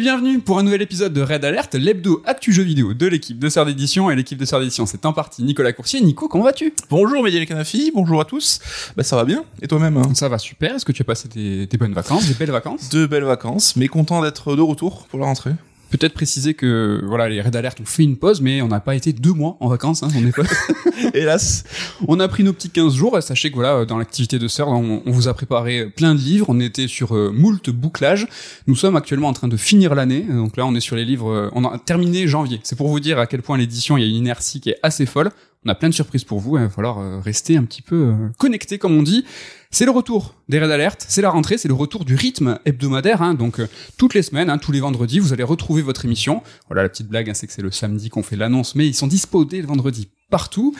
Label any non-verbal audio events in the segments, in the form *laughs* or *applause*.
et bienvenue pour un nouvel épisode de Red Alert, l'hebdo actu jeu vidéo de l'équipe de Sœur d'édition et l'équipe de Sœur d'édition. C'est en partie Nicolas Coursier. Nico, comment vas-tu? Bonjour Mehdi Canafi, bonjour à tous. Bah ça va bien, et toi-même? Hein Ça va super. Est-ce que tu as passé des, des bonnes vacances, des belles vacances? De belles vacances, mais content d'être de retour pour la rentrée. Peut-être préciser que voilà, les Red Alert ont fait une pause, mais on n'a pas été deux mois en vacances. Hein, on est pas... *laughs* Hélas. On a pris nos petits 15 jours. Sachez que voilà, dans l'activité de Sœur, on, on, vous a préparé plein de livres. On était sur euh, moult bouclages. Nous sommes actuellement en train de finir l'année. Donc là, on est sur les livres. euh, on a terminé janvier. C'est pour vous dire à quel point l'édition, il y a une inertie qui est assez folle. On a plein de surprises pour vous. Il va falloir euh, rester un petit peu euh, connecté, comme on dit. C'est le retour des Red Alert, c'est la rentrée, c'est le retour du rythme hebdomadaire. Hein, donc euh, toutes les semaines, hein, tous les vendredis, vous allez retrouver votre émission. Voilà la petite blague, hein, c'est que c'est le samedi qu'on fait l'annonce, mais ils sont dispo dès le vendredi partout.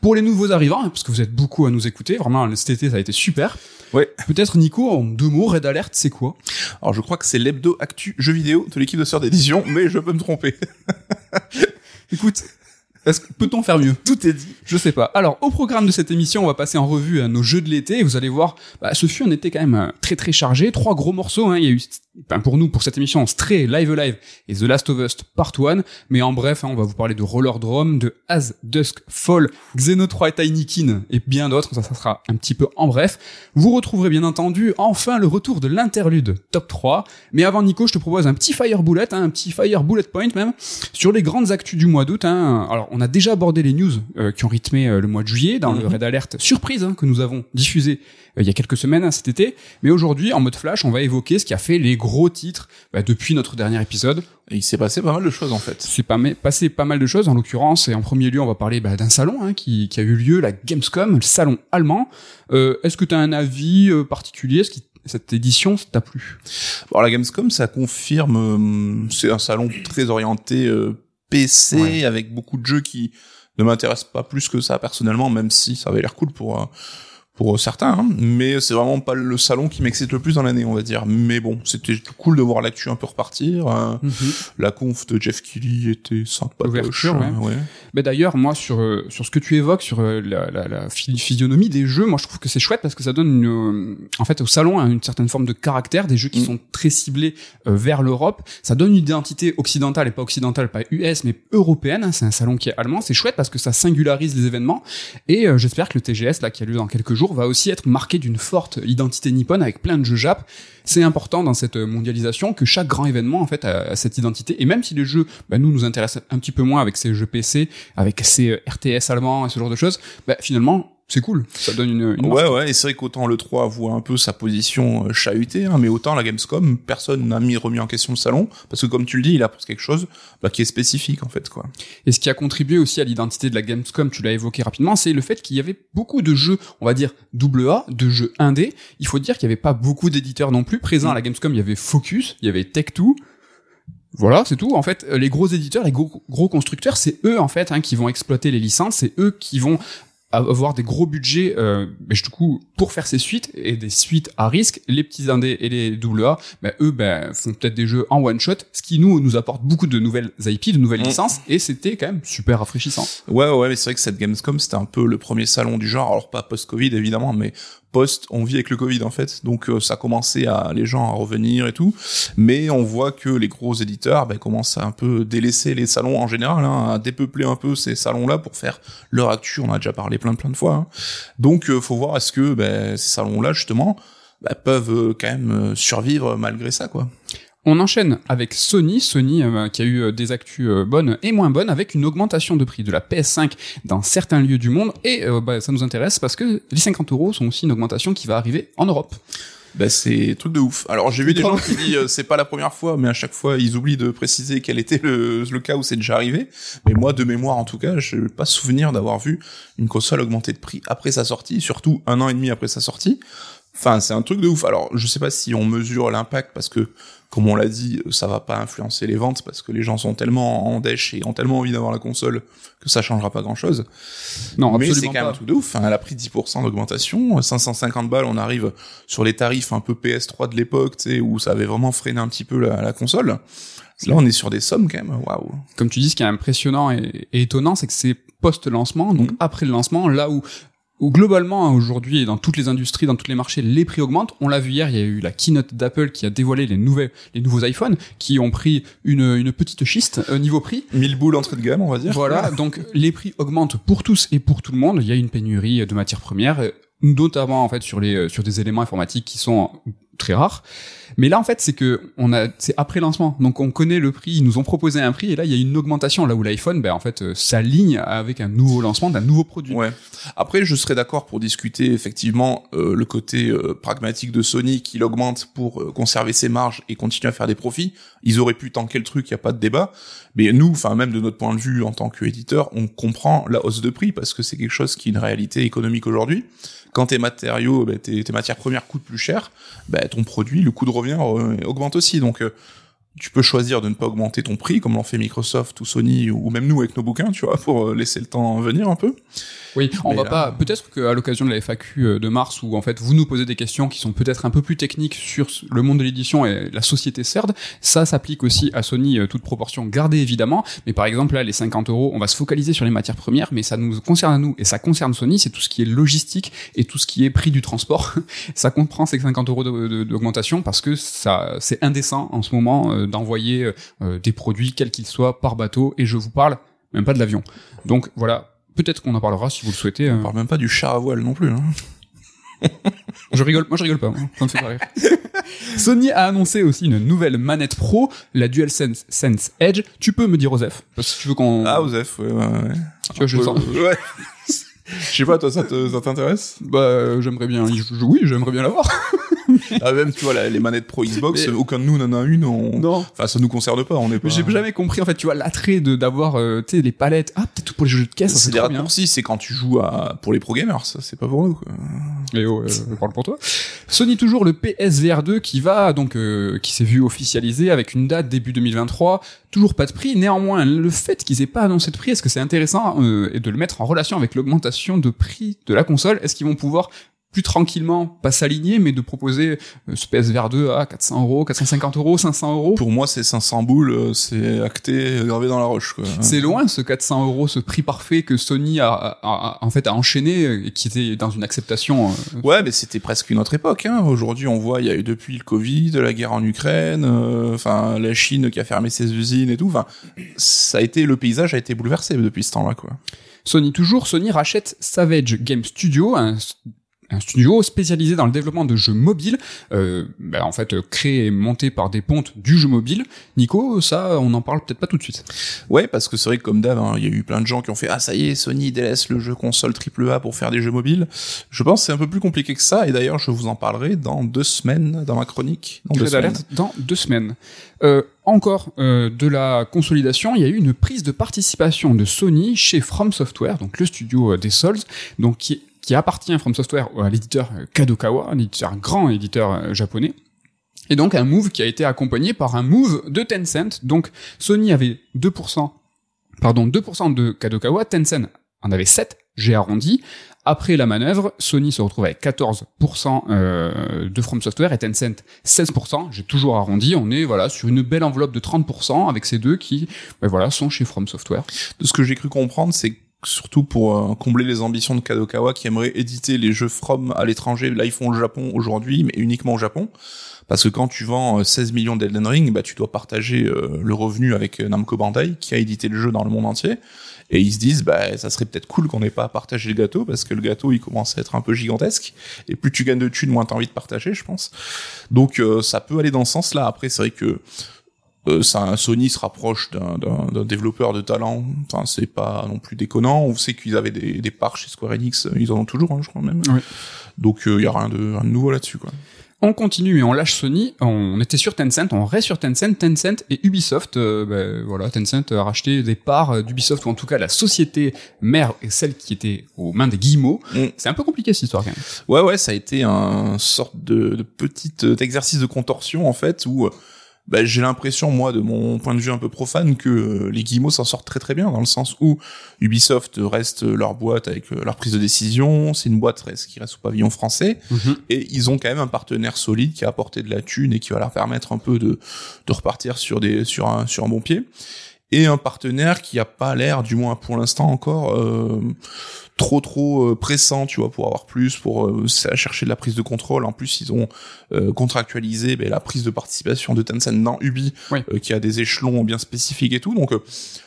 Pour les nouveaux arrivants, hein, parce que vous êtes beaucoup à nous écouter, vraiment cet été ça a été super. Ouais. Peut-être Nico, en deux mots, Red Alert, c'est quoi? Alors je crois que c'est l'hebdo actu jeu vidéo de l'équipe de Sœur d'édition, mais je peux me tromper. Écoute, peut-on faire mieux? Tout est dit. Je sais pas. Alors, au programme de cette émission, on va passer en revue euh, nos jeux de l'été. Et vous allez voir, bah, ce fut un été quand même euh, très très chargé. Trois gros morceaux. Hein. Il y a eu, ben, pour nous, pour cette émission, Stray, Live Alive et The Last of Us Part 1. Mais en bref, hein, on va vous parler de Roller Drome, de As Dusk Fall, Xeno 3 et Tinykin et bien d'autres. Ça, ça sera un petit peu en bref. Vous retrouverez bien entendu enfin le retour de l'interlude top 3. Mais avant, Nico, je te propose un petit fire bullet, hein, un petit fire bullet point même, sur les grandes actus du mois d'août. Hein. Alors, on a déjà abordé les news euh, qui ont rythmé euh, le mois de juillet dans Mhm. le Red Alert surprise hein, que nous avons diffusé euh, il y a quelques semaines hein, cet été. Mais aujourd'hui, en mode flash, on va évoquer ce qui a fait les gros titres bah, depuis notre dernier épisode. Et il s'est passé pas mal de choses en fait. C'est pas passé pas mal de choses en l'occurrence. Et en premier lieu, on va parler bah, d'un salon hein, qui, qui a eu lieu, la Gamescom, le salon allemand. Euh, Est-ce que tu as un avis euh, particulier Est-ce que cette édition t'a plu? Alors la Gamescom, ça confirme, euh, c'est un salon très orienté euh, PC Ouais. avec beaucoup de jeux qui ne m'intéressent pas plus que ça personnellement, même si ça avait l'air cool pour pour certains. hein. Mais c'est vraiment pas le salon qui m'excite le plus dans l'année, on va dire. Mais bon, c'était cool de voir l'actu un peu repartir. euh, La conf de Jeff Keighley était sympa. L'ouverture, ouais. Mais d'ailleurs, moi, sur euh, sur ce que tu évoques sur euh, la, la, la phy- physionomie des jeux, moi, je trouve que c'est chouette parce que ça donne une, euh, en fait, au salon, hein, une certaine forme de caractère, des jeux qui Mm. sont très ciblés euh, vers l'Europe. Ça donne une identité occidentale et pas occidentale, pas US, mais européenne. hein. C'est un salon qui est allemand. C'est chouette parce que ça singularise les événements. Et euh, j'espère que le TGS, là, qui a lieu dans quelques jours, va aussi être marqué d'une forte identité nippone avec plein de jeux Jap. C'est important dans cette mondialisation que chaque grand événement, en fait, a, a cette identité. Et même si les jeux, bah, nous, nous intéressent un petit peu moins avec ces jeux PC, avec ces euh, RTS allemands et ce genre de choses, bah, finalement, c'est cool. Ça donne une, une Ouais, ouais, et c'est vrai qu'autant le 3 voit un peu sa position euh, chahutée, hein, mais autant la Gamescom, personne n'a mis remis en question le salon, parce que comme tu le dis, il apporte quelque chose bah, qui est spécifique en fait, quoi. Et ce qui a contribué aussi à l'identité de la Gamescom, tu l'as évoqué rapidement, c'est le fait qu'il y avait beaucoup de jeux, on va dire double A, de jeux indés. Il faut dire qu'il n'y avait pas beaucoup d'éditeurs non plus présents à la Gamescom. Il y avait Focus, il y avait Tech2. Voilà, c'est tout. En fait, euh, les gros éditeurs, les gros, gros constructeurs, c'est eux en fait hein, qui vont exploiter les licences, c'est eux qui vont avoir des gros budgets euh, mais du coup pour faire ces suites et des suites à risque les petits indés et les double A ben, eux ben, font peut-être des jeux en one shot ce qui nous nous apporte beaucoup de nouvelles IP de nouvelles Mm. licences et c'était quand même super rafraîchissant Ouais, ouais, mais c'est vrai que cette Gamescom, c'était un peu le premier salon du genre, alors pas post-Covid évidemment, mais on vit avec le Covid en fait, donc euh, ça commençait à les gens à revenir et tout, mais on voit que les gros éditeurs ben, commencent à un peu délaisser les salons en général, hein, à dépeupler un peu ces salons-là pour faire leur actu, on a déjà parlé plein plein de fois, hein. donc euh, faut voir est-ce que ben, ces salons-là justement ben, peuvent euh, quand même survivre malgré ça quoi. On enchaîne avec Sony, Sony euh, qui a eu euh, des actus euh, bonnes et moins bonnes avec une augmentation de prix de la PS5 dans certains lieux du monde et euh, bah, ça nous intéresse parce que les 50 euros sont aussi une augmentation qui va arriver en Europe. Ben c'est truc de ouf. Alors j'ai vu des gens qui disent euh, c'est pas la première fois, mais à chaque fois ils oublient de préciser quel était le, le cas où c'est déjà arrivé. Mais moi de mémoire en tout cas, je n'ai pas souvenir d'avoir vu une console augmenter de prix après sa sortie, surtout un an et demi après sa sortie. Enfin c'est un truc de ouf. Alors je sais pas si on mesure l'impact parce que comme on l'a dit, ça va pas influencer les ventes parce que les gens sont tellement en dèche et ont tellement envie d'avoir la console que ça changera pas grand chose. Non, Mais c'est quand même un truc de ouf. Enfin, elle a pris 10% d'augmentation. 550 balles, on arrive sur les tarifs un peu PS3 de l'époque, tu sais, où ça avait vraiment freiné un petit peu la, la console. Là, on est sur des sommes quand même. Waouh. Comme tu dis, ce qui est impressionnant et, et étonnant, c'est que c'est post-lancement, donc Mhm. après le lancement, là où globalement, hein, aujourd'hui, dans toutes les industries, dans tous les marchés, les prix augmentent. On l'a vu hier, il y a eu la keynote d'Apple qui a dévoilé les, nouvelles, les nouveaux iPhones, qui ont pris une, une petite schiste au niveau prix. 1000 boules entrée de gamme, on va dire. Voilà, donc les prix augmentent pour tous et pour tout le monde. Il y a une pénurie de matières premières, notamment en fait sur les sur des éléments informatiques qui sont très rares. Mais là, en fait, c'est que on a, c'est après lancement, donc on connaît le prix. Ils nous ont proposé un prix et là, il y a une augmentation. Là où l'iPhone, ben en fait, euh, s'aligne avec un nouveau lancement d'un nouveau produit. Ouais. Après, je serais d'accord pour discuter effectivement euh, le côté euh, pragmatique de Sony qui l'augmente pour conserver ses marges et continuer à faire des profits. Ils auraient pu tanker le truc, il y a pas de débat. Mais nous, enfin même de notre point de vue en tant qu'éditeur, on comprend la hausse de prix parce que c'est quelque chose qui est une réalité économique aujourd'hui quand tes matériaux, bah, tes, matières premières coûtent plus cher, bah, ton produit, le coût de revient euh, augmente aussi. Donc euh, tu peux choisir de ne pas augmenter ton prix, comme l'ont fait Microsoft ou Sony ou même nous avec nos bouquins, tu vois, pour euh, laisser le temps venir un peu. Oui, on va pas. Peut-être qu'à l'occasion de la FAQ euh, de mars, où en fait vous nous posez des questions qui sont peut-être un peu plus techniques sur le monde de l'édition et la société CERD, ça s'applique aussi à Sony, euh, toute proportion gardée évidemment. Mais par exemple là, les 50 euros, on va se focaliser sur les matières premières, mais ça nous concerne à nous et ça concerne Sony, c'est tout ce qui est logistique et tout ce qui est prix du transport. *laughs* ça comprend ces 50 euros d'augmentation parce que ça, c'est indécent en ce moment euh, d'envoyer des produits quels qu'ils soient par bateau. Et je vous parle même pas de l'avion. Donc voilà, Peut-être qu'on en parlera si vous le souhaitez. On euh. parle même pas du char à voile non plus. Hein. je rigole, moi je rigole pas, ça me fait pas rire. *laughs* Sony a annoncé aussi une nouvelle manette pro, la DualSense Sense Edge. Tu peux me dire Osef Parce que tu veux qu'on... Ah Osef, ouais, ouais, ouais. Tu vois, je sens. Ouais. *laughs* Je sais pas, toi, ça t'intéresse? Bah, j'aimerais bien. Oui, j'aimerais bien l'avoir. *laughs* *laughs* ah, même, tu vois, les manettes pro Xbox, aucun de nous n'en a une. On... Non. Enfin, ça nous concerne pas, on est pas. J'ai jamais compris, en fait, tu vois, l'attrait de, d'avoir, euh, tu sais, les palettes. Ah, peut-être pour les jeux de caisse, c'est des raccourcis, c'est quand tu joues à, pour les pro gamers, ça, c'est pas pour nous, quoi. Et oh, euh, je parle pour toi. Sony toujours le PSVR 2 qui va, donc, euh, qui s'est vu officialisé avec une date début 2023. Toujours pas de prix. Néanmoins, le fait qu'ils aient pas annoncé de prix, est-ce que c'est intéressant, euh, et de le mettre en relation avec l'augmentation de prix de la console? Est-ce qu'ils vont pouvoir plus tranquillement, pas s'aligner, mais de proposer euh, ce PSVR 2 à 400 euros, 450 euros, 500 euros. Pour moi, c'est 500 boules, euh, c'est acté, gravé dans la roche. C'est loin ce 400 euros, ce prix parfait que Sony a, en fait a enchaîné et qui était dans une acceptation. Euh, ouais, mais c'était presque une autre époque. Hein. Aujourd'hui, on voit, il y a eu depuis le Covid, la guerre en Ukraine, enfin la Chine qui a fermé ses usines et tout. Enfin, ça a été le paysage a été bouleversé depuis ce temps-là, quoi. Sony toujours, Sony rachète Savage Game Studio, un un studio spécialisé dans le développement de jeux mobiles, euh, bah, en fait créé et monté par des pontes du jeu mobile. Nico, ça, on en parle peut-être pas tout de suite. Ouais, parce que c'est vrai que comme d'hab, hein, il y a eu plein de gens qui ont fait ah ça y est, Sony délaisse le jeu console AAA pour faire des jeux mobiles. Je pense que c'est un peu plus compliqué que ça, et d'ailleurs je vous en parlerai dans deux semaines dans ma chronique. Dans deux semaines. Dans deux semaines. Euh, encore euh, de la consolidation, il y a eu une prise de participation de Sony chez From Software, donc le studio euh, des Souls, donc qui qui appartient à From Software à l'éditeur Kadokawa, un éditeur grand éditeur euh, japonais. Et donc un move qui a été accompagné par un move de Tencent. Donc Sony avait 2%, pardon, 2% de Kadokawa, Tencent en avait 7, j'ai arrondi. Après la manœuvre, Sony se retrouve avec 14% euh, de From Software et Tencent 16%. J'ai toujours arrondi. On est voilà sur une belle enveloppe de 30% avec ces deux qui ben voilà sont chez From Software. De ce que j'ai cru comprendre, c'est surtout pour euh, combler les ambitions de Kadokawa qui aimerait éditer les jeux From à l'étranger. Là, ils font le Japon aujourd'hui, mais uniquement au Japon. Parce que quand tu vends 16 euh, millions d'Elden Ring, bah, tu dois partager euh, le revenu avec Namco Bandai, qui a édité le jeu dans le monde entier. Et ils se disent, bah, ça serait peut-être cool qu'on n'ait pas à partager le gâteau, parce que le gâteau, il commence à être un peu gigantesque. Et plus tu gagnes de thunes, moins t'as envie de partager, je pense. Donc, ça peut aller dans ce sens-là. Après, c'est vrai que euh, ça, Sony se rapproche d'un développeur de talent. Enfin, c'est pas non plus déconnant. On sait qu'ils avaient des, des, parts chez Square Enix. Ils en ont toujours, hein, je crois même. Donc, il euh, y a rien de, rien de nouveau là-dessus, quoi. On continue et on lâche Sony. On était sur Tencent, on reste sur Tencent, Tencent et Ubisoft. Euh, ben, voilà, Tencent a racheté des parts d'Ubisoft ou en tout cas la société mère et celle qui était aux mains des guillemots. Mm. C'est un peu compliqué cette histoire quand même. Ouais, ouais, ça a été un sorte de, de petit exercice de contorsion en fait où bah, j'ai l'impression, moi, de mon point de vue un peu profane, que euh, les Guillemots s'en sortent très très bien, dans le sens où Ubisoft reste leur boîte avec euh, leur prise de décision, c'est une boîte qui reste au pavillon français, mhm. et ils ont quand même un partenaire solide qui a apporté de la thune et qui va leur permettre un peu de, de repartir sur, des, sur, un, sur un bon pied. et un partenaire qui a pas l'air, du moins pour l'instant encore, euh, trop trop euh, pressant, tu vois, pour avoir plus, pour euh, chercher de la prise de contrôle. En plus, ils ont euh, contractualisé ben, la prise de participation de Tencent dans Ubi, Oui. euh, qui a des échelons bien spécifiques et tout. Donc, euh,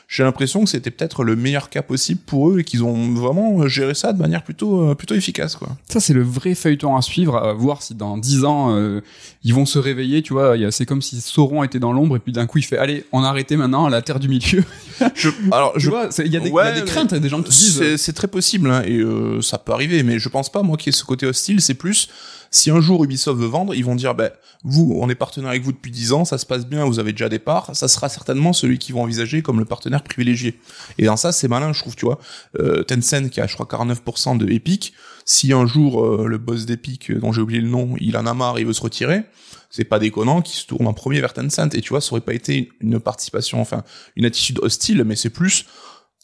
j'ai l'impression que c'était peut-être le meilleur cas possible pour eux et qu'ils ont vraiment euh, géré ça de manière plutôt euh, plutôt efficace, quoi. Ça, c'est le vrai feuilleton à suivre, à voir si dans 10 ans, euh, ils vont se réveiller, tu vois. C'est comme si Sauron était dans l'ombre et puis d'un coup, il fait, allez, on a arrêté maintenant la Terre du Milieu. *laughs* Je, alors, Tu je vois, il y a des, il y a des craintes, des gens qui disent, C'est, c'est très possible hein, et euh, ça peut arriver, mais je pense pas moi qu'il y ait ce côté hostile. C'est plus si un jour Ubisoft veut vendre, ils vont dire ben vous, on est partenaire avec vous depuis 10 ans, ça se passe bien, vous avez déjà des parts, ça sera certainement celui qu'ils vont envisager comme le partenaire privilégié. Et dans ça, c'est malin, je trouve, tu vois. Euh, Tencent qui a, je crois, 49% de Epic. Si un jour euh, le boss d'Epic, euh, dont j'ai oublié le nom, il en a marre, il veut se retirer. C'est pas déconnant qu'il se tourne en premier vers Tencent. Et tu vois, ça aurait pas été une participation, enfin, une attitude hostile, mais c'est plus,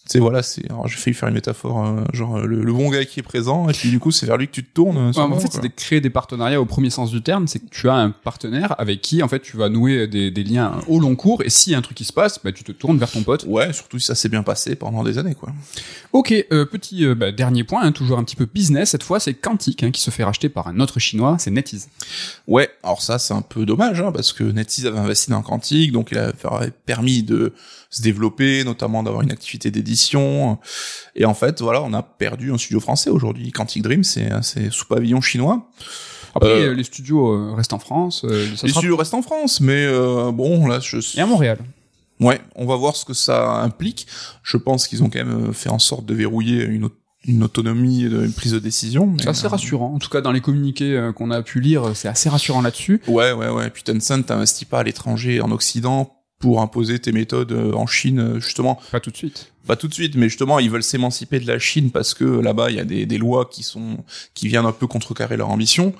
c'est voilà, c'est. J'ai failli faire une métaphore, euh, genre le, le bon gars qui est présent, et puis du coup c'est vers lui que tu te tournes. euh, Ouais, en fait, c'est de créer des partenariats au premier sens du terme. C'est que tu as un partenaire avec qui, en fait, tu vas nouer des, des liens au long cours. Et s'il y a un truc qui se passe, bah, tu te tournes vers ton pote. Ouais, surtout si ça s'est bien passé pendant des années, quoi. Ok, euh, petit euh, bah, dernier point, hein, toujours un petit peu business. Cette fois, c'est Quantic hein, qui se fait racheter par un autre chinois, c'est NetEase. Ouais, alors ça c'est un peu dommage, hein, parce que NetEase avait investi dans Quantic, donc il avait permis de se développer, notamment d'avoir une activité d'édition. Et en fait, voilà, on a perdu un studio français aujourd'hui. Quantic Dream, c'est c'est sous pavillon chinois. Après, Euh, les studios euh, restent en France. euh, ça Les studios restent en France, mais euh, bon, là, je Et à Montréal. Ouais, on va voir ce que ça implique. Je pense qu'ils ont quand même fait en sorte de verrouiller une, une autonomie et une prise de décision. C'est assez euh, rassurant. En tout cas, dans les communiqués euh, qu'on a pu lire, c'est assez rassurant là-dessus. Ouais, ouais, ouais. Puis Tencent t'investis pas à l'étranger, en Occident, pour imposer tes méthodes euh, en Chine, euh, justement. Pas tout de suite. Pas tout de suite, mais justement, ils veulent s'émanciper de la Chine parce que là-bas, il y a des, des lois qui sont qui viennent un peu contrecarrer leur ambition.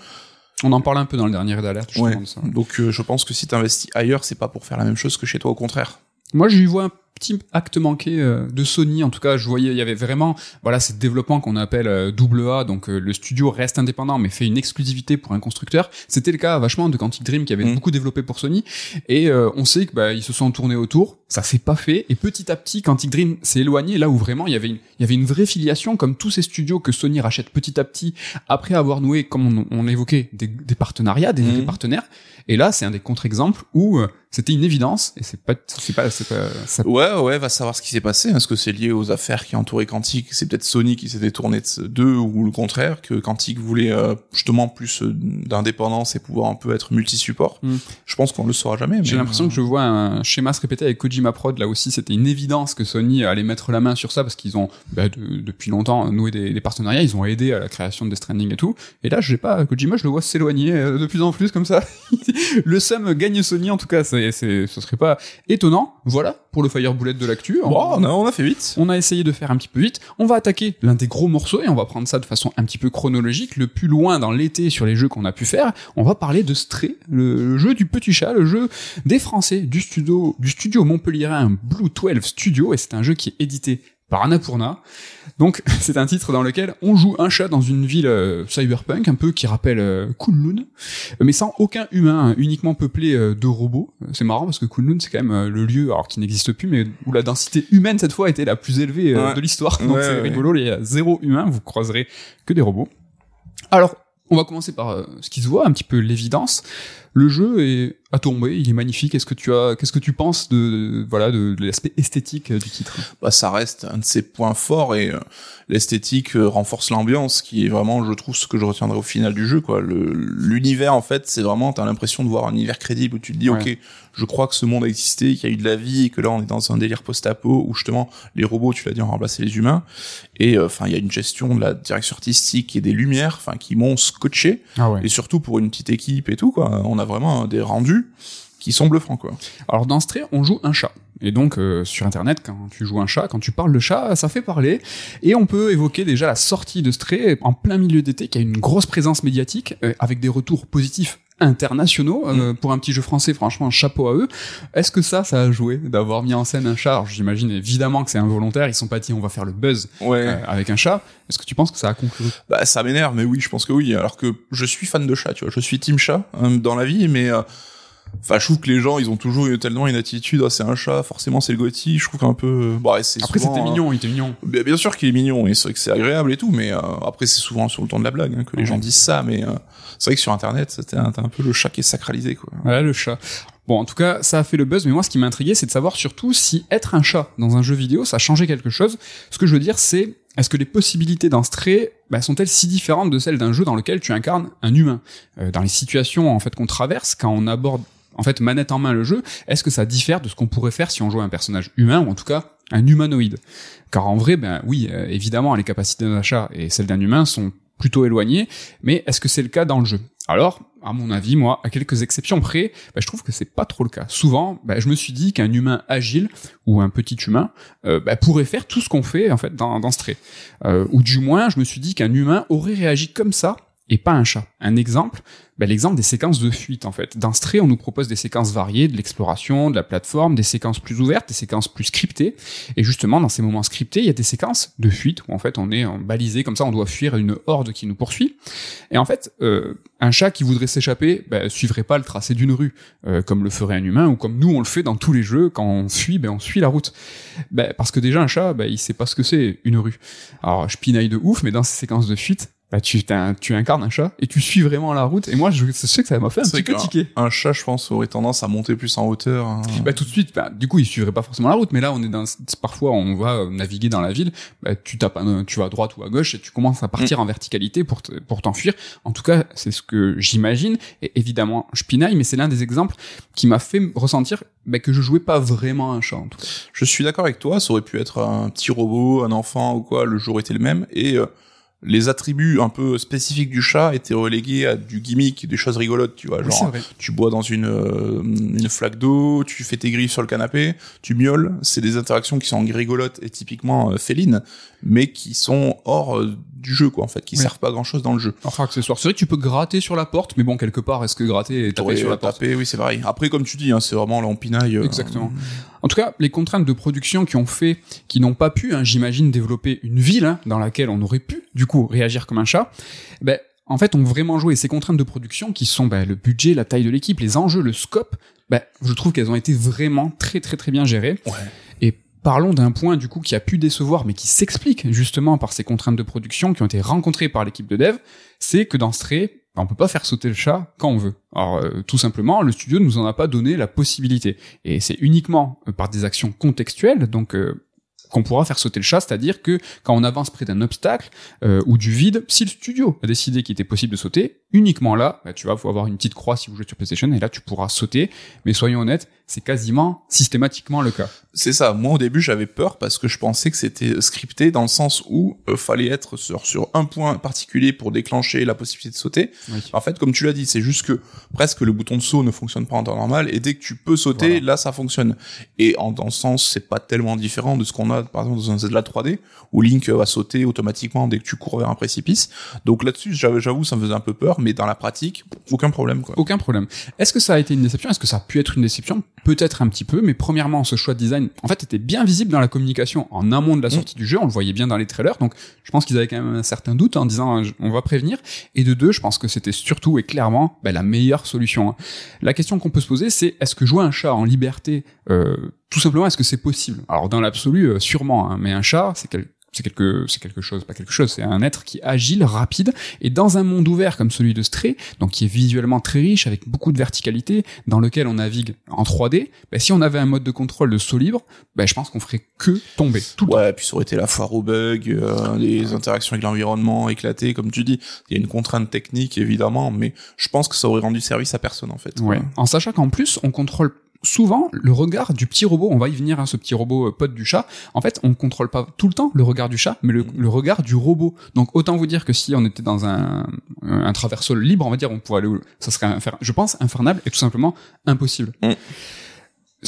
On en parle un peu dans le dernier d'alerte, Ouais. Donc, euh, je pense que si t'investis ailleurs, c'est pas pour faire la même chose que chez toi, au contraire. Moi, j'y vois un petit acte manqué euh, de Sony. En tout cas, je voyais, il y avait vraiment, voilà, ce développement qu'on appelle euh, double A. Donc, euh, le studio reste indépendant, mais fait une exclusivité pour un constructeur. C'était le cas vachement de Quantic Dream qui avait Mhm. beaucoup développé pour Sony. Et euh, on sait que bah, ils se sont tournés autour. Ça s'est pas fait. Et petit à petit, Quantic Dream s'est éloigné là où vraiment il y avait une, il y avait une vraie filiation, comme tous ces studios que Sony rachète petit à petit après avoir noué, comme on, on évoquait, des, des partenariats, des, des partenaires. Et là, c'est un des contre-exemples où euh, c'était une évidence. Et c'est pas, c'est pas, c'est pas, ça Ouais, ouais, va savoir ce qui s'est passé. Est-ce que c'est lié aux affaires qui entouraient Quantic C'est peut-être Sony qui s'est détourné d'eux ou le contraire, que Quantic voulait euh, justement plus euh, d'indépendance et pouvoir un peu être multi-support. Mm. Je pense qu'on le saura jamais. J'ai l'impression euh, que je vois un schéma se répéter avec Kojima Prod. Là aussi, c'était une évidence que Sony allait mettre la main sur ça parce qu'ils ont bah, de- depuis longtemps noué des, des partenariats. Ils ont aidé à la création de Death Stranding et tout. Et là, je sais pas, Kojima, je le vois s'éloigner de plus en plus comme ça. *laughs* le Sam gagne Sony en tout cas. C'est, ce serait pas étonnant. Voilà pour le Fire Bullet de l'actu. Bon, on a, on a fait vite. On a essayé de faire un petit peu vite. On va attaquer l'un des gros morceaux et on va prendre ça de façon un petit peu chronologique. Le plus loin dans l'été sur les jeux qu'on a pu faire, on va parler de Stray, le, le jeu du petit chat, le jeu des Français du studio du studio montpelliérain Blue 12 Studio et c'est un jeu qui est édité par Annapurna. Donc *laughs* c'est un titre dans lequel on joue un chat dans une ville euh, cyberpunk un peu qui rappelle euh, Kunlun, mais sans aucun humain, hein, uniquement peuplé euh, de robots. Euh, C'est marrant parce que Kunlun c'est quand même euh, le lieu alors qui n'existe plus mais où la densité humaine cette fois était la plus élevée euh, Ouais. de l'histoire. *laughs* Donc Ouais, c'est ouais. rigolo, il y a zéro humain, vous croiserez que des robots. Alors, on va commencer par euh, ce qui se voit, un petit peu l'évidence. Le jeu est à tomber, il est magnifique. Est-ce que tu as, qu'est-ce que tu penses de, voilà, de, de l'aspect esthétique euh, du titre? Bah, ça reste un de ses points forts et euh, l'esthétique euh, renforce l'ambiance, qui est vraiment, je trouve, ce que je retiendrai au final du jeu. Quoi, Le- l'univers en fait, c'est vraiment, t'as l'impression de voir un univers crédible où tu te dis, Ouais. ok, je crois que ce monde a existé, qu'il y a eu de la vie, et que là on est dans un délire post-apo où justement les robots, tu l'as dit, ont remplacé les humains. Et euh, enfin, il y a une gestion de la direction artistique et des lumières, enfin, qui m'ont scotché. Ah ouais. Et surtout pour une petite équipe et tout, quoi. On a vraiment des rendus qui sont bluffants, quoi. Alors dans Stray, on joue un chat. Et donc euh, sur internet, quand tu joues un chat, quand tu parles de chat, ça fait parler. Et on peut évoquer déjà la sortie de Stray en plein milieu d'été, qui a une grosse présence médiatique, euh, avec des retours positifs internationaux euh, pour un petit jeu français franchement chapeau à eux. Est-ce que ça ça a joué d'avoir mis en scène un chat? J'imagine évidemment que c'est involontaire ils sont pas dit on va faire le buzz Ouais. euh, avec un chat. Est-ce que tu penses que ça a conclu? Bah ça m'énerve, mais oui, je pense que oui. Alors que je suis fan de chat, tu vois, je suis team chat hein, dans la vie, mais euh, Enfin, je trouve que les gens, ils ont toujours eu tellement une attitude, ah, c'est un chat, forcément c'est le Gotti. Je trouve qu'un peu. Bon, ouais, c'est Après, souvent, c'était euh, mignon, il était mignon. Bien, bien sûr qu'il est mignon et c'est vrai que c'est agréable et tout, mais euh, après c'est souvent sur le ton de la blague hein, que les Ouais. gens disent ça, mais euh, c'est vrai que sur Internet, c'était un, peu le chat qui est sacralisé quoi. Voilà le chat. Bon, en tout cas, ça a fait le buzz, mais moi, ce qui m'a intrigué, c'est de savoir surtout si être un chat dans un jeu vidéo, ça a changé quelque chose. Ce que je veux dire, c'est est-ce que les possibilités d'un stray bah, sont-elles si différentes de celles d'un jeu dans lequel tu incarnes un humain? Euh, Dans les situations en fait qu'on traverse, quand on aborde en fait manette en main le jeu, est-ce que ça diffère de ce qu'on pourrait faire si on jouait un personnage humain ou en tout cas un humanoïde? Car en vrai, ben oui, euh, évidemment, les capacités d'un chat et celles d'un humain sont plutôt éloignées, mais est-ce que c'est le cas dans le jeu? Alors, à mon avis, moi, à quelques exceptions près, ben, je trouve que c'est pas trop le cas. Souvent, ben, je me suis dit qu'un humain agile ou un petit humain euh, ben, pourrait faire tout ce qu'on fait en fait dans, dans Stray, Euh, ou du moins, je me suis dit qu'un humain aurait réagi comme ça et pas un chat. Un exemple, ben, l'exemple des séquences de fuite en fait. Dans Stray, on nous propose des séquences variées, de l'exploration, de la plateforme, des séquences plus ouvertes, des séquences plus scriptées. Et justement, dans ces moments scriptés, il y a des séquences de fuite où en fait on est balisé comme ça, on doit fuir une horde qui nous poursuit. Et en fait, euh, un chat qui voudrait s'échapper, ben, suivrait pas le tracé d'une rue, euh, comme le ferait un humain ou comme nous on le fait dans tous les jeux quand on fuit, ben on suit la route. Ben, parce que déjà un chat, ben, il sait pas ce que c'est une rue. Alors je pinaille de ouf, mais dans ces séquences de fuite, bah, tu, t'as- tu incarnes un chat et tu suis vraiment la route. Et moi, je, sais que ça m'a fait un petit peu tiquer. Un chat, je pense, aurait tendance à monter plus en hauteur. hein. Bah, tout de suite, bah, du coup, il suivrait pas forcément la route, mais là, on est dans, parfois, on va euh, naviguer dans la ville, bah, tu tapes un- tu vas à droite ou à gauche et tu commences à partir en verticalité pour, te- pour t'enfuir. En tout cas, c'est ce que j'imagine. Et évidemment, je pinaille, mais c'est l'un des exemples qui m'a fait ressentir bah, que je jouais pas vraiment un chat, en tout cas. Je suis d'accord avec toi, ça aurait pu être un petit robot, un enfant ou quoi, le jour était le même, et euh, les attributs un peu spécifiques du chat étaient relégués à du gimmick, des choses rigolotes, tu vois, Oui, genre tu bois dans une, euh, une flaque d'eau, tu fais tes griffes sur le canapé, tu miaules, c'est des interactions qui sont rigolotes et typiquement euh, félines, mais qui sont hors euh, du jeu, quoi, en fait, qui servent pas grand chose dans le jeu. Enfin, accessoire. C'est vrai que tu peux gratter sur la porte, mais bon, quelque part, est-ce que gratter et taper sur la porte tapé, oui, c'est pareil. Après, comme tu dis, hein, c'est vraiment l'empinaille. euh, Exactement. En tout cas, les contraintes de production qui ont fait, qui n'ont pas pu, hein, j'imagine, développer une ville hein, dans laquelle on aurait pu, du coup, réagir comme un chat, ben, en fait, ont vraiment joué ces contraintes de production qui sont ben, le budget, la taille de l'équipe, les enjeux, le scope. Ben, je trouve qu'elles ont été vraiment très très très bien gérées. Ouais. Parlons d'un point du coup qui a pu décevoir, mais qui s'explique justement par ces contraintes de production qui ont été rencontrées par l'équipe de dev, c'est que dans Stray, on peut pas faire sauter le chat quand on veut. Alors euh, tout simplement, le studio ne nous en a pas donné la possibilité. Et c'est uniquement euh, par des actions contextuelles, donc euh, qu'on pourra faire sauter le chat, c'est-à-dire que quand on avance près d'un obstacle euh, ou du vide, si le studio a décidé qu'il était possible de sauter, uniquement là, bah, tu vas avoir une petite croix si vous jouez sur PlayStation, et là tu pourras sauter. Mais soyons honnêtes, c'est quasiment systématiquement le cas. C'est ça. Moi, au début, j'avais peur parce que je pensais que c'était scripté dans le sens où euh, fallait être sur, sur un point particulier pour déclencher la possibilité de sauter. Oui. En fait, comme tu l'as dit, c'est juste que presque le bouton de saut ne fonctionne pas en temps normal et dès que tu peux sauter, Voilà. là, ça fonctionne. Et en dans ce sens, c'est pas tellement différent de ce qu'on a, par exemple, dans un Zelda 3D où Link va sauter automatiquement dès que tu cours vers un précipice. Donc là-dessus, j'avoue, j'avoue, ça me faisait un peu peur, mais dans la pratique, aucun problème, quoi. Aucun problème. Est-ce que ça a été une déception? Est-ce que ça a pu être une déception? Peut-être un petit peu, mais premièrement, ce choix de design, en fait, était bien visible dans la communication en amont de la sortie du jeu. On le voyait bien dans les trailers, donc je pense qu'ils avaient quand même un certain doute en disant euh, on va prévenir. Et de deux, je pense que c'était surtout et clairement bah, la meilleure solution. hein. La question qu'on peut se poser, c'est est-ce que jouer un chat en liberté, euh, tout simplement, est-ce que c'est possible? Alors dans l'absolu, euh, sûrement, hein, mais un chat, c'est quel- c'est quelque, c'est quelque chose, pas quelque chose, c'est un être qui est agile, rapide, et dans un monde ouvert comme celui de Stray, donc qui est visuellement très riche, avec beaucoup de verticalité, dans lequel on navigue en 3D, bah, si on avait un mode de contrôle de saut libre, bah, je pense qu'on ferait que tomber tout le temps. Ouais, puis ça aurait été la foire aux bugs, euh, les interactions avec l'environnement éclatées, comme tu dis. Il y a une contrainte technique, évidemment, mais je pense que ça aurait rendu service à personne, en fait. Ouais. En sachant qu'en plus, on contrôle souvent le regard du petit robot. On va y venir, hein, ce petit robot euh, pote du chat. En fait, on contrôle pas tout le temps le regard du chat, mais le, regard du robot. Donc autant vous dire que si on était dans un, un traversol libre, on va dire, on pourrait aller où ça serait, je pense, infernable et tout simplement impossible. Mm.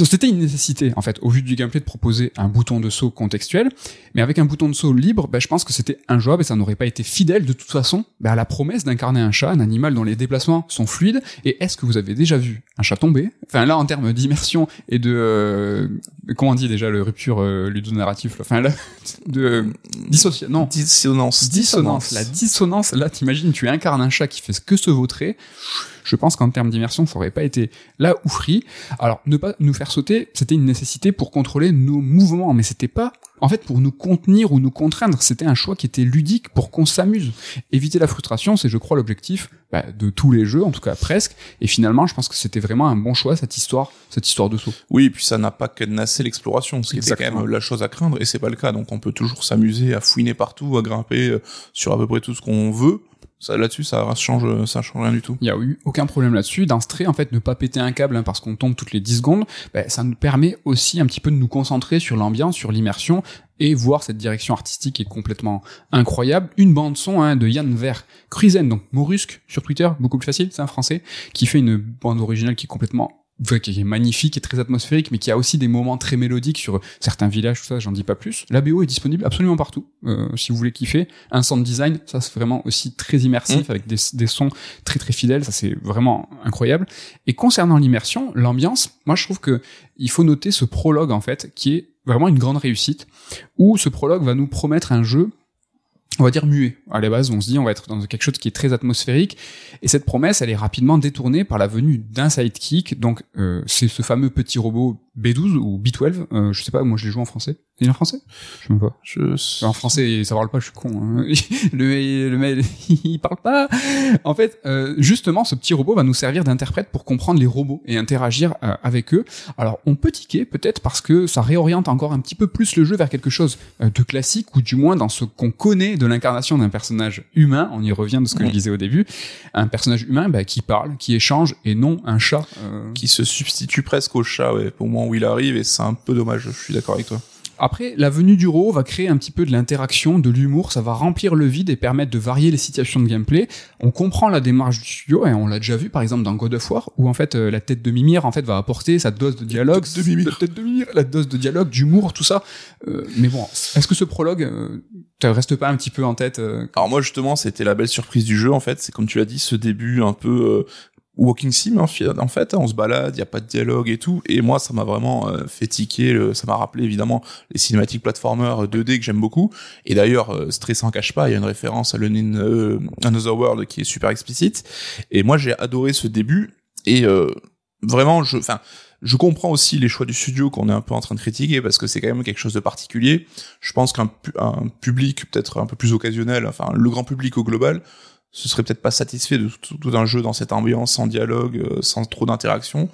C'était une nécessité, en fait, au vu du gameplay, de proposer un bouton de saut contextuel. Mais avec un bouton de saut libre, ben, je pense que c'était injouable et ça n'aurait pas été fidèle de toute façon ben, à la promesse d'incarner un chat, un animal dont les déplacements sont fluides. Et est-ce que vous avez déjà vu un chat tombé. Enfin là en termes d'immersion et de euh, comment on dit déjà le rupture euh, ludonarratif. Enfin là *laughs* de dissociation. Non. Dissonance. Dissonance. La dissonance. Là t'imagines tu incarnes un chat qui fait ce que se vautrer. Je pense qu'en termes d'immersion, ça aurait pas été là ou free. Alors, ne pas nous faire sauter, c'était une nécessité pour contrôler nos mouvements, mais c'était pas, en fait, pour nous contenir ou nous contraindre. C'était un choix qui était ludique pour qu'on s'amuse. Éviter la frustration, c'est, je crois, l'objectif bah, de tous les jeux, en tout cas presque. Et finalement, je pense que c'était vraiment un bon choix cette histoire, cette histoire de saut. Oui, et puis ça n'a pas cadenassé l'exploration, ce qui était quand même la chose à craindre, et c'est pas le cas. Donc on peut toujours s'amuser à fouiner partout, à grimper euh, sur à peu près tout ce qu'on veut. Ça, là-dessus, ça change, ça change rien du tout. Il y a eu aucun problème là-dessus. Trait, en fait, ne pas péter un câble hein, parce qu'on tombe toutes les 10 secondes, bah, ça nous permet aussi un petit peu de nous concentrer sur l'ambiance, sur l'immersion et voir cette direction artistique qui est complètement incroyable. Une bande son hein, de Yann Ver Cruisen, donc Morusque sur Twitter, beaucoup plus facile, c'est un français, qui fait une bande originale qui est complètement qui est magnifique et très atmosphérique, mais qui a aussi des moments très mélodiques sur certains villages, tout ça, j'en dis pas plus. La BO est disponible absolument partout, euh, si vous voulez kiffer. Un sound design, ça c'est vraiment aussi très immersif, avec des, des sons très très fidèles, ça c'est vraiment incroyable. Et concernant l'immersion, l'ambiance, moi je trouve que il faut noter ce prologue en fait, qui est vraiment une grande réussite, où ce prologue va nous promettre un jeu on va dire muet. À la base, on se dit on va être dans quelque chose qui est très atmosphérique, et cette promesse, elle est rapidement détournée par la venue d'un sidekick. Donc, euh, c'est ce fameux petit robot B12 ou B12. Euh, je sais pas, moi je l'ai joué en français. Il est en français? Je sais même pas. Je... En français, ça parle pas, je suis con. hein. Le, *laughs* le mail, *laughs* il parle pas. En fait, euh, justement, ce petit robot va nous servir d'interprète pour comprendre les robots et interagir euh, avec eux. Alors, on peut tiquer peut-être parce que ça réoriente encore un petit peu plus le jeu vers quelque chose euh, de classique ou du moins dans ce qu'on connaît de l'incarnation d'un personnage humain. On y revient de ce que je disais au début. Un personnage humain bah, qui parle, qui échange et non un chat. euh, qui se substitue presque au chat, ouais, au moment où il arrive, et c'est un peu dommage, je suis d'accord avec toi. Après, la venue du robot va créer un petit peu de l'interaction, de l'humour, ça va remplir le vide et permettre de varier les situations de gameplay. On comprend la démarche du studio et on l'a déjà vu par exemple dans God of War où en fait euh, la tête de Mimir en fait va apporter sa dose de dialogue, tête de Mimir. la tête de Mimir, la dose de dialogue, d'humour, tout ça. Euh, mais bon, est-ce que ce prologue euh, te reste pas un petit peu en tête euh, Alors moi justement, c'était la belle surprise du jeu en fait, c'est comme tu l'as dit, ce début un peu euh, walking sim en fi- en fait, hein, on se balade, il y a pas de dialogue et tout, et moi ça m'a vraiment euh, fait tiquer, ça m'a rappelé évidemment les cinématiques platformers 2D que j'aime beaucoup, et d'ailleurs euh, Stray s'en cache pas, il y a une référence à le euh, Another World qui est super explicite, et moi j'ai adoré ce début, et euh, vraiment je, enfin je comprends aussi les choix du studio qu'on est un peu en train de critiquer parce que c'est quand même quelque chose de particulier. Je pense qu'un pu- un public peut-être un peu plus occasionnel, enfin le grand public au global, ce serait peut-être pas satisfait de tout, tout un jeu dans cette ambiance, sans dialogue, euh, sans trop d'interaction.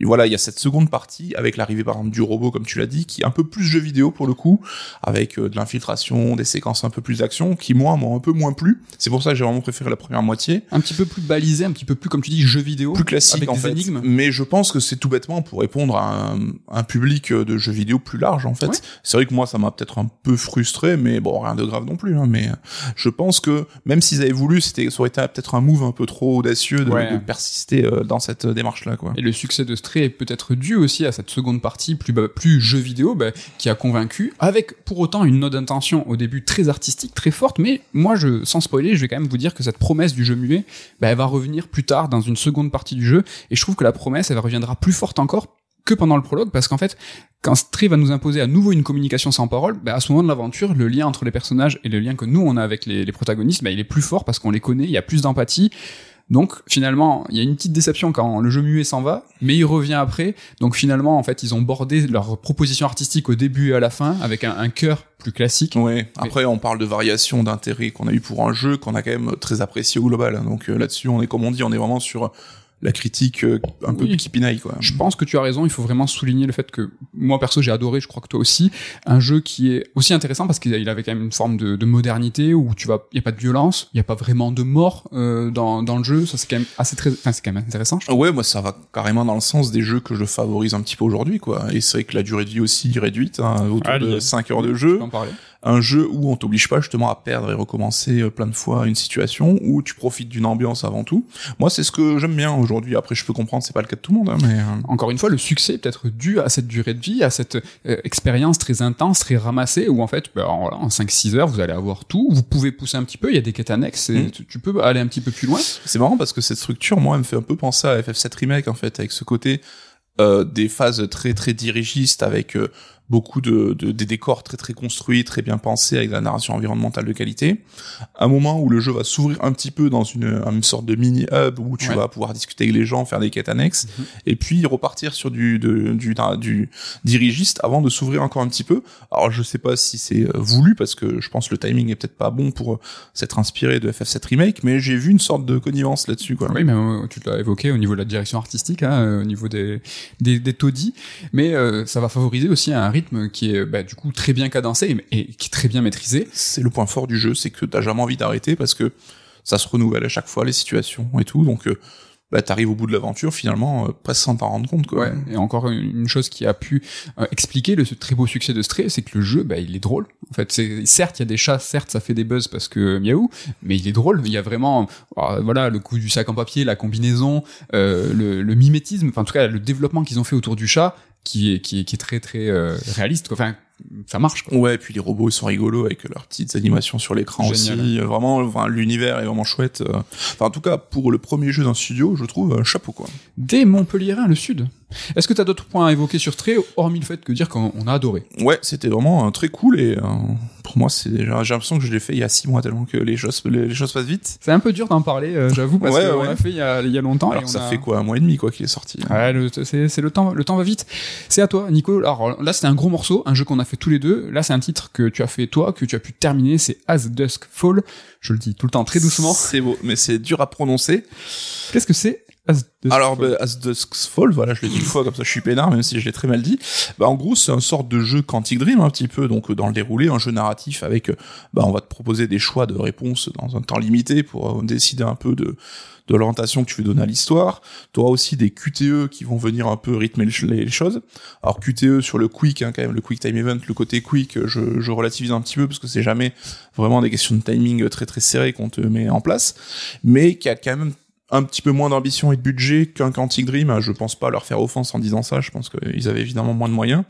Voilà, il y a cette seconde partie avec l'arrivée par exemple du robot, comme tu l'as dit, qui est un peu plus jeu vidéo pour le coup, avec euh, de l'infiltration, des séquences un peu plus d'action, qui moi m'ont un peu moins plu. C'est pour ça que j'ai vraiment préféré la première moitié, un petit peu plus balisé, un petit peu plus comme tu dis jeu vidéo, plus classique avec en des fait. énigmes. Mais je pense que c'est tout bêtement pour répondre à un, un public de jeux vidéo plus large en fait. Ouais. C'est vrai que moi ça m'a peut-être un peu frustré, mais bon rien de grave non plus. Hein, mais je pense que même s'ils avaient voulu, c'était ça aurait été peut-être un move un peu trop audacieux de, Ouais. de persister euh, dans cette démarche là quoi. Et le succès de Stray est peut-être dû aussi à cette seconde partie plus plus jeu vidéo bah, qui a convaincu, avec pour autant une note d'intention au début très artistique, très forte. Mais moi, je, sans spoiler, je vais quand même vous dire que cette promesse du jeu muet, bah, elle va revenir plus tard dans une seconde partie du jeu. Et je trouve que la promesse, elle reviendra plus forte encore que pendant le prologue, parce qu'en fait, quand Stray va nous imposer à nouveau une communication sans parole, bah, à ce moment de l'aventure, le lien entre les personnages et le lien que nous on a avec les, protagonistes, il est plus fort parce qu'on les connaît, il y a plus d'empathie. Donc finalement, il y a une petite déception quand le jeu muet s'en va, mais il revient après. Donc finalement, en fait, ils ont bordé leur proposition artistique au début et à la fin avec un, un cœur plus classique. Ouais. Après, on parle de variation d'intérêt qu'on a eu pour un jeu qu'on a quand même très apprécié au global. Donc euh, là-dessus, on est comme on dit, on est vraiment sur la critique euh, un peu Oui. qui pinaille quoi. Je pense que tu as raison, il faut vraiment souligner le fait que moi perso j'ai adoré, je crois que toi aussi, un jeu qui est aussi intéressant parce qu'il avait quand même une forme de, de modernité où tu vas, il y a pas de violence, il y a pas vraiment de mort euh, dans, dans le jeu, ça c'est quand même assez très, enfin c'est quand même intéressant. je. Ouais, moi ça va carrément dans le sens des jeux que je favorise un petit peu aujourd'hui, quoi. Et c'est vrai que la durée de vie aussi est réduite, hein, autour Allez. de 5 heures de jeu. peux en parler. Un jeu où on t'oblige pas justement à perdre et recommencer euh, plein de fois une situation, où tu profites d'une ambiance avant tout. Moi, c'est ce que j'aime bien aujourd'hui. Après, je peux comprendre, c'est pas le cas de tout le monde, hein, mais... euh, Encore une fois, le succès est peut-être dû à cette durée de vie, à cette euh, expérience très intense, très ramassée, où en fait, ben, en, en 5-6 heures, vous allez avoir tout. Vous pouvez pousser un petit peu, il y a des quêtes annexes, et Mm. tu, tu peux aller un petit peu plus loin. C'est marrant parce que cette structure, moi, elle me fait un peu penser à FF7 Remake, en fait, avec ce côté euh, des phases très très dirigistes, avec euh, beaucoup de, de- des décors très très construits, très bien pensés, avec de la narration environnementale de qualité. Un moment où le jeu va s'ouvrir un petit peu dans une, une sorte de mini hub où tu Ouais. vas pouvoir discuter avec les gens, faire des quêtes annexes, Mhm. et puis repartir sur du de, du, du dirigiste avant de s'ouvrir encore un petit peu. Alors je sais pas si c'est euh, voulu parce que je pense que le timing est peut-être pas bon pour euh, s'être inspiré de FF7 remake, mais j'ai vu une sorte de connivence là-dessus quoi. Oui, mais euh, tu l'as évoqué au niveau de la direction artistique, hein, au niveau des, des, des taudis, mais euh, ça va favoriser aussi un rythme qui est bah, du coup très bien cadencé et, et qui est très bien maîtrisé. C'est le point fort du jeu, c'est que t'as jamais envie d'arrêter parce que ça se renouvelle à chaque fois les situations et tout, donc euh, bah, t'arrives au bout de l'aventure finalement euh, presque sans t'en rendre compte quoi. Ouais. Et encore une chose qui a pu euh, expliquer le ce très beau succès de Stray, c'est que le jeu, bah, il est drôle. En fait, c'est certes il y a des chats, certes ça fait des buzz parce que miaou, mais il est drôle. Il y a vraiment, euh, voilà, le coup du sac en papier, la combinaison, euh, le, le mimétisme, enfin en tout cas le développement qu'ils ont fait autour du chat, qui est qui est, qui est très très euh, réaliste. quoi. Enfin, ça marche. Quoi. Ouais, et puis les robots ils sont rigolos avec leurs petites animations sur l'écran aussi. Euh, Vraiment, enfin, l'univers est vraiment chouette. euh. Enfin, en tout cas, pour le premier jeu d'un studio, je trouve un chapeau quoi. Des Montpellierin, le sud. Est-ce que tu as d'autres points à évoquer sur Stray, hormis le fait que dire qu'on on a adoré? Ouais, c'était vraiment euh, très cool et euh, pour moi, c'est déjà j'ai l'impression que je l'ai fait il y a six mois tellement que les choses les, les choses passent vite. C'est un peu dur d'en parler, euh, j'avoue, parce Ouais, qu'on ouais. l'a fait il y a, il y a longtemps. Alors et que on ça a- fait quoi un mois et demi quoi qu'il est sorti. Ouais, le- c'est le temps, le temps va vite. C'est à toi, Nico. Alors là, c'était un gros morceau, un jeu qu'on a fait tous les deux. Là, c'est un titre que tu as fait toi, que tu as pu terminer. C'est As Dusk Fall. Je le dis tout le temps très doucement. C'est beau, mais c'est dur à prononcer. Qu'est-ce que c'est? Alors, bah, As Dusk's Fall, voilà, je l'ai dit une fois, comme ça je suis peinard, même si je l'ai très mal dit. Bah, en gros, c'est un sorte de jeu Quantic Dream, un petit peu, donc euh, dans le déroulé, un jeu narratif avec, bah, on va te proposer des choix de réponses dans un temps limité pour euh, décider un peu de, de l'orientation que tu veux donner à l'histoire. Tu auras aussi des QTE qui vont venir un peu rythmer les, ch- les- les choses. Alors QTE sur le quick, hein, quand même, le quick time event, le côté quick, je, je relativise un petit peu parce que c'est jamais vraiment des questions de timing très très serrées qu'on te met en place, mais qui a quand même un petit peu moins d'ambition et de budget qu'un Quantic Dream. Je pense pas leur faire offense en disant ça. Je pense qu'ils avaient évidemment moins de moyens.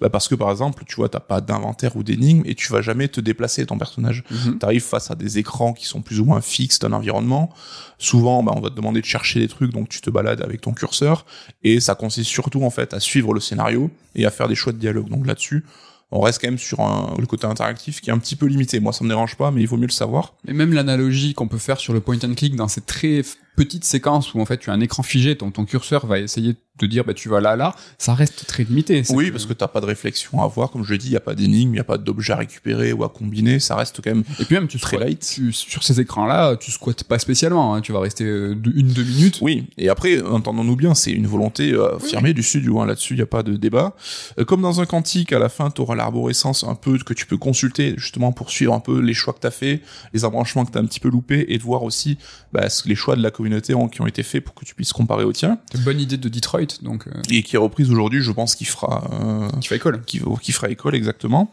Bah parce que par exemple, tu vois, t'as pas d'inventaire ou d'énigme et tu vas jamais te déplacer ton personnage. Mhm. T'arrives face à des écrans qui sont plus ou moins fixes d'un environnement. Souvent, bah, on va te demander de chercher des trucs, donc tu te balades avec ton curseur. Et ça consiste surtout en fait à suivre le scénario et à faire des choix de dialogue. Donc là-dessus, on reste quand même sur un, le côté interactif qui est un petit peu limité. Moi, ça me dérange pas, mais il vaut mieux le savoir. Et même l'analogie qu'on peut faire sur le point and click dans ces très petites séquences où en fait tu as un écran figé, ton, ton curseur va essayer de te dire bah tu vas là là, ça reste très limité. Oui, parce que t'as pas de réflexion à avoir, comme je l'ai dit, il y a pas d'énigme, il y a pas d'objet à récupérer ou à combiner, ça reste quand même Et puis même tu très light. tu- sur ces écrans-là, tu squattes pas spécialement. hein. Tu vas rester euh, une deux minutes. Oui, et après, entendons-nous bien, c'est une volonté euh, affirmée du studio, hein, là-dessus, il y a pas de débat. Euh, comme dans un quantique, à la fin, tu auras l'arborescence un peu que tu peux consulter, justement, pour suivre un peu les choix que t'as fait, les embranchements que t'as un petit peu loupés, et de voir aussi bah, les choix de la communauté ont, qui ont été faits pour que tu puisses comparer au tien, une bonne idée de Detroit, donc euh, et qui est reprise aujourd'hui, je pense qu'il fera... euh, tu fais école. qui, qui fera école exactement.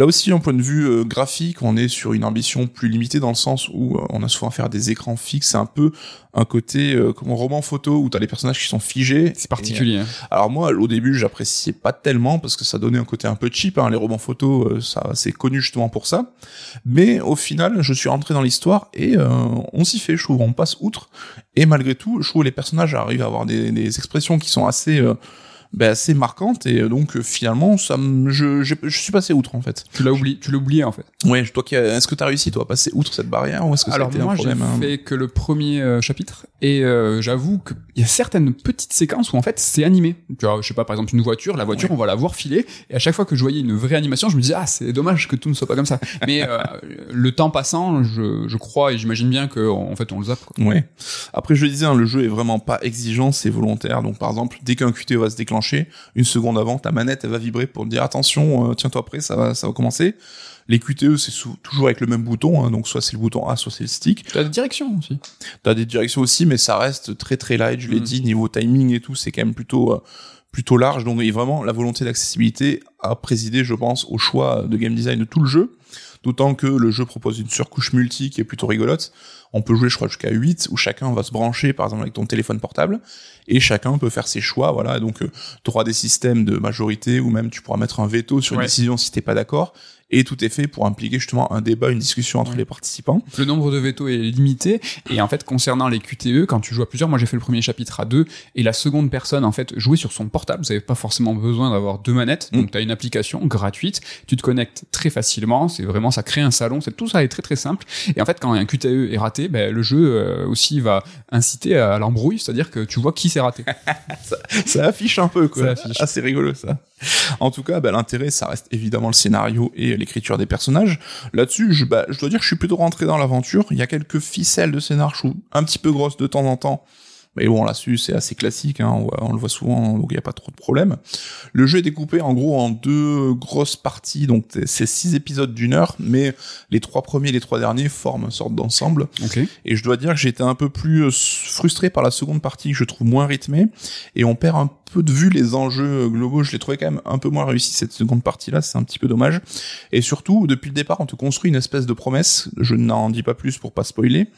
Là aussi, en point de vue euh, graphique, on est sur une ambition plus limitée dans le sens où euh, on a souvent à faire des écrans fixes. C'est un peu un côté euh, comme un roman photo où t'as les personnages qui sont figés. C'est particulier. hein. Et, euh, alors moi, au début, j'appréciais pas tellement parce que ça donnait un côté un peu cheap. Hein. Les romans photos, ça, c'est connu justement pour ça. Mais au final, je suis rentré dans l'histoire et euh, on s'y fait. Je trouve, on passe outre. Et malgré tout, je trouve que les personnages arrivent à avoir des, des expressions qui sont assez euh, ben, assez marquantes et donc euh, finalement ça me, je, je suis passé outre en fait. Tu l'as oublié, tu l'as oublié en fait. Ouais, toi qui est-ce que t'as réussi toi à passer outre cette barrière ou est-ce que ça a Alors été moi un j'ai hein fait que le premier euh, chapitre et euh, j'avoue qu'il y a certaines petites séquences où en fait c'est animé. Tu vois, je sais pas par exemple une voiture, la voiture on va la voir filer et à chaque fois que je voyais une vraie animation, je me disais ah c'est dommage que tout ne soit pas comme ça. *laughs* Mais euh, le temps passant, je, je crois et j'imagine bien que en fait on le zappe. Quoi. Ouais. Après, je le disais, hein, le jeu est vraiment pas exigeant, c'est volontaire. Donc, par exemple, dès qu'un QTE va se déclencher, une seconde avant, ta manette, elle va vibrer pour te dire attention, euh, tiens-toi prêt, ça va, ça va commencer. Les QTE, c'est toujours avec le même bouton, hein, donc soit c'est le bouton A, soit c'est le stick. Tu as des directions aussi. T'as des directions aussi, mais ça reste très très light. Je l'ai Mm. dit, niveau timing et tout, c'est quand même plutôt euh, plutôt large. Donc et vraiment, la volonté d'accessibilité a présidé, je pense, au choix de game design de tout le jeu. D'autant que le jeu propose une surcouche multi qui est plutôt rigolote. On peut jouer, je crois, jusqu'à 8, où chacun va se brancher, par exemple, avec ton téléphone portable, et chacun peut faire ses choix, voilà. Donc, euh, tu auras des systèmes de majorité, ou même tu pourras mettre un veto sur une Ouais. décision si t'es pas d'accord, et tout est fait pour impliquer justement un débat, une discussion entre Ouais. les participants. Le nombre de veto est limité et en fait concernant les QTE, quand tu joues à plusieurs, moi j'ai fait le premier chapitre à deux et la seconde personne en fait jouait sur son portable. Vous n'avez pas forcément besoin d'avoir deux manettes, donc Mm. tu as une application gratuite, tu te connectes très facilement. C'est vraiment ça crée un salon, c'est tout ça est très très simple. Et en fait quand un QTE est raté, ben, le jeu euh, aussi va inciter à l'embrouille, c'est-à-dire que tu vois qui s'est raté. *laughs* ça affiche un peu, quoi. Ça affiche. Ah, c'est rigolo, ça. En tout cas, bah, l'intérêt, ça reste évidemment le scénario et l'écriture des personnages. Là-dessus, je, bah, je dois dire que je suis plutôt rentré dans l'aventure. Il y a quelques ficelles de scénar, un petit peu grosses de temps en temps. Mais bon, là-dessus, c'est assez classique, hein, on, le voit souvent, donc il n'y a pas trop de problème. Le jeu est découpé en gros en deux grosses parties, donc c'est six épisodes d'une heure, mais les trois premiers et les trois derniers forment une sorte d'ensemble. Ok. Et je dois dire que j'ai été un peu plus euh, frustré par la seconde partie que je trouve moins rythmée. Et on perd un peu de vue les enjeux globaux. Je l'ai trouvé quand même un peu moins réussi cette seconde partie-là. C'est un petit peu dommage. Et surtout, depuis le départ, on te construit une espèce de promesse. Je n'en dis pas plus pour pas spoiler.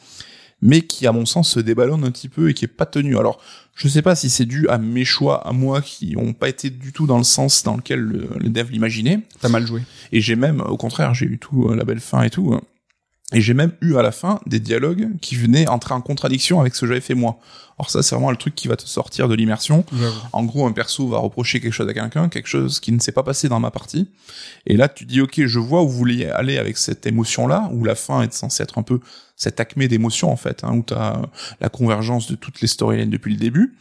Mais qui, à mon sens, se déballonne un petit peu et qui est pas tenue. Alors, je sais pas si c'est dû à mes choix, à moi, qui ont pas été du tout dans le sens dans lequel le, le dev l'imaginait. T'as mal joué. Et j'ai même, au contraire, j'ai eu tout euh, la belle fin et tout. hein. Et j'ai même eu à la fin des dialogues qui venaient entrer en contradiction avec ce que j'avais fait moi. Alors ça, c'est vraiment le truc qui va te sortir de l'immersion. En gros, un perso va reprocher quelque chose à quelqu'un, quelque chose qui ne s'est pas passé dans ma partie. Et là, tu dis, ok, je vois où vous voulez aller avec cette émotion-là, où la fin est censée être un peu cette acmé d'émotion, en fait, hein, où tu as la convergence de toutes les storylines depuis le début.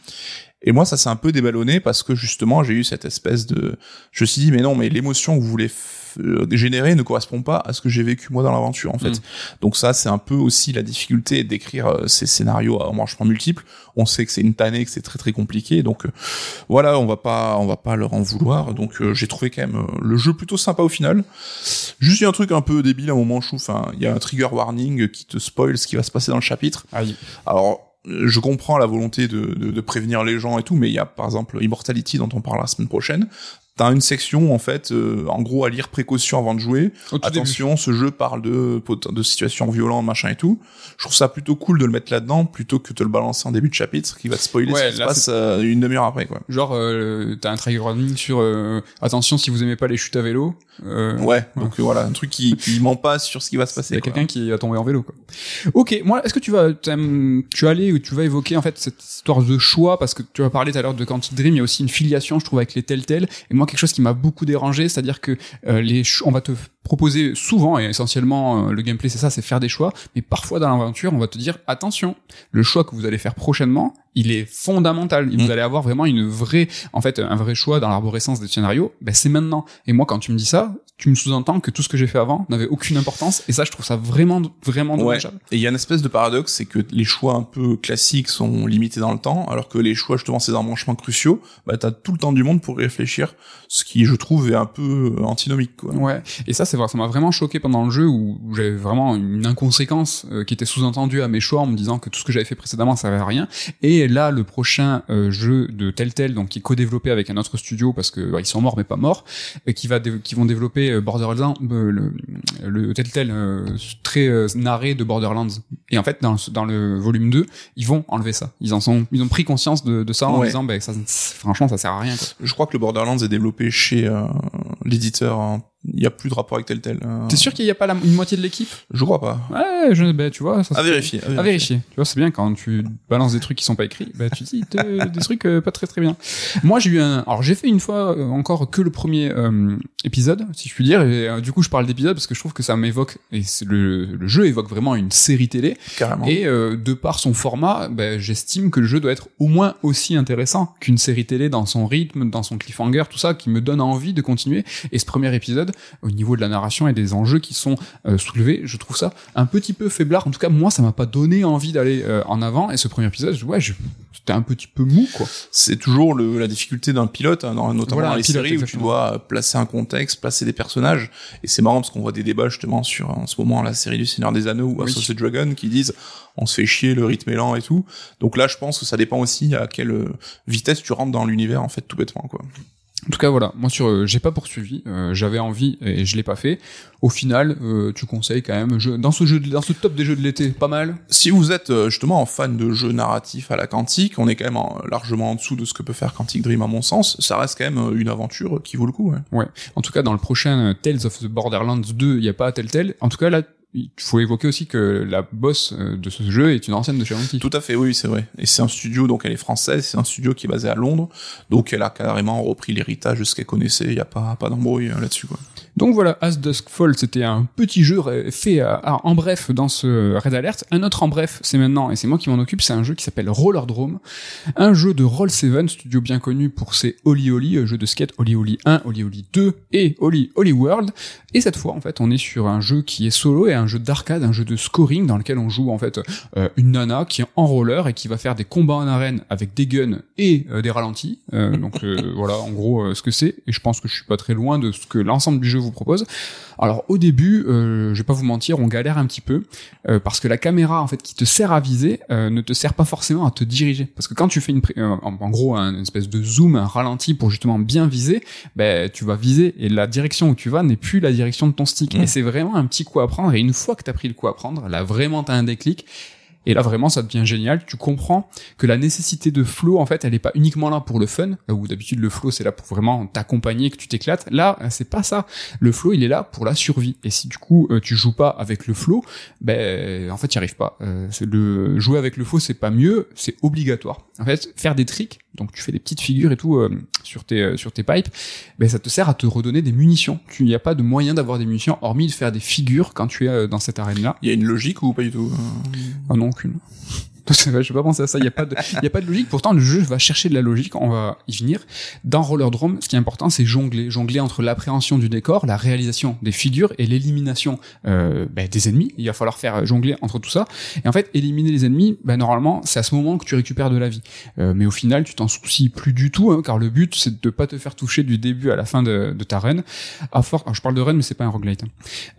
Et moi, ça s'est un peu déballonné parce que justement, j'ai eu cette espèce de... Je me suis dit, mais non, mais l'émotion que vous voulez f- euh, générer ne correspond pas à ce que j'ai vécu moi dans l'aventure, en fait. Mm. Donc ça, c'est un peu aussi la difficulté d'écrire euh, ces scénarios à embranchement multiple. On sait que c'est une tannée, que c'est très très compliqué. Donc euh, voilà, on va pas, on va pas leur en vouloir. Donc euh, j'ai trouvé quand même le jeu plutôt sympa au final. Juste il y a un truc un peu débile à un moment, je trouve. Enfin, il y a un trigger warning qui te spoil ce qui va se passer dans le chapitre. Alors, je comprends la volonté de, de, de prévenir les gens et tout, mais il y a par exemple Immortality dont on parlera la semaine prochaine. T'as une section en fait, euh, en gros à lire précaution avant de jouer. Tout début. Attention, ce jeu parle de de situations violentes, machin et tout. Je trouve ça plutôt cool de le mettre là-dedans plutôt que de le balancer en début de chapitre qui va te spoiler Ouais, ce qui se passe euh, une demi-heure après quoi. Genre, euh, t'as un trigger warning sur euh, attention si vous aimez pas les chutes à vélo. Euh, Ouais, donc voilà, un truc qui, qui *laughs* ment pas sur ce qui va se Il passer. y a quelqu'un qui va tomber en vélo, quoi. Ok, moi, est-ce que tu vas, tu aller ou tu vas évoquer en fait cette histoire de choix? Parce que tu as parlé tout à l'heure de Quantic Dream, il y a aussi une filiation, je trouve, avec les Telltale. Et moi, quelque chose qui m'a beaucoup dérangé, c'est-à-dire que euh, les, on va te proposer souvent et essentiellement euh, le gameplay, c'est ça, c'est faire des choix. Mais parfois dans l'aventure, on va te dire attention, le choix que vous allez faire prochainement, il est fondamental. Vous Mm. allez avoir vraiment une vraie, en fait, un vrai choix dans l'arborescence des scénarios. Ben c'est maintenant. Et moi, quand tu me dis ça, tu me sous-entends que tout ce que j'ai fait avant n'avait aucune importance. Et ça, je trouve ça vraiment, vraiment Ouais. dommageable. Et il y a une espèce de paradoxe, c'est que les choix un peu classiques sont limités dans le temps, alors que les choix justement ces embranchements cruciaux, bah t'as tout le temps du monde pour réfléchir, ce qui je trouve est un peu euh, antinomique quoi. Ouais. Et ça, c'est vrai, ça m'a vraiment choqué pendant le jeu où, où j'avais vraiment une inconséquence euh, qui était sous-entendue à mes choix en me disant que tout ce que j'avais fait précédemment, ça servait à rien. Et là, le prochain euh, jeu de Telltale, donc qui est co-développé avec un autre studio parce que bah, ils sont morts mais pas morts, et qui va, qui vont développer euh, Borderlands, euh, le, le Telltale euh, très euh, narré de Borderlands. Et en fait, dans, le- dans le volume 2, ils vont enlever ça. Ils en sont, ils ont pris conscience de, de ça en Ouais. disant, ben ça, franchement, ça sert à rien. Quoi. Je crois que le Borderlands est développé chez euh, l'éditeur. Il y a plus de rapport avec Telltale. euh, T'es sûr qu'il n'y a pas la, une moitié de l'équipe? Je crois pas. Ouais, je, ben, tu vois, ça À vérifier. À À vérifier. Tu vois, c'est bien quand tu balances des trucs qui sont pas écrits. Bah, tu dis *laughs* des trucs euh, pas très très bien. Moi, j'ai eu un. Alors, j'ai fait une fois euh, encore que le premier épisode, si je puis dire. Et du coup, je parle d'épisode parce que je trouve que ça m'évoque. Et le, le jeu évoque vraiment une série télé. Carrément. Et de par son format, ben, j'estime que le jeu doit être au moins aussi intéressant qu'une série télé dans son rythme, dans son cliffhanger, tout ça, qui me donne envie de continuer. Et ce premier épisode, épisode au niveau de la narration et des enjeux qui sont euh, soulevés. Je trouve ça un petit peu faiblard. En tout cas, moi, ça m'a pas donné envie d'aller euh, en avant. Et ce premier épisode, ouais, c'était un petit peu mou, quoi. C'est toujours le, la difficulté d'un pilote, hein, notamment Voilà, dans les pilote, séries où tu dois placer un contexte, placer des personnages. Et c'est marrant parce qu'on voit des débats justement sur en ce moment la série du Seigneur des Anneaux ou. House of the Dragon qui disent on se fait chier, le rythme est lent et tout. Donc là, je pense que ça dépend aussi à quelle euh, vitesse tu rentres dans l'univers en fait, tout bêtement quoi. En tout cas, voilà. Moi, sur, euh, j'ai pas poursuivi. euh, J'avais envie et je l'ai pas fait. Au final, euh, tu conseilles quand même. Je, dans ce jeu, de- dans ce top des jeux de l'été, pas mal. Si vous êtes euh, justement en fan de jeux narratifs à la Quantique, on est quand même en- largement en dessous de ce que peut faire Quantic Dream à mon sens. Ça reste quand même une aventure qui vaut le coup. ouais. Ouais. En tout cas, dans le prochain Tales of the Borderlands 2, il y a pas Telltale. En tout cas, là, il faut évoquer aussi que la boss euh, de ce jeu est une ancienne de chez. Tout à fait, oui, c'est vrai. Et c'est un studio, donc elle est française, c'est un studio qui est basé à Londres, donc elle a carrément repris l'héritage de ce qu'elle connaissait, il y a pas, pas d'embrouille euh, là-dessus. Donc voilà, As Dusk Fall, c'était un petit jeu fait euh, en bref dans ce Red Alert. Un autre en bref, c'est maintenant, et c'est moi qui m'en occupe, c'est un jeu qui s'appelle Rollerdrome. Un jeu de Roll7, studio bien connu pour ses Oli Oli, euh, jeux de skate Oli Oli 1, Oli Oli 2 et Oli Oli World. Et cette fois, en fait, on est sur un jeu qui est solo et un jeu d'arcade, un jeu de scoring dans lequel on joue en fait euh, une nana qui est en roller et qui va faire des combats en arène avec des guns et des ralentis. Donc *laughs* voilà, en gros, ce que c'est. Et je pense que je suis pas très loin de ce que l'ensemble du jeu vous propose. Alors au début, euh, je vais pas vous mentir, on galère un petit peu euh, parce que la caméra en fait qui te sert à viser euh, ne te sert pas forcément à te diriger. Parce que quand tu fais une, en, en gros un une espèce de zoom, un ralenti pour justement bien viser, ben tu vas viser et la direction où tu vas n'est plus la direction de ton stick. Mmh. Et c'est vraiment un petit coup à prendre. Et une fois que t'as pris le coup à prendre, là vraiment t'as un déclic. Et là vraiment ça devient génial, tu comprends que la nécessité de flow en fait elle est pas uniquement là pour le fun, là où d'habitude le flow c'est là pour vraiment t'accompagner, que tu t'éclates, là euh, c'est pas ça, le flow il est là pour la survie, et si du coup euh, tu joues pas avec le flow, ben en fait tu arrives pas, Euh, le jouer avec le flow c'est pas mieux, c'est obligatoire. En fait faire des tricks, donc tu fais des petites figures et tout euh, sur tes euh, sur tes pipes, ben ça te sert à te redonner des munitions, tu n'y a pas de moyen d'avoir des munitions hormis de faire des figures quand tu es euh, dans cette arène là. Il y a une logique ou pas du tout euh? Ah non, C'est vrai, *laughs* Je vais pas penser à ça. Il y a pas de, y a pas de logique. Pourtant, le jeu va chercher de la logique. On va y venir. Dans Rollerdrome, ce qui est important, c'est jongler, jongler entre l'appréhension du décor, la réalisation des figures et l'élimination euh, ben, des ennemis. Il va falloir faire jongler entre tout ça. Et en fait, éliminer les ennemis, ben, normalement, c'est à ce moment que tu récupères de la vie. Euh, mais au final, tu t'en soucies plus du tout, hein, car le but, c'est de pas te faire toucher du début à la fin de, ta run. À force, je parle de run, mais c'est pas un roguelite. hein.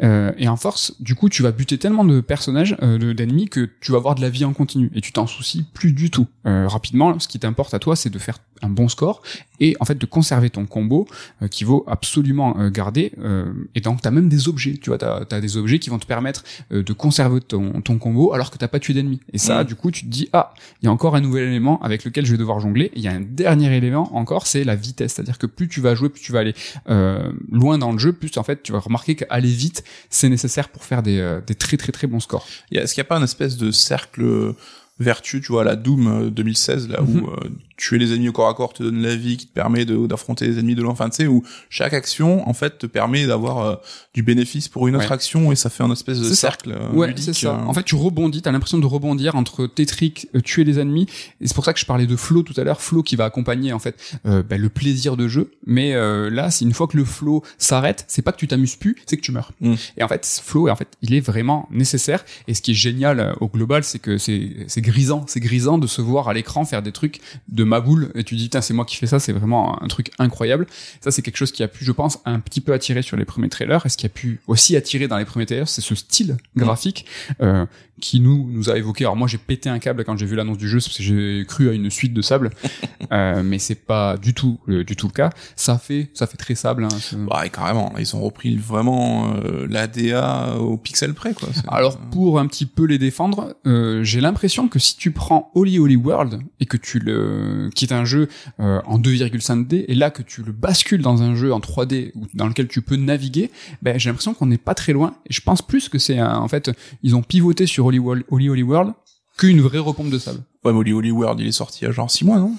Euh, et en force, du coup, tu vas buter tellement de personnages, euh, de- d'ennemis, que tu vas avoir de la vie en continu. Et tu t'en soucies plus du tout. Euh, rapidement, ce qui t'importe à toi, c'est de faire un bon score et en fait de conserver ton combo euh, qui vaut absolument euh, garder. euh, et donc, t'as même des objets. Tu vois, t'as as des objets qui vont te permettre euh, de conserver ton, ton combo alors que t'as pas tué d'ennemis. Et ça, Mm. du coup, tu te dis, ah, il y a encore un nouvel élément avec lequel je vais devoir jongler. Il y a un dernier élément encore, c'est la vitesse. C'est-à-dire que plus tu vas jouer, plus tu vas aller euh, loin dans le jeu, plus en fait tu vas remarquer qu'aller vite, c'est nécessaire pour faire des, euh, des très très très bons scores. Est-ce qu'il n'y a pas un espèce de cercle vertu, tu vois, la Doom euh, 2016, là Mhm. où euh, tuer les ennemis au corps à corps te donne la vie, qui te permet d'affronter les ennemis de loin, enfin, tu sais, où chaque action, en fait, te permet d'avoir euh, du bénéfice pour une autre Ouais. action, et ça fait un espèce de cercle euh, Ouais, c'est ça. euh. En fait, tu rebondis, t'as l'impression de rebondir entre tes tricks, euh, tuer les ennemis. Et c'est pour ça que je parlais de flow tout à l'heure, flow qui va accompagner en fait euh, bah, le plaisir de jeu. Mais euh, là, c'est une fois que le flow s'arrête, c'est pas que tu t'amuses plus, c'est que tu meurs. Mm. Et en fait, ce flow, en fait, il est vraiment nécessaire. Et ce qui est génial euh, au global, c'est que c'est c'est grisant, c'est grisant de se voir à l'écran faire des trucs de ma boule. Et tu dis, c'est moi qui fais ça, c'est vraiment un truc incroyable. Ça, c'est quelque chose qui a pu, je pense, un petit peu attirer sur les premiers trailers. Et ce qui a pu aussi attirer dans les premiers trailers, c'est ce style graphique euh, qui nous nous a évoqué. Alors moi, j'ai pété un câble quand j'ai vu l'annonce du jeu, parce que j'ai cru à une suite de sable, *laughs* euh, mais c'est pas du tout euh, du tout le cas. Ça fait ça fait très sable. Hein, ce- Ouais, carrément. Ils ont repris vraiment euh, l'ADA au pixel près, quoi. Alors pour un petit peu les défendre, euh, j'ai l'impression que si tu prends Holy Holy World et que tu le, qui est un jeu euh, en 2,5D et là que tu le bascules dans un jeu en 3D ou dans lequel tu peux naviguer, ben j'ai l'impression qu'on n'est pas très loin. Et je pense plus que c'est en fait ils ont pivoté sur Holy Holy Holy World qu'une vraie repompe de sable. Ouais, mais Holy Holy World, il est sorti il y a genre 6 mois, non?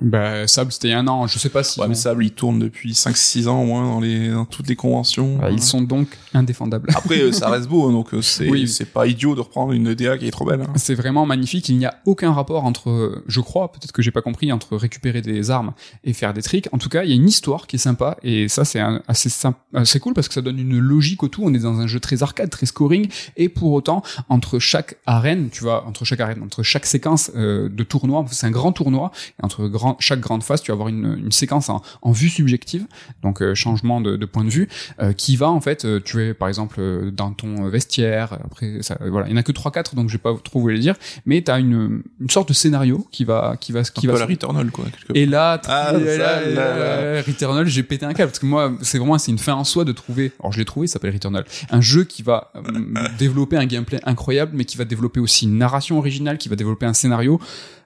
Bah, Sable, c'était il y a un an. Je sais pas si. Ouais, mais Sable, il tourne depuis 5-6 ans au moins dans, les, dans toutes les conventions. Bah, ils sont donc indéfendables. *laughs* Après, euh, ça reste beau, hein, donc euh, c'est Oui. c'est pas idiot de reprendre une DA qui est trop belle. hein. C'est vraiment magnifique. Il n'y a aucun rapport entre, je crois, peut-être que j'ai pas compris, entre récupérer des armes et faire des tricks. En tout cas, il y a une histoire qui est sympa et ça, c'est assez assez cool parce que ça donne une logique au tout. On est dans un jeu très arcade, très scoring et pour autant, entre chaque arène, tu vois, entre chaque arène, entre chaque séquence euh, de tournoi, c'est un grand tournoi. Et entre grand, chaque grande phase, tu vas avoir une, une séquence en, en vue subjective, donc euh, changement de, de point de vue, euh, qui va en fait, euh, tu es par exemple euh, dans ton vestiaire. Après, ça, voilà, il y en a que 3-4, donc je vais pas trop vous les dire, mais t'as une, une sorte de scénario qui va, qui va, qui Un va. peu la Returnal, quoi. Et là, Ah, et ça, là, Returnal, j'ai pété un câble parce que moi, c'est vraiment, c'est une fin en soi de trouver. Alors je l'ai trouvé, ça s'appelle Returnal, un jeu qui va *laughs* développer un gameplay incroyable, mais qui va développer aussi une narration originale, qui va développer un scénario.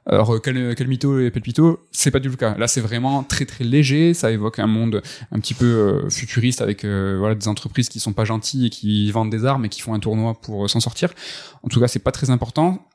Alors euh, mytho et Pelpito, c'est pas du tout le cas. Là, c'est vraiment très très léger. Ça évoque un monde un petit peu euh, futuriste avec euh, voilà des entreprises qui sont pas gentilles et qui vendent des armes et qui font un tournoi pour s'en sortir. En tout cas, c'est pas très important.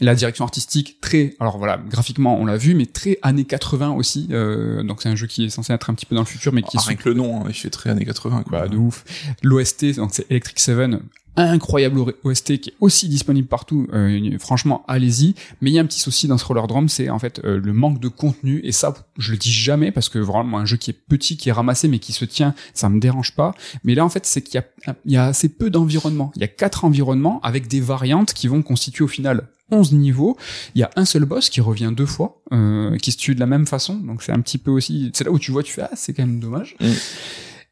La direction artistique très, alors voilà, graphiquement on l'a vu, mais très années 80 aussi. euh, donc c'est un jeu qui est censé être un petit peu dans le futur, mais qui Ah, est rien que le nom, hein, il fait très années 80, quoi. bah, de ouf. L'OST, donc c'est Electric Seven, incroyable OST qui est aussi disponible partout. Euh, franchement, allez-y. Mais il y a un petit souci dans ce Roller Drum, c'est en fait euh, le manque de contenu. Et ça, je le dis jamais parce que vraiment un jeu qui est petit, qui est ramassé, mais qui se tient, ça me dérange pas. Mais là, en fait, c'est qu'il y y a assez peu d'environnements. Il y a quatre environnements avec des variantes qui vont constituer au final 11 niveaux. Il y a un seul boss qui revient deux fois, euh, qui se tue de la même façon. Donc c'est un petit peu aussi, c'est là où tu vois, tu fais ah c'est quand même dommage. Mm.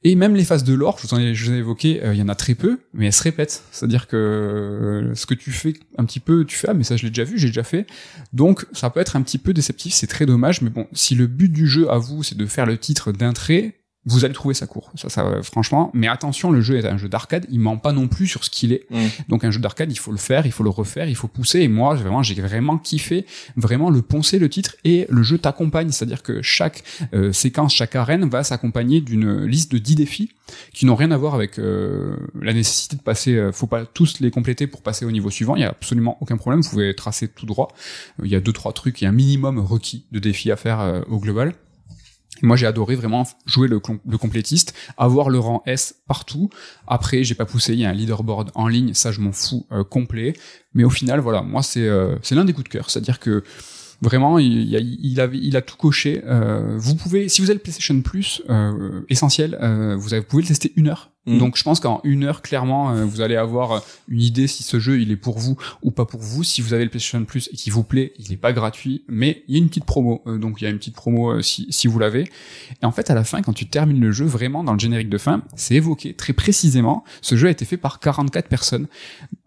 Et même les phases de l'or, je vous en ai, évoqué, euh, il y en a très peu, mais elles se répètent. C'est-à-dire que euh, ce que tu fais un petit peu, tu fais ah mais ça je l'ai déjà vu, j'ai déjà fait. Donc ça peut être un petit peu déceptif, c'est très dommage. Mais bon, si le but du jeu à vous c'est de faire le titre d'un trait, vous allez trouver ça court. Ça, ça, euh, franchement. Mais attention, le jeu est un jeu d'arcade. Il ment pas non plus sur ce qu'il est. Mm. Donc un jeu d'arcade, il faut le faire, il faut le refaire, il faut pousser. Et moi, vraiment, j'ai vraiment kiffé vraiment le poncer le titre et le jeu t'accompagne. C'est-à-dire que chaque euh, séquence, chaque arène va s'accompagner d'une liste de 10 défis qui n'ont rien à voir avec euh, la nécessité de passer. euh, faut pas tous les compléter pour passer au niveau suivant. Il y a absolument aucun problème. Vous pouvez tracer tout droit. Il y a deux trois trucs. Il y a un minimum requis de défis à faire au global. Moi, j'ai adoré vraiment jouer le complétiste, avoir le rang S partout. Après, j'ai pas poussé. Il y a un leaderboard en ligne, ça, je m'en fous euh, complet. Mais au final, voilà, moi, c'est euh, c'est l'un des coups de cœur. C'est-à-dire que vraiment, il, y a, il, avait, il a tout coché. Euh, vous pouvez, si vous avez le PlayStation Plus euh, essentiel, euh, vous, avez, vous pouvez le tester une heure. Mhm. Donc, je pense qu'en une heure, clairement, euh, vous allez avoir une idée si ce jeu il est pour vous ou pas pour vous. Si vous avez le PlayStation Plus et qu'il vous plaît, il n'est pas gratuit, mais il y a une petite promo. Euh, donc, il y a une petite promo euh, si, si vous l'avez. Et en fait, à la fin, quand tu termines le jeu, vraiment dans le générique de fin, c'est évoqué très précisément. Ce jeu a été fait par 44 personnes.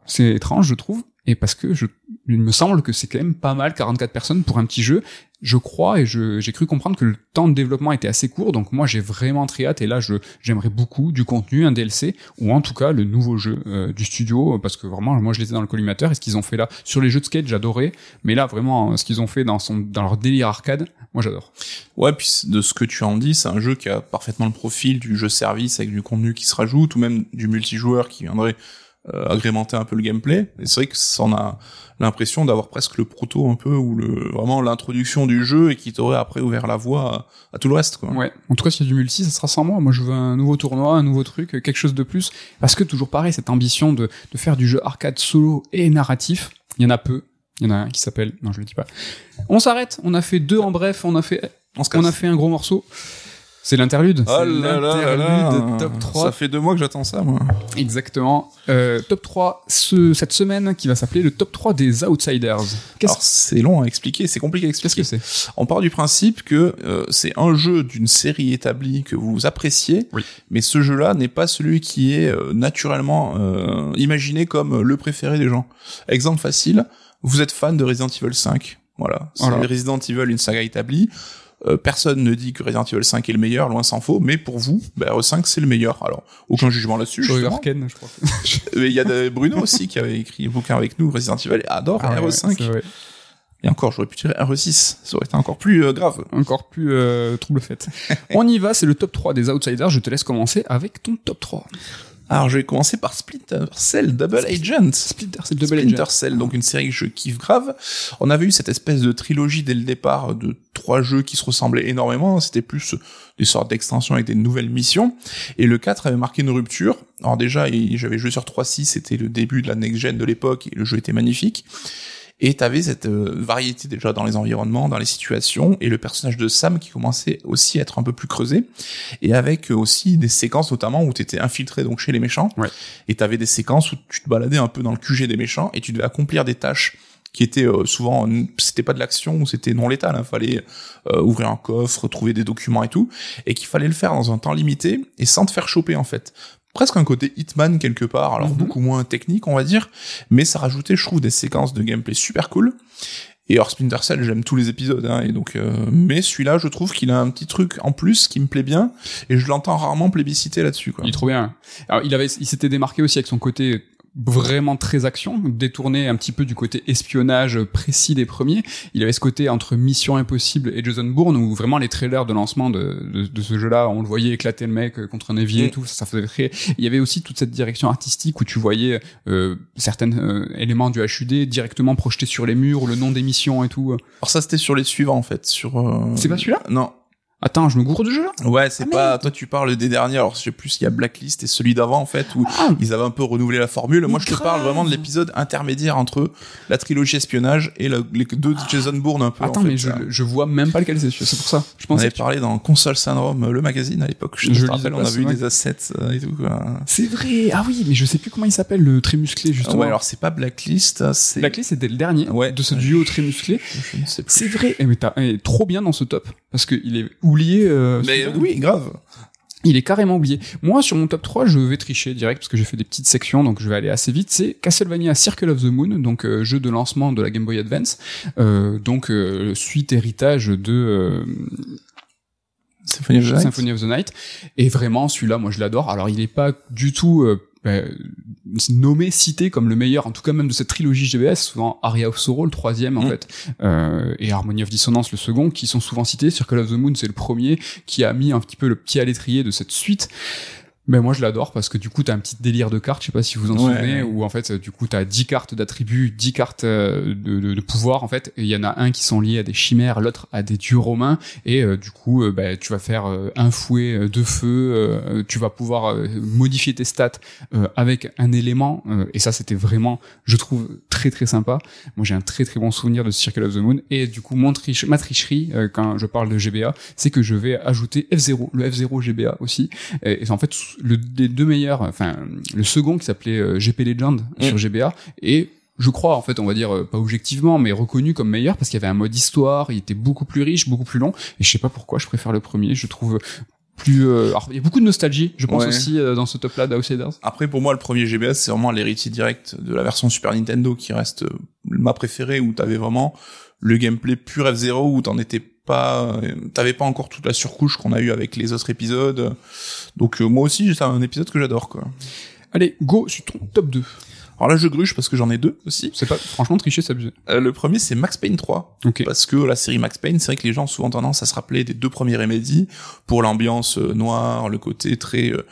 C'est étrange, je trouve. Et parce que je, il me semble que c'est quand même pas mal 44 personnes pour un petit jeu. Je crois et j'ai cru comprendre que le temps de développement était assez court. Donc moi j'ai vraiment très hâte. Et là j'aimerais beaucoup du contenu, un DLC ou en tout cas le nouveau jeu euh, du studio parce que vraiment moi je l'étais dans le collimateur et ce qu'ils ont fait là sur les jeux de skate j'adorais. Mais là vraiment ce qu'ils ont fait dans son dans leur délire arcade, moi j'adore. Ouais, puis de ce que tu en dis, c'est un jeu qui a parfaitement le profil du jeu service avec du contenu qui se rajoute ou même du multijoueur qui viendrait agrémenter un peu le gameplay. Et c'est vrai que ça en a l'impression d'avoir presque le proto un peu ou le vraiment l'introduction du jeu et qui t'aurait après ouvert la voie à, à tout le reste quoi. Ouais. En tout cas, s'il y a du multi, ça sera sans moi. Moi, je veux un nouveau tournoi, un nouveau truc, quelque chose de plus. Parce que toujours pareil, cette ambition de, de faire du jeu arcade solo et narratif, il y en a peu. Il y en a un qui s'appelle, non, je le dis pas. On s'arrête. On a fait deux en bref. On a fait, On on a fait un gros morceau. C'est l'interlude. Oh là là top 3. Ça fait deux mois que j'attends ça moi. Exactement. Euh, top 3 ce, cette semaine qui va s'appeler le top 3 des outsiders. Alors c'est long à expliquer, c'est compliqué à qu'est-ce expliquer. que c'est? On part du principe que euh, c'est un jeu d'une série établie que vous appréciez, Oui. mais ce jeu-là n'est pas celui qui est euh, naturellement euh, imaginé comme le préféré des gens. Exemple facile, vous êtes fan de Resident Evil 5, voilà, c'est Voilà. Resident Evil une saga établie. Euh, personne ne dit que Resident Evil 5 est le meilleur, loin s'en faut, mais pour vous, bah, RE5 c'est le meilleur. Alors, aucun jugement là-dessus. Je Ken, crois. *laughs* Mais Il y a de- Bruno aussi qui avait écrit un bouquin avec nous, Resident Evil, et adore Ah ouais, RE5. c'est vrai. Et encore, j'aurais pu tirer RE6, ça aurait été encore plus euh, grave. Encore plus euh, trouble fête. On y va, c'est le top 3 des outsiders. Je te laisse commencer avec ton top 3. Alors, je vais commencer par Splinter Cell Double Agent. Splinter Cell Double Splinter Agent. Cell, donc une série que je kiffe grave. On avait eu cette espèce de trilogie dès le départ de trois jeux qui se ressemblaient énormément. C'était plus des sortes d'extensions avec des nouvelles missions. Et le 4 avait marqué une rupture. Alors déjà, j'avais joué sur 3.6, c'était le début de la next-gen de l'époque, et le jeu était magnifique. Et t'avais cette euh, variété déjà dans les environnements, dans les situations, et le personnage de Sam qui commençait aussi à être un peu plus creusé, et avec euh, aussi des séquences notamment où t'étais infiltré donc chez les méchants, Ouais. et t'avais des séquences où tu te baladais un peu dans le QG des méchants, et tu devais accomplir des tâches qui étaient euh, souvent, c'était pas de l'action, c'était non létal, il fallait euh, ouvrir un coffre, trouver des documents et tout, et qu'il fallait le faire dans un temps limité, et sans te faire choper en fait presque un côté Hitman quelque part, alors Mhm. beaucoup moins technique on va dire, mais ça rajoutait je trouve des séquences de gameplay super cool. Et alors Splinter Cell j'aime tous les épisodes, hein, et donc euh, mais celui-là je trouve qu'il a un petit truc en plus qui me plaît bien et je l'entends rarement plébisciter là-dessus quoi. Il est trop bien. Alors, il avait, il s'était démarqué aussi avec son côté vraiment très action, détourné un petit peu du côté espionnage précis des premiers. Il avait ce côté entre Mission Impossible et Jason Bourne où vraiment les trailers de lancement de, de, de ce jeu-là, on le voyait éclater le mec contre un évier et tout, ça, ça faisait très... Il y avait aussi toute cette direction artistique où tu voyais euh, certains euh, éléments du HUD directement projetés sur les murs, le nom des missions et tout. Alors ça c'était sur les suivants en fait, sur. euh, C'est pas celui-là? Non. Attends, je me gourde de jeu là Ouais, c'est Ah, pas. Toi tu parles des derniers. Alors je sais plus, il y a Blacklist et celui d'avant en fait où Ah, ils avaient un peu renouvelé la formule. Moi, je te parle vraiment de l'épisode intermédiaire entre la trilogie espionnage et le- les deux de Jason Bourne un peu. Attends, en fait, mais je, ça. je vois même pas lequel c'est, c'est pour ça. Je On pensais avait que parlé dans Console Syndrome, le magazine à l'époque. Je, Je te rappelle, on a ce vu mag. des assets euh, et tout. C'est vrai. Ah oui, mais je sais plus comment il s'appelle le très musclé justement. Ouais, alors c'est pas Blacklist, c'est. La clé c'était le dernier Ouais. de ce duo très musclé. C'est vrai. Eh, mais t'as eh, trop bien dans ce top parce que il est oublié. euh, Mais oui, grave. Il est carrément oublié. Moi, sur mon top 3, je vais tricher direct parce que j'ai fait des petites sections, donc je vais aller assez vite. C'est Castlevania Circle of the Moon, donc euh, jeu de lancement de la Game Boy Advance, euh, donc suite héritage de Symphony of the Night. Symphony of the Night. Et vraiment, celui-là, moi, je l'adore. Alors, il est pas du tout euh, bah, nommé, cité comme le meilleur, en tout cas même de cette trilogie GBS, souvent Aria of Sorrow, le troisième en Mm. fait, euh, et Harmony of Dissonance, le second, qui sont souvent cités. Circle of the Moon, c'est le premier qui a mis un petit peu le pied à l'étrier de cette suite. Mais moi je l'adore parce que du coup t'as un petit délire de cartes, je sais pas si vous en Ouais. souvenez, où en fait du coup t'as 10 cartes d'attributs, 10 cartes euh, de, de, de pouvoir en fait, et il y en a un qui sont liés à des chimères, l'autre à des dieux romains, et euh, du coup euh, bah, tu vas faire euh, un fouet euh, de feu, euh, tu vas pouvoir modifier tes stats euh, avec un élément, euh, et ça c'était vraiment, je trouve, très très sympa. Moi j'ai un très très bon souvenir de Circle of the Moon, et du coup mon triche, ma tricherie euh, quand je parle de GBA, c'est que je vais ajouter F0, le F0 GBA aussi, et, et en fait le, les deux meilleurs, enfin le second qui s'appelait euh, GP Legend sur GBA, et je crois en fait on va dire euh, pas objectivement mais reconnu comme meilleur parce qu'il y avait un mode histoire il était beaucoup plus riche beaucoup plus long. Et je sais pas pourquoi je préfère le premier. Je trouve plus euh, alors il y a beaucoup de nostalgie je pense Ouais. aussi euh, dans ce top là d'Outsiders. Après, pour moi, le premier GBA, c'est vraiment l'héritier direct de la version Super Nintendo qui reste euh, ma préférée où t'avais vraiment le gameplay pur F0 où t'en étais pas, euh, t'avais pas encore toute la surcouche qu'on a eu avec les autres épisodes. Donc, euh, moi aussi, c'est un épisode que j'adore, quoi. allez go sur ton top 2 Alors là, je gruche parce que j'en ai deux aussi. c'est pas franchement tricher c'est abusé Euh, le premier, c'est Max Payne 3. ok Parce que la série Max Payne, c'est vrai que les gens ont souvent tendance à se rappeler des deux premiers Remedy pour l'ambiance euh, noire, le côté très euh,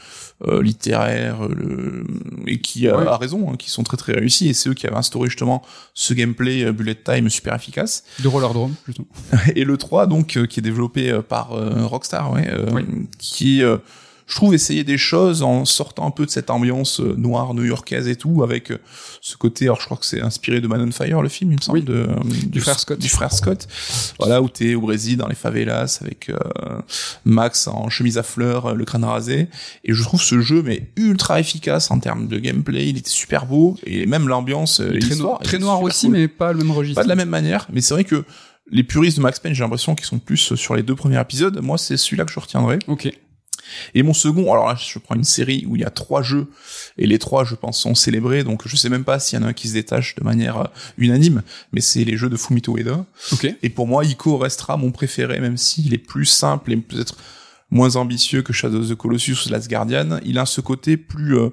euh, littéraire, le... et qui a, Ouais. a raison, hein, qui sont très très réussis, et c'est eux qui avaient instauré justement ce gameplay bullet time super efficace. *laughs* de Roller Drome justement Et le 3, donc, qui est développé par Rockstar, ouais, euh, Oui. qui, euh, je trouve, essayait des choses en sortant un peu de cette ambiance euh, noire new-yorkaise et tout, avec euh, ce côté, alors je crois que c'est inspiré de Man on Fire, le film, il me semble, Oui. de, euh, Du frère Scott. Du frère Scott. Voilà, où t'es au Brésil, dans les favelas, avec euh, Max en chemise à fleurs, le crâne rasé. Et je trouve ce jeu, mais ultra efficace en termes de gameplay, il était super beau, et même l'ambiance très, noir, très noir aussi cool. mais pas le même registre Pas de la même manière, mais c'est vrai que les puristes de Max Payne, j'ai l'impression qu'ils sont plus sur les deux premiers épisodes. Moi, c'est celui-là que je retiendrai. ok Et mon second, alors là, je prends une série où il y a trois jeux, et les trois, je pense, sont célébrés, donc je sais même pas s'il y en a un qui se détache de manière euh, unanime, mais c'est les jeux de Fumito Ueda. ok Et pour moi, Ico restera mon préféré, même s'il est plus simple et peut-être moins ambitieux que Shadow of the Colossus ou Last Guardian. Il a ce côté plus euh,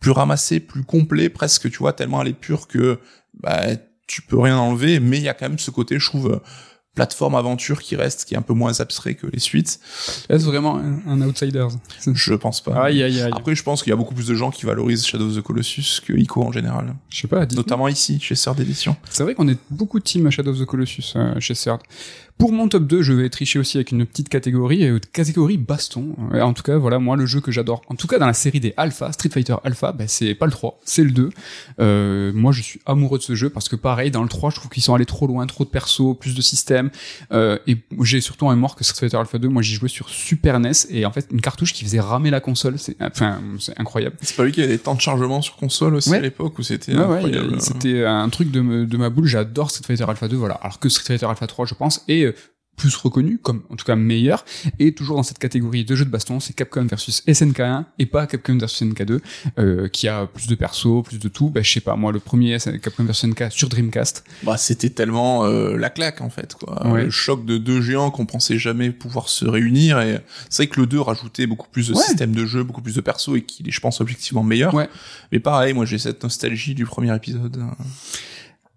plus ramassé, plus complet, presque, tu vois, tellement elle est pure que bah tu peux rien enlever, mais il y a quand même ce côté, je trouve, euh, plateforme aventure qui reste, qui est un peu moins abstrait que les suites. Est-ce vraiment un, un outsider Je pense pas. Aïe, aïe, aïe. Après, je pense qu'il y a beaucoup plus de gens qui valorisent Shadow of the Colossus que Ico en général. Je sais pas. Notamment ici, chez Sœur d'édition. C'est vrai qu'on est beaucoup de team Shadow of the Colossus euh, chez CERD. Pour mon top 2, je vais tricher aussi avec une petite catégorie, euh, catégorie baston. Euh, en tout cas, voilà, moi, le jeu que j'adore, en tout cas dans la série des Alpha, Street Fighter Alpha, ben, c'est pas le 3, c'est le 2. Euh, moi, je suis amoureux de ce jeu parce que pareil, dans le 3, je trouve qu'ils sont allés trop loin, trop de persos, plus de systèmes. Euh, et j'ai surtout un mort que Street Fighter Alpha 2, moi j'y jouais sur Super NES et en fait une cartouche qui faisait ramer la console, c'est enfin c'est incroyable. C'est pas lui qui avait des temps de chargement sur console aussi Ouais. à l'époque où c'était Ouais, ouais, incroyable. il- c'était un truc de, de ma boule. J'adore Street Fighter Alpha 2, voilà. Alors que Street Fighter Alpha 3, je pense, euh, plus reconnu, comme en tout cas meilleur, et toujours dans cette catégorie de jeux de baston, c'est Capcom versus SNK1 et pas Capcom versus SNK2, euh, qui a plus de persos, plus de tout. Bah, je sais pas, moi le premier Capcom versus SNK sur Dreamcast. Bah, c'était tellement euh, la claque en fait quoi. Ouais. Le choc de deux géants qu'on pensait jamais pouvoir se réunir et c'est vrai que le 2 rajoutait beaucoup plus de Ouais. systèmes de jeu, beaucoup plus de persos et qu'il est je pense objectivement meilleur. Ouais. Mais pareil, moi j'ai cette nostalgie du premier épisode.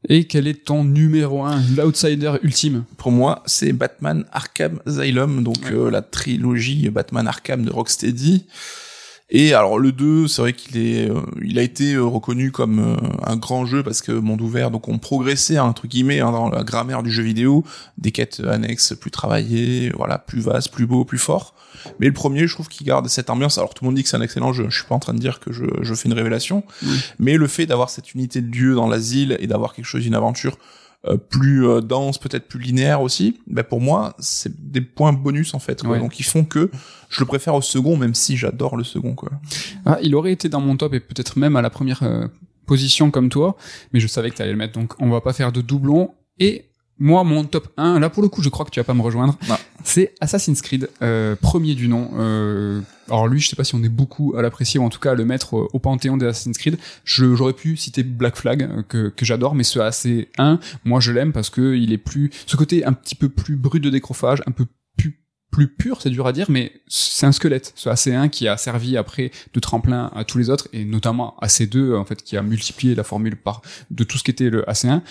Et quel est ton numéro 1, l'outsider ultime Pour moi, c'est Batman Arkham Asylum, donc Ouais. euh, la trilogie Batman Arkham de Rocksteady. Et alors le 2, c'est vrai qu'il est, euh, il a été euh, reconnu comme euh, un grand jeu parce que monde ouvert, donc on progressait entre guillemets hein, dans la grammaire du jeu vidéo, des quêtes annexes plus travaillées, voilà, plus vastes, plus beaux, plus forts. Mais le premier, je trouve qu'il garde cette ambiance. Alors tout le monde dit que c'est un excellent jeu. Je suis pas en train de dire que je, je fais une révélation, Oui. mais le fait d'avoir cette unité de lieu dans l'asile et d'avoir quelque chose d'une aventure euh, plus euh, dense, peut-être plus linéaire aussi, ben pour moi, c'est des points bonus en fait. Quoi. Ouais. Donc ils font que je le préfère au second, même si j'adore le second. Quoi. Ah, il aurait été dans mon top et peut-être même à la première euh, position comme toi, mais je savais que tu allais le mettre, donc on va pas faire de doublon. Et moi, mon top 1, là pour le coup, je crois que tu vas pas me rejoindre, c'est Assassin's Creed, euh, premier du nom. Euh, alors lui, je sais pas si on est beaucoup à l'apprécier ou en tout cas à le mettre euh, au panthéon des Assassin's Creed. Je- J'aurais pu citer Black Flag euh, que, que j'adore, mais ce AC1, moi je l'aime parce que il est plus, ce côté un petit peu plus brut de décrophage, un peu plus plus pur, c'est dur à dire, mais c'est un squelette, ce AC1 qui a servi après de tremplin à tous les autres, et notamment à AC2, en fait, qui a multiplié la formule par de tout ce qui était le AC1.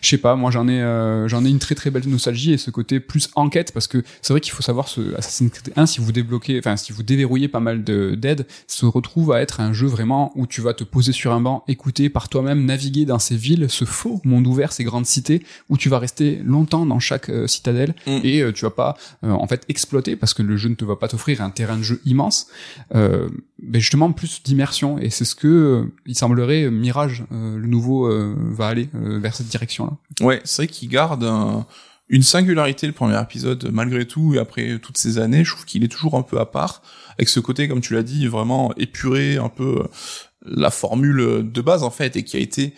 Je sais pas, moi j'en ai, euh, j'en ai une très très belle nostalgie et ce côté plus enquête, parce que c'est vrai qu'il faut savoir ce Assassin's Creed 1, si vous débloquez, enfin si vous déverrouillez pas mal de d'aides, se retrouve à être un jeu vraiment où tu vas te poser sur un banc, écouter par toi-même, naviguer dans ces villes, ce faux monde ouvert, ces grandes cités, où tu vas rester longtemps dans chaque euh, citadelle Mm. et euh, tu vas pas euh, en fait exploiter parce que le jeu ne te va pas t'offrir un terrain de jeu immense euh, mais justement plus d'immersion. Et c'est ce que euh, il semblerait euh, Mirage le nouveau va aller vers cette direction là Ouais, c'est vrai qu'il garde un- une singularité le premier épisode malgré tout et après toutes ces années, je trouve qu'il est toujours un peu à part avec ce côté comme tu l'as dit vraiment épuré un peu la formule de base en fait et qui a été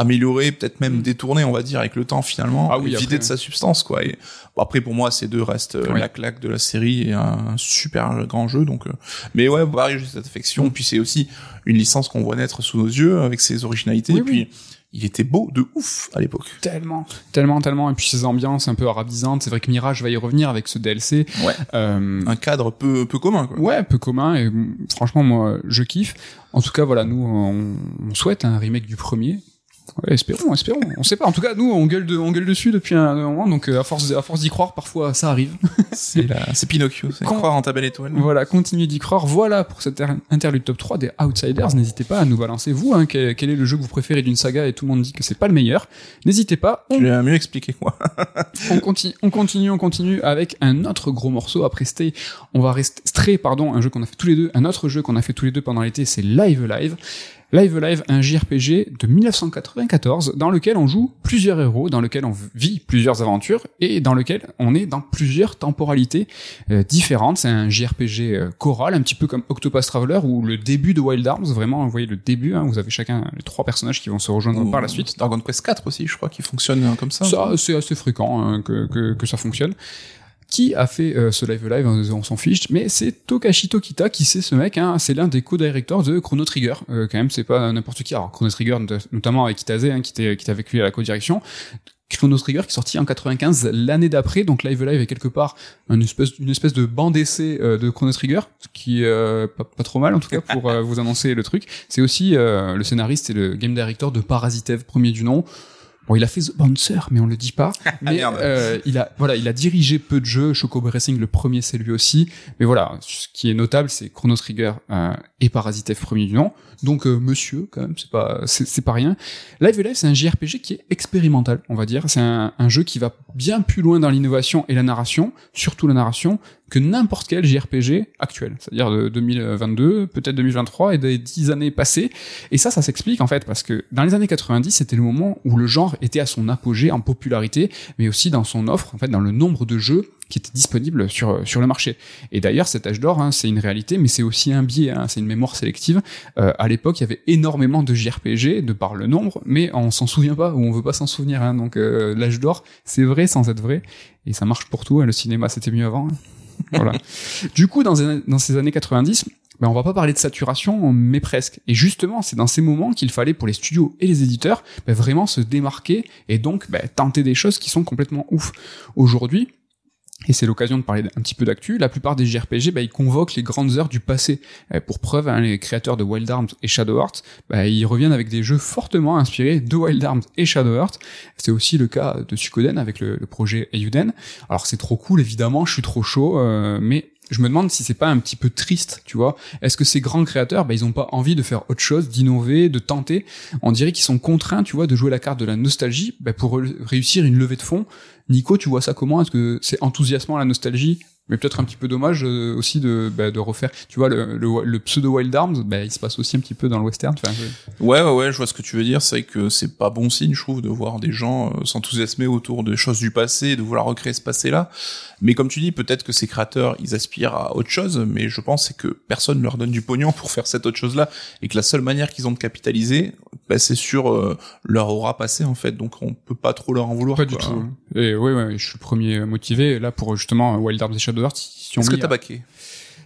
amélioré, peut-être même Mm. détourné, on va dire, avec le temps finalement, Ah oui, et vidé après, de sa substance, quoi. Et bon, après, pour moi, ces deux restent euh, Ouais. la claque de la série et un super grand jeu, donc. euh, Mais ouais, pareil, j'ai cette affection. Mm. Puis c'est aussi une licence qu'on voit naître sous nos yeux avec ses originalités. Oui, et oui. puis il était beau de ouf à l'époque. tellement tellement tellement et puis ces ambiances un peu arabisantes c'est vrai que Mirage va y revenir avec ce DLC Ouais. euh, Un cadre peu peu commun, quoi. Ouais, peu commun et mm, franchement moi je kiffe. En tout cas voilà, nous on, on souhaite un remake du premier. Ouais, espérons, espérons. On sait pas. En tout cas, nous on gueule de, on gueule dessus depuis un moment, donc euh, à force, à force d'y croire, parfois ça arrive. *laughs* C'est la, c'est Pinocchio, c'est croire en ta belle étoile. Voilà, continuez d'y croire. Voilà pour cet inter- interlude top 3 des Outsiders. N'hésitez pas à nous balancer vous. Hein, quel, quel est le jeu que vous préférez d'une saga et tout le monde dit que c'est pas le meilleur. N'hésitez pas. On Tu l'as mieux expliqué que moi. *laughs* on continue, on continue, on continue avec un autre gros morceau. Après Stay, on va rester Stray, pardon, un jeu qu'on a fait tous les deux, un autre jeu qu'on a fait tous les deux pendant l'été, c'est Live Live. Live Live, un JRPG de 1994 dans lequel on joue plusieurs héros, dans lequel on vit plusieurs aventures et dans lequel on est dans plusieurs temporalités euh, différentes. C'est un JRPG euh, choral, un petit peu comme Octopus Traveler ou le début de Wild Arms. Vraiment, vous voyez le début. hein, vous avez chacun les trois personnages qui vont se rejoindre par la suite. Dragon Quest 4 aussi, je crois, qui fonctionne comme ça. Ça, c'est assez fréquent hein, que, que, que ça fonctionne. Qui a fait euh, ce live live on, on s'en fiche, mais c'est Tokashi Tokita qui c'est ce mec, hein, c'est l'un des co-directors de Chrono Trigger. Euh, quand même, c'est pas n'importe qui. Alors Chrono Trigger, not- notamment avec Kitase, hein, qui était qui était avec lui à la co-direction. Chrono Trigger qui est sorti en 95 l'année d'après, donc Live Live est quelque part une espèce, une espèce de bande essai euh, de Chrono Trigger, ce qui euh, pas, pas trop mal en tout cas pour euh, vous annoncer le truc. C'est aussi euh, le scénariste et le game director de Parasitev, premier du nom. Bon, il a fait The Bouncer, mais on le dit pas. *laughs* Mais Merde. euh, il a voilà, il a dirigé peu de jeux. Choco Racing, le premier, c'est lui aussi. Mais voilà, ce qui est notable, c'est Chrono Trigger euh, et Parasite F premier du nom. Donc euh, Monsieur, quand même, c'est pas c'est c'est pas rien. Live Live, c'est un JRPG qui est expérimental, on va dire. C'est un, un jeu qui va bien plus loin dans l'innovation et la narration, surtout la narration, que n'importe quel JRPG actuel. C'est-à-dire de 2022, peut-être 2023 et des dix années passées. Et ça, ça s'explique en fait parce que dans les années 90, c'était le moment où le genre était à son apogée en popularité, mais aussi dans son offre, en fait, dans le nombre de jeux qui étaient disponibles sur sur le marché. Et d'ailleurs, cet âge d'or, hein, c'est une réalité, mais c'est aussi un biais, hein, c'est une mémoire sélective. Euh, à l'époque, il y avait énormément de JRPG de par le nombre, mais on s'en souvient pas ou on veut pas s'en souvenir. Hein, donc euh, l'âge d'or, c'est vrai sans être vrai, et ça marche pour tout. hein, le cinéma, c'était mieux avant. *laughs* voilà. Du coup, dans ces années 90, ben on va pas parler de saturation, mais presque. Et justement, c'est dans ces moments qu'il fallait pour les studios et les éditeurs ben vraiment se démarquer et donc ben, tenter des choses qui sont complètement ouf. Aujourd'hui, et c'est l'occasion de parler un petit peu d'actu. La plupart des JRPG, bah, ils convoquent les grandes heures du passé. Euh, pour preuve, hein, les créateurs de Wild Arms et Shadow Heart, bah, ils reviennent avec des jeux fortement inspirés de Wild Arms et Shadow Heart. C'est aussi le cas de Suikoden avec le, le projet Eiyuden. Alors c'est trop cool, évidemment, je suis trop chaud, euh, mais je me demande si c'est pas un petit peu triste, tu vois. Est-ce que ces grands créateurs, bah, ils ont pas envie de faire autre chose, d'innover, de tenter? On dirait qu'ils sont contraints, tu vois, de jouer la carte de la nostalgie bah, pour réussir une levée de fonds. Nico, tu vois ça comment? Est-ce que c'est enthousiasmant la nostalgie? Mais peut-être un petit peu dommage euh, aussi de, bah, de refaire. Tu vois, le, le, le pseudo Wild Arms, bah, il se passe aussi un petit peu dans le western. Enfin, je- Ouais, ouais, ouais, je vois ce que tu veux dire. C'est vrai que c'est pas bon signe, je trouve, de voir des gens euh, s'enthousiasmer autour des choses du passé, de vouloir recréer ce passé-là. Mais comme tu dis, peut-être que ces créateurs, ils aspirent à autre chose, mais je pense c'est que personne leur donne du pognon pour faire cette autre chose-là, et que la seule manière qu'ils ont de capitaliser, bah, c'est sur euh, leur aura passé en fait. Donc on peut pas trop leur en vouloir. Pas du tout. Et ouais, ouais, je suis le premier motivé. Là, pour justement Wild Arms et Shadow Heart, si on Est-ce que t'as à- baqué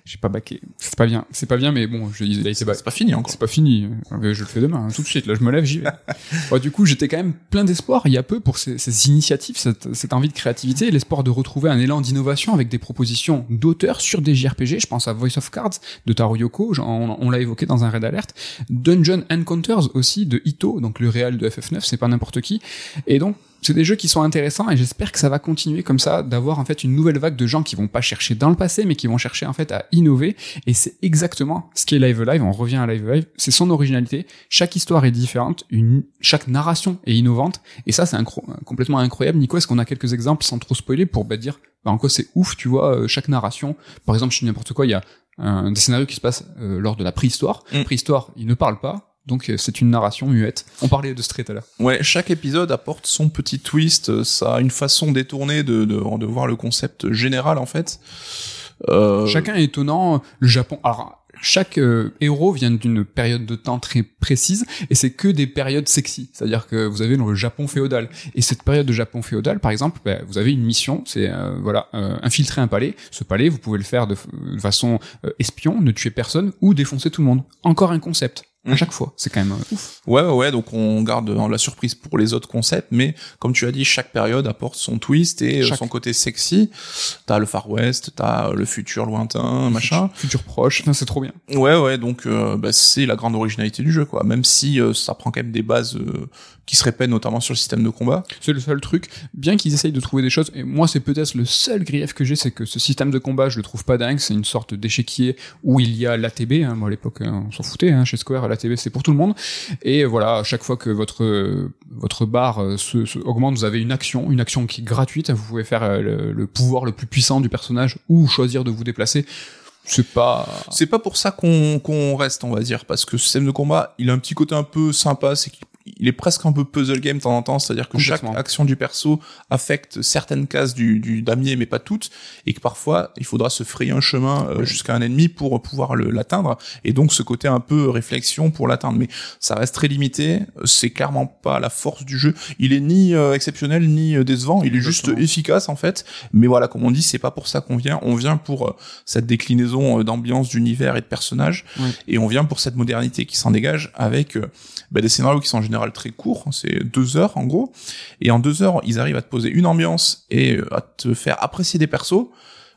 J'ai pas baqué. C'est pas bien. C'est pas bien, mais bon, je, il a été baqué. C'est pas fini encore. C'est pas fini. Euh, Je le fais demain, hein, tout de suite. Là, je me lève, j'y vais. *laughs* Bon, du coup, j'étais quand même plein d'espoir il y a peu pour ces, ces initiatives, cette, cette envie de créativité, l'espoir de retrouver un élan d'innovation avec des propositions d'auteurs sur des JRPG. Je pense à Voice of Cards de Taro Yoko, on, on l'a évoqué dans un raid alert. Dungeon Encounters aussi de Ito, donc le réal de FF9, c'est pas n'importe qui. Et donc, c'est des jeux qui sont intéressants et j'espère que ça va continuer comme ça, d'avoir en fait une nouvelle vague de gens qui vont pas chercher dans le passé, mais qui vont chercher en fait à innover. Et c'est exactement ce qu'est Live Live. On revient à Live Live. C'est son originalité. Chaque histoire est différente, une, chaque narration est innovante. Et ça, c'est incro- complètement incroyable. Nico, est-ce qu'on a quelques exemples sans trop spoiler pour bah, dire bah, en quoi c'est ouf, tu vois, euh, chaque narration? Par exemple, je dis n'importe quoi, il y a un, des scénarios qui se passent euh, lors de la préhistoire. Mm. Préhistoire, il ne parle pas. Donc euh, c'est une narration muette. On parlait de Stray tout à l'heure. Ouais, chaque épisode apporte son petit twist, euh, ça a une façon détournée de, de, de voir le concept général en fait. Euh, Chacun est étonnant. Le Japon. Alors, chaque euh, héros vient d'une période de temps très précise et c'est que des périodes sexy. C'est-à-dire que vous avez le Japon féodal et cette période de Japon féodal, par exemple, ben, vous avez une mission, c'est euh, voilà euh, infiltrer un palais. Ce palais, vous pouvez le faire de, de façon euh, espion, ne tuer personne ou défoncer tout le monde. Encore un concept. À Mhm. chaque fois, c'est quand même euh, ouf. Ouais, ouais, donc on garde euh, la surprise pour les autres concepts, mais comme tu as dit, chaque période apporte son twist et euh, Chaque- son côté sexy. T'as le Far West, t'as le futur lointain, machin. Futur proche, Enfin, c'est trop bien. Ouais, ouais, donc euh, bah, c'est la grande originalité du jeu, quoi. Même si euh, ça prend quand même des bases euh, qui se répètent, notamment sur le système de combat. C'est le seul truc. Bien qu'ils essayent de trouver des choses, et moi c'est peut-être le seul grief que j'ai, c'est que ce système de combat, je le trouve pas dingue. C'est une sorte d'échiquier où il y a l'ATB. Hein. Moi à l'époque, euh, on s'en foutait. Hein. Chez Square, l'ATB c'est pour tout le monde. Et voilà, à chaque fois que votre euh, votre barre euh, se, se augmente, vous avez une action, une action qui est gratuite. Vous pouvez faire euh, le, le pouvoir le plus puissant du personnage ou choisir de vous déplacer. C'est pas. C'est pas pour ça qu'on qu'on reste, on va dire, parce que ce système de combat, il a un petit côté un peu sympa, c'est qu'il il est presque un peu puzzle game de temps en temps, c'est-à-dire que chaque action du perso affecte certaines cases du, du damier, mais pas toutes, et que parfois il faudra se frayer un chemin euh, jusqu'à un ennemi pour pouvoir l'atteindre, et donc ce côté un peu réflexion pour l'atteindre. Mais ça reste très limité, c'est clairement pas la force du jeu. Il est ni euh, exceptionnel ni euh, décevant, il est juste efficace en fait. Mais voilà, comme on dit, c'est pas pour ça qu'on vient. On vient pour euh, cette déclinaison d'ambiance, d'univers et de personnages. Et on vient pour cette modernité qui s'en dégage avec bah, des scénarios qui sont en général très courts. C'est deux heures en gros. Et en deux heures, ils arrivent à te poser une ambiance et euh, à te faire apprécier des persos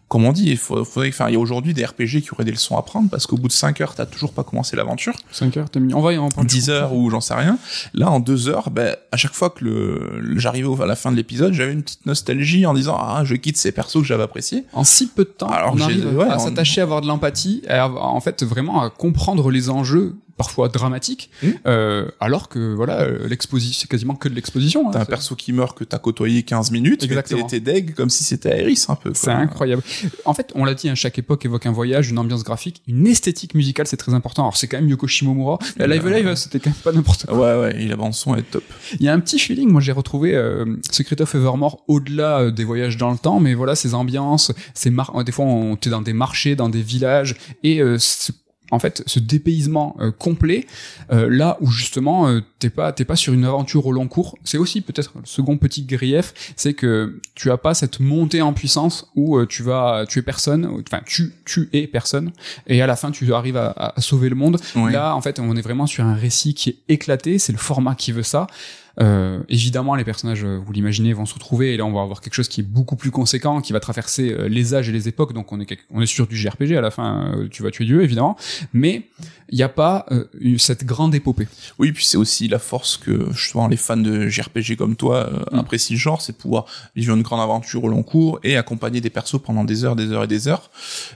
comme on dit, il faut- faudrait, enfin, il y a aujourd'hui des RPG qui auraient des leçons à prendre parce qu'au bout de 5 heures, t'as toujours pas commencé l'aventure. 5 heures, t'as mis. On va y en parler. 10 heures ou j'en sais rien. Là, en 2 heures, ben, à chaque fois que le, le- j'arrivais à la fin de l'épisode, j'avais une petite nostalgie en disant, ah, je quitte ces persos que j'avais appréciés. En si peu de temps, Alors, on j'ai- arrive ouais, à on- s'attacher, à avoir de l'empathie, à en fait vraiment à comprendre les enjeux parfois dramatiques, Mm. euh, alors que voilà, euh, l'exposition, c'est quasiment que de l'exposition. hein. T'as un perso qui meurt que t'as côtoyé 15 minutes, Exactement. t'es deg comme si c'était Aerys un peu. C'est incroyable. En fait, on l'a dit, hein, chaque époque évoque un voyage, une ambiance graphique, une esthétique musicale, c'est très important. Alors c'est quand même Yoko Shimomura. La Live Live, c'était quand même pas n'importe quoi. Ouais, ouais, et la bande son est top. Il y a un petit feeling, moi j'ai retrouvé euh, Secret of Evermore au-delà euh, des voyages dans le temps, mais voilà ces ambiances, ces mar des fois on t'es dans des marchés, dans des villages, et euh, ce- en fait ce dépaysement euh, complet, euh, là où justement euh, t'es pas t'es pas sur une aventure au long cours, c'est aussi peut-être le second petit grief, c'est que tu as pas cette montée en puissance où euh, tu vas tuer personne, enfin tu tu es personne, et à la fin tu arrives à, à sauver le monde. Oui. Là, en fait, on est vraiment sur un récit qui est éclaté. C'est le format qui veut ça. Euh, évidemment, les personnages, euh, vous l'imaginez, vont se retrouver et là, on va avoir quelque chose qui est beaucoup plus conséquent, qui va traverser euh, les âges et les époques. Donc, on est on est sur du JRPG à la fin. euh, tu vas tuer Dieu, évidemment, mais il n'y a pas euh, eu cette grande épopée. Oui, puis c'est aussi la force que justement les fans de JRPG comme toi euh, Mm. apprécient le genre, c'est pouvoir vivre une grande aventure au long cours et accompagner des persos pendant des heures, des heures et des heures.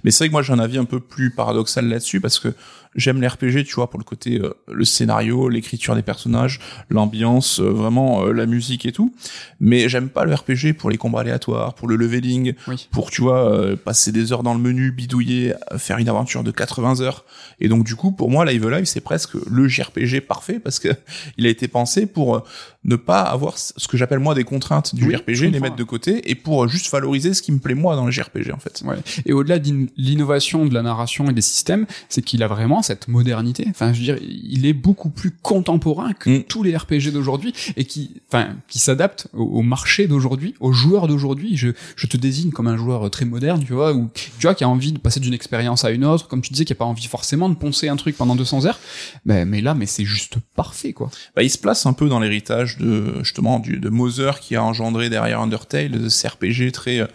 Mais c'est vrai que moi j'ai un avis un peu plus paradoxal là-dessus parce que j'aime les RPG, tu vois, pour le côté euh, le scénario, l'écriture des personnages, l'ambiance, euh, vraiment euh, la musique et tout. Mais j'aime pas le RPG pour les combats aléatoires, pour le leveling, Oui. pour tu vois euh, passer des heures dans le menu, bidouiller, faire une aventure de 80 heures. Et donc du coup, pour moi, Live Live, c'est presque le JRPG parfait parce que *laughs* il a été pensé pour euh, ne pas avoir ce que j'appelle moi des contraintes du Oui, je JRPG, les mettre de côté et pour juste valoriser ce qui me plaît moi dans le JRPG en fait. Ouais. Et au-delà de l'innovation de la narration et des systèmes, c'est qu'il a vraiment cette modernité. Enfin, je veux dire, il est beaucoup plus contemporain que Mm. tous les RPG d'aujourd'hui et qui, enfin, qui s'adapte au, au marché d'aujourd'hui, aux joueurs d'aujourd'hui. Je, je te désigne comme un joueur très moderne, tu vois, ou tu vois qui a envie de passer d'une expérience à une autre, comme tu disais, qui a pas envie forcément de poncer un truc pendant 200 heures. Ben, mais là, mais c'est juste parfait, quoi. Bah, il se place un peu dans l'héritage de justement du de Mother qui a engendré derrière Undertale de ces RPG très euh,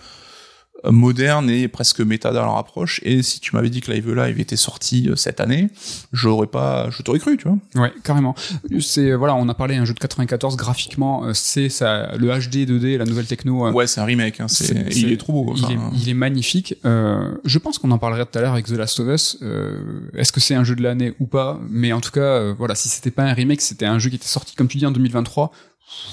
moderne et presque méta dans leur approche. Et si tu m'avais dit que Live Live était sorti euh, cette année, j'aurais pas, je t'aurais cru, tu vois. Ouais, carrément. C'est voilà, on a parlé d'un jeu de 94 graphiquement, euh, c'est ça, le HD 2D, la nouvelle techno. euh, Ouais, c'est un remake. Hein, c'est, il est trop beau. il, enfin, est, il est magnifique. Euh, je pense qu'on en parlerait tout à l'heure avec The Last of Us. Euh, Est-ce que c'est un jeu de l'année ou pas? Mais en tout cas, euh, voilà, si c'était pas un remake, c'était un jeu qui était sorti, comme tu dis, en 2023.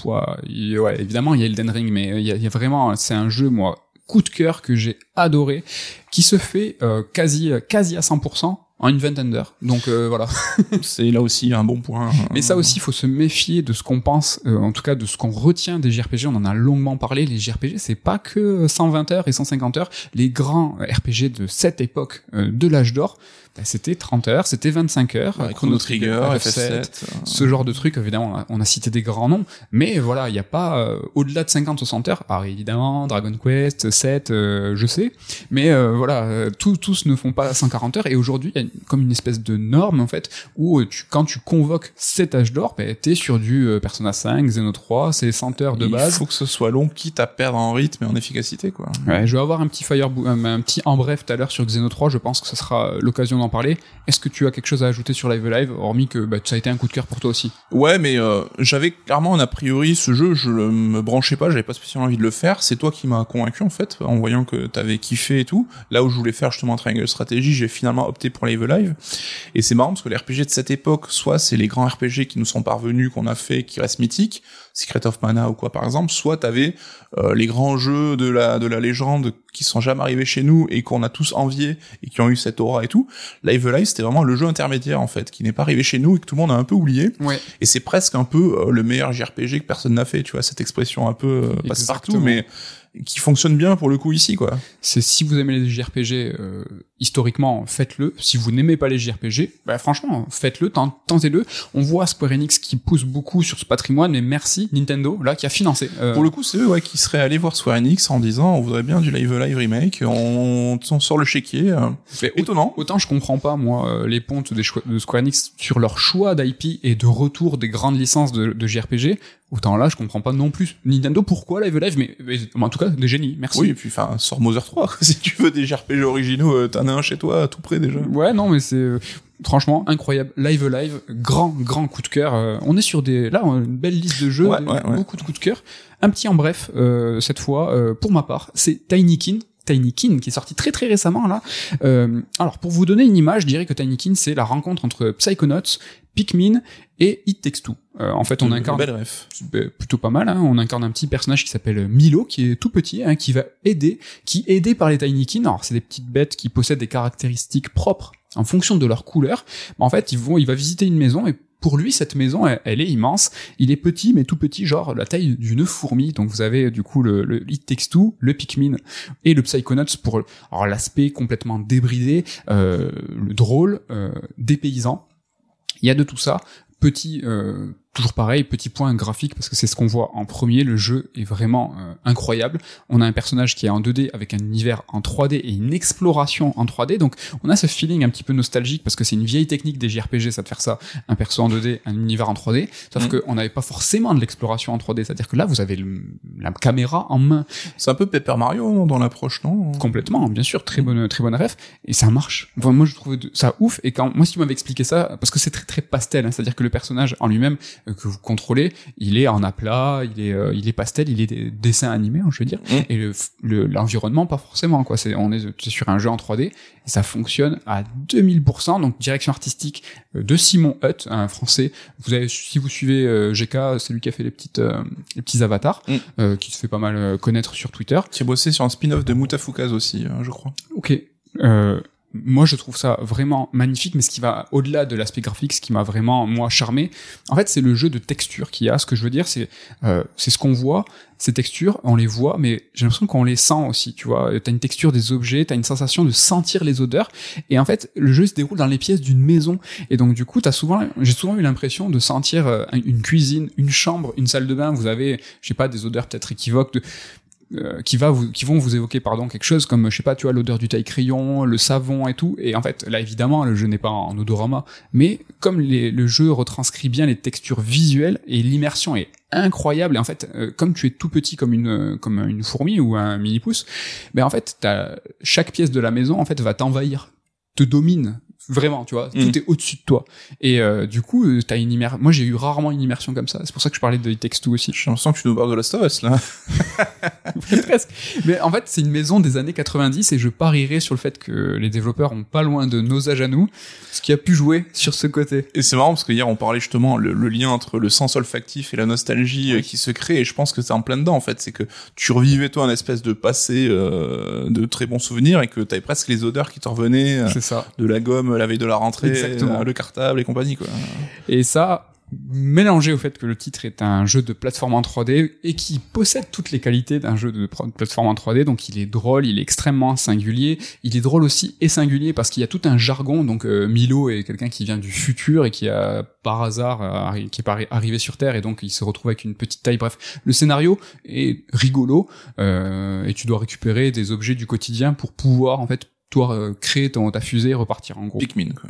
Ouais, il- ouais, évidemment, il y a Elden Ring, mais il y a, il y a vraiment, c'est un jeu, moi, coup de cœur que j'ai adoré, qui se fait euh, quasi, quasi à 100% en Invent Under. Donc euh, voilà. *laughs* c'est là aussi un bon point. Mais ça aussi, il faut se méfier de ce qu'on pense, euh, en tout cas de ce qu'on retient des JRPG. On en a longuement parlé. Les JRPG, c'est pas que 120 heures et 150 heures. Les grands RPG de cette époque, euh, de l'âge d'or, c'était 30 heures, c'était 25 heures. Ouais, Chrono Trigger, FF7. euh, Ce genre de truc, évidemment, on a, on a cité des grands noms, mais voilà, il n'y a pas euh, au-delà de 50-60 heures. Alors évidemment, Dragon Quest, 7, euh, je sais, mais euh, voilà, euh, tous, tous ne font pas 140 heures. Et aujourd'hui, il y a comme une espèce de norme en fait, où euh, tu, quand tu convoques cet âge d'or, bah, t'es sur du euh, Persona 5, Xeno 3, c'est 100 heures de il base. faut que ce soit long, quitte à perdre en rythme et en efficacité, quoi. Ouais, je vais avoir un petit fire, un, un petit en bref tout à l'heure sur Xeno 3. Je pense que ce sera l'occasion parler. Est-ce que tu as quelque chose à ajouter sur Live Live, hormis que bah, ça a été un coup de cœur pour toi aussi Ouais, mais euh, j'avais clairement un a priori ce jeu, je le- me branchais pas, j'avais pas spécialement envie de le faire. C'est toi qui m'as convaincu en fait, en voyant que t'avais kiffé et tout. Là où je voulais faire justement Triangle Strategy, j'ai finalement opté pour Live Live. Et c'est marrant parce que les RPG de cette époque, soit c'est les grands RPG qui nous sont parvenus, qu'on a fait, qui restent mythiques, Secret of Mana ou quoi par exemple, soit t'avais euh, les grands jeux de la de la légende qui sont jamais arrivés chez nous et qu'on a tous envié et qui ont eu cette aura et tout. Live Live, c'était vraiment le jeu intermédiaire en fait, qui n'est pas arrivé chez nous et que tout le monde a un peu oublié. Ouais. Et c'est presque un peu euh, le meilleur JRPG que personne n'a fait, tu vois, cette expression un peu euh, passe partout, mais qui fonctionne bien pour le coup ici, quoi. c'est si vous aimez les JRPG euh, historiquement, faites-le. Si vous n'aimez pas les JRPG, bah franchement, faites-le, tent- tentez-le. On voit Square Enix qui pousse beaucoup sur ce patrimoine, mais merci Nintendo là qui a financé. Euh, Pour le coup, c'est eux ouais, qui seraient allés voir Square Enix en disant on voudrait bien du Live Live Remake, on, on sort le chéquier. euh, mais étonnant. Autant je comprends pas moi euh, les pontes des de Square Enix sur leur choix d'IP et de retour des grandes licences de, de JRPG. Autant là, je comprends pas non plus. Nintendo, pourquoi Live Live mais, mais en tout cas des génies. Merci. Oui, et puis enfin, sors Mother 3. quoi. *laughs* Si tu veux des JRPG originaux, euh, t'en as un chez toi, tout près déjà. Ouais, non, mais c'est euh, franchement incroyable. Live Live, grand, grand coup de cœur. Euh, on est sur des, là, on a une belle liste de jeux, Ouais, des- ouais, ouais. beaucoup de coups de cœur. Un petit en bref, euh, cette fois, euh, pour ma part, c'est Tinykin. Tinykin qui est sorti très très récemment là. Euh, alors pour vous donner une image, je dirais que Tinykin c'est la rencontre entre Psychonauts, Pikmin et It Takes Two. Euh, en fait, on incarne Belle ref. euh, plutôt pas mal. Hein. On incarne un petit personnage qui s'appelle Milo, qui est tout petit, hein, qui va aider, qui est aidé par les Tinykin. Alors c'est des petites bêtes qui possèdent des caractéristiques propres en fonction de leur couleur. Mais en fait, il va visiter une maison et pour lui, cette maison, elle, est immense. Il est petit, mais tout petit, genre la taille d'une fourmi. Donc vous avez du coup le, le It le Pikmin et le Psychonauts pour l'aspect complètement débridé, euh, le drôle, euh, dépaysant. Il y a de tout ça. Petit, euh, toujours pareil, petit point graphique parce que c'est ce qu'on voit en premier. Le jeu est vraiment euh, incroyable. On a un personnage qui est en 2D avec un univers en 3D et une exploration en 3D. Donc on a ce feeling un petit peu nostalgique parce que c'est une vieille technique des JRPG, ça de faire ça, un perso en 2D, un univers en 3D. Sauf Mm. qu'on n'avait pas forcément de l'exploration en 3D. C'est-à-dire que là, vous avez le- la caméra en main C'est un peu Paper Mario dans l'approche, non? Complètement, bien sûr, très bonne, très bonne ref, et ça marche. Enfin, moi, je trouvais de- ça ouf, et quand, moi, si tu m'avais expliqué ça, parce que c'est très, très pastel, hein, c'est-à-dire que le personnage en lui-même, que vous contrôlez, il est en aplat, il est, euh, il est pastel, il est des dessins animés, hein, je veux dire, Mm. et le, le- l'environnement, pas forcément, quoi. C'est, on est sur un jeu en 3D, et ça fonctionne à 2000%, donc direction artistique euh, de Simon Hutt, un français. Vous avez, si vous suivez euh, GK, c'est lui qui a fait les petites, euh, les petits avatars, Mm. euh, qui se fait pas mal euh, connaître sur Twitter. Qui a bossé sur un spin-off de Mutafukaz aussi, hein, je crois. Ok. Euh, moi, je trouve ça vraiment magnifique, mais ce qui va au-delà de l'aspect graphique, ce qui m'a vraiment moi charmé, en fait, c'est le jeu de texture qu'il y a. Ce que je veux dire, c'est euh, c'est ce qu'on voit, ces textures, on les voit, mais j'ai l'impression qu'on les sent aussi. Tu vois, t'as une texture des objets, t'as une sensation de sentir les odeurs, et en fait, le jeu se déroule dans les pièces d'une maison, et donc du coup, t'as souvent, j'ai souvent eu l'impression de sentir euh, une cuisine, une chambre, une salle de bain. Vous avez, je sais pas, des odeurs peut-être équivoques de euh, qui va vous, qui vont vous évoquer pardon quelque chose comme je sais pas tu vois l'odeur du taille crayon le savon et tout. Et en fait là évidemment le jeu n'est pas en odorama mais comme les- le jeu retranscrit bien les textures visuelles et l'immersion est incroyable et en fait euh, comme tu es tout petit comme une comme une fourmi ou un mini pouce ben en fait t'as chaque pièce de la maison en fait va t'envahir te domine vraiment tu vois Mm. tout est au-dessus de toi et euh, du coup euh, t'as une immersion moi j'ai eu rarement une immersion comme ça c'est pour ça que je parlais de It Takes Two aussi J'ai l'impression que tu nous parles de Last of Us, là. *laughs* *laughs* presque. Mais en fait, c'est une maison des années 90 et je parierais sur le fait que les développeurs ont pas loin de nos âges à nous, ce qui a pu jouer sur ce côté. Et c'est marrant parce que hier on parlait justement le, le lien entre le sens olfactif et la nostalgie euh, qui se crée et je pense que c'est en plein dedans en fait c'est que tu revivais toi un espèce de passé euh, de très bons souvenirs et que t'avais presque les odeurs qui te revenaient C'est ça. de la gomme la veille de la rentrée Exactement. euh, le cartable et compagnie quoi. Et ça, mélangé au fait que le titre est un jeu de plateforme en 3D et qui possède toutes les qualités d'un jeu de plateforme en 3D, donc il est drôle, il est extrêmement singulier, il est drôle aussi et singulier parce qu'il y a tout un jargon, donc euh, Milo est quelqu'un qui vient du futur et qui a par hasard euh, qui est arrivé sur Terre et donc il se retrouve avec une petite taille, bref, le scénario est rigolo euh, et tu dois récupérer des objets du quotidien pour pouvoir en fait toi euh, créer ton, ta fusée et repartir en gros. Pikmin quoi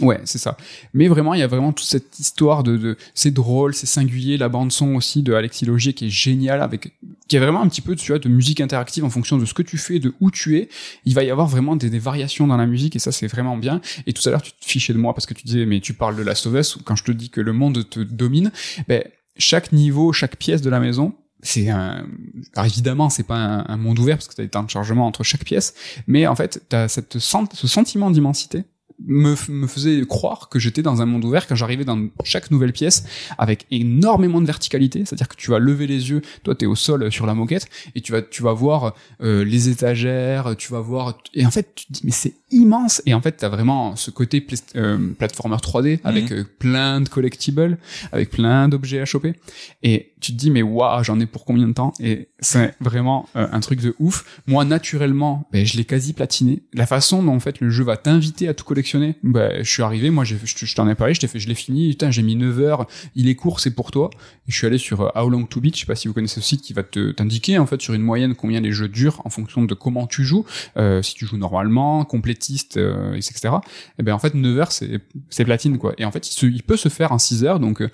Ouais, c'est ça. Mais vraiment, il y a vraiment toute cette histoire de, de c'est drôle, c'est singulier, la bande son aussi de Alexis Logier qui est géniale avec, qui est vraiment un petit peu, tu vois, de musique interactive en fonction de ce que tu fais, de où tu es. Il va y avoir vraiment des, des variations dans la musique et ça c'est vraiment bien. Et tout à l'heure tu te fichais de moi parce que tu disais mais tu parles de Last of Us quand je te dis que le monde te domine. Ben chaque niveau, chaque pièce de la maison c'est un alors évidemment c'est pas un, monde ouvert parce que t'as des temps de chargement entre chaque pièce mais en fait t'as cette ce sentiment d'immensité me, me faisait croire que j'étais dans un monde ouvert quand j'arrivais dans chaque nouvelle pièce avec énormément de verticalité, c'est-à-dire que tu vas lever les yeux, toi t'es au sol euh, sur la moquette et tu vas tu vas voir euh, les étagères, tu vas voir et en fait tu te dis mais c'est immense. Et en fait t'as vraiment ce côté pla- euh, platformer 3D avec euh, plein de collectibles, avec plein d'objets à choper. Et tu te dis mais waouh j'en ai pour combien de temps? Et c'est vraiment euh, un truc de ouf. Moi naturellement ben, je l'ai quasi platiné. La façon dont en fait le jeu va t'inviter à tout collectionner, ben, je suis arrivé, moi j'ai- je, je t'en ai parlé, je t'ai fait, je l'ai fini, putain j'ai mis 9 heures, il est court, c'est pour toi. Et je suis allé sur euh, How Long to Beat, je sais pas si vous connaissez ce site qui va te t'indiquer en fait sur une moyenne combien les jeux durent en fonction de comment tu joues, euh, si tu joues normalement, complétiste, euh, etc. Et ben en fait 9 heures c'est platine quoi. Et en fait il, peut se faire en 6 heures donc euh,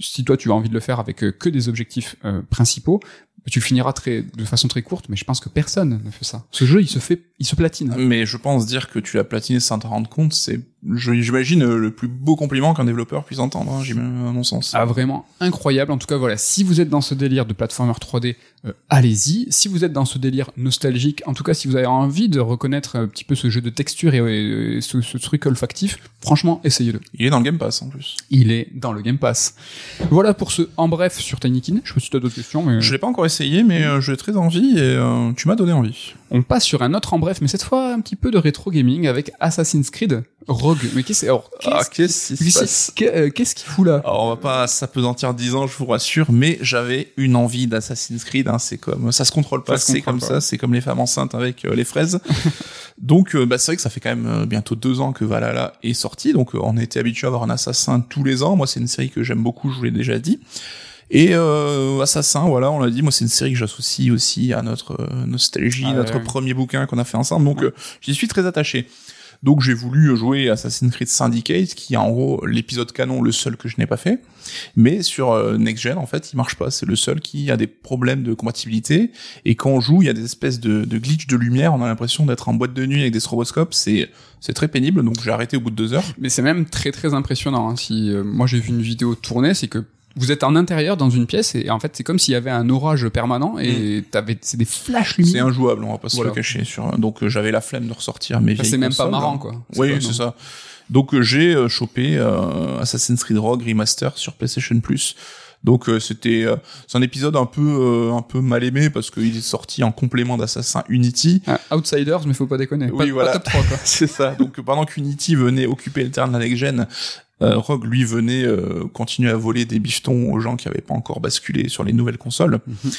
si toi tu as envie de le faire avec euh, que des objectifs principaux, tu finiras très, de façon très courte, mais je pense que personne ne fait ça. Ce jeu, il se fait, il se platine. Mais je pense dire que tu l'as platiné sans t'en rendre compte, c'est, j'imagine, euh, le plus beau compliment qu'un développeur puisse entendre, hein, j'imagine, à mon sens. Ah, vraiment incroyable. En tout cas, voilà, si vous êtes dans ce délire de platformer 3D, euh, allez-y. Si vous êtes dans ce délire nostalgique, en tout cas, si vous avez envie de reconnaître un petit peu ce jeu de texture et, et ce, ce truc olfactif, franchement, essayez-le. Il est dans le Game Pass, en plus. Il est dans le Game Pass. Voilà pour ce en bref sur Tinykin. Je sais pas si t'as d'autres questions, mais Je l'ai pas encore essayé, mais euh, j'ai très envie et euh, tu m'as donné envie. On passe sur un autre en bref, mais cette fois un petit peu de rétro gaming avec Assassin's Creed Rogue. Mais qu'est-ce alors, qu'il fout là Alors on va pas s'apesantir 10 ans, je vous rassure, mais j'avais une envie d'Assassin's Creed. Hein, c'est comme ça se contrôle pas, c'est comme pas. ça, c'est comme les femmes enceintes avec euh, les fraises. *laughs* donc euh, bah, c'est vrai que ça fait quand même euh, bientôt deux ans que Valhalla est sorti, donc on été habitué à avoir un assassin tous les ans. Moi c'est une série que j'aime beaucoup, je vous l'ai déjà dit. Et euh, Assassin, voilà, on l'a dit, moi c'est une série que j'associe aussi à notre euh, nostalgie, Ah notre ouais. premier bouquin qu'on a fait ensemble, donc euh, j'y suis très attaché. Donc j'ai voulu jouer Assassin's Creed Syndicate, qui est en gros l'épisode canon, le seul que je n'ai pas fait. Mais sur euh, Next Gen, en fait, il marche pas. C'est le seul qui a des problèmes de compatibilité. Et quand on joue, il y a des espèces de, de glitch de lumière. On a l'impression d'être en boîte de nuit avec des stroboscopes. C'est c'est très pénible. Donc j'ai arrêté au bout de deux heures. Mais c'est même très très impressionnant. hein. Si euh, moi j'ai vu une vidéo tournée, c'est que vous êtes en intérieur dans une pièce et en fait c'est comme s'il y avait un orage permanent et t'avais c'est des flashs C'est lumineux. injouable. On va pas se Voilà. le cacher. Sur donc euh, j'avais la flemme de ressortir mes Enfin, c'est même pas marrant quoi. Oui, c'est ça. Donc euh, j'ai euh, chopé euh, Assassin's Creed Rogue Remaster sur PlayStation Plus. Donc euh, c'était euh, c'est un épisode un peu euh, un peu mal aimé parce qu'il est sorti en complément d'Assassin Unity. Ah, Outsiders, mais faut pas déconner. Oui, pas, voilà. pas top 3 quoi. *laughs* C'est ça. Donc pendant qu'Unity venait occuper le terrain de la next gen, euh, Rogue lui venait euh, continuer à voler des bifetons aux gens qui avaient pas encore basculé sur les nouvelles consoles. Mhm.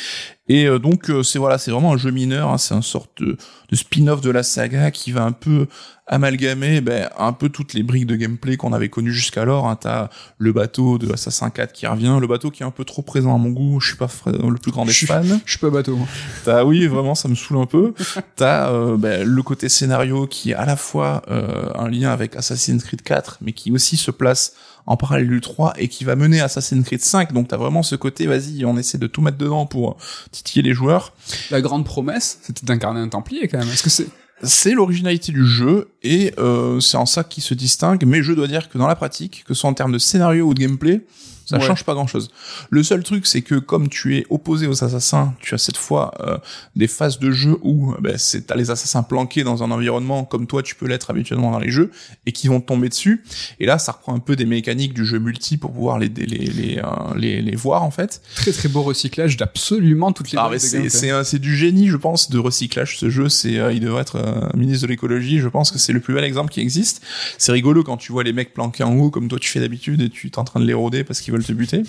Et euh, donc euh, c'est voilà, c'est vraiment un jeu mineur. hein, c'est un sorte de, de spin-off de la saga qui va un peu amalgamer ben, un peu toutes les briques de gameplay qu'on avait connues jusqu'alors. Hein. T'as le bateau de Assassin 4 qui revient, le bateau qui est un peu trop présent à mon goût. Je suis pas fra- le plus grand des fans. Je suis pas bateau. moi. T'as oui vraiment ça me saoule un peu. *laughs* T'as euh, ben, le côté scénario qui est à la fois euh, un lien avec Assassin's Creed 4 mais qui aussi se place en parallèle du 3 et qui va mener à Assassin's Creed 5 donc t'as vraiment ce côté vas-y on essaie de tout mettre dedans pour titiller les joueurs. La grande promesse, c'était d'incarner un Templier quand même. Est-ce que c'est C'est l'originalité du jeu et euh, c'est en ça qu'il se distingue mais je dois dire que dans la pratique que ce soit en termes de scénario ou de gameplay ça Ouais. change pas grand chose. Le seul truc, c'est que comme tu es opposé aux assassins, tu as cette fois euh, des phases de jeu où euh, ben, c'est t'as les assassins planqués dans un environnement comme toi tu peux l'être habituellement dans les jeux et qui vont tomber dessus. Et là, ça reprend un peu des mécaniques du jeu multi pour pouvoir les les les euh, les, les voir en fait. très très beau recyclage d'absolument toutes les Ah, c'est c'est c'est du génie, je pense, de recyclage. Ce jeu, c'est euh, il devrait être euh, ministre de l'écologie. Je pense que c'est le plus bel exemple qui existe. C'est rigolo quand tu vois les mecs planqués en haut comme toi tu fais d'habitude et tu es en train de les rôder parce qu'ils veulent te buter.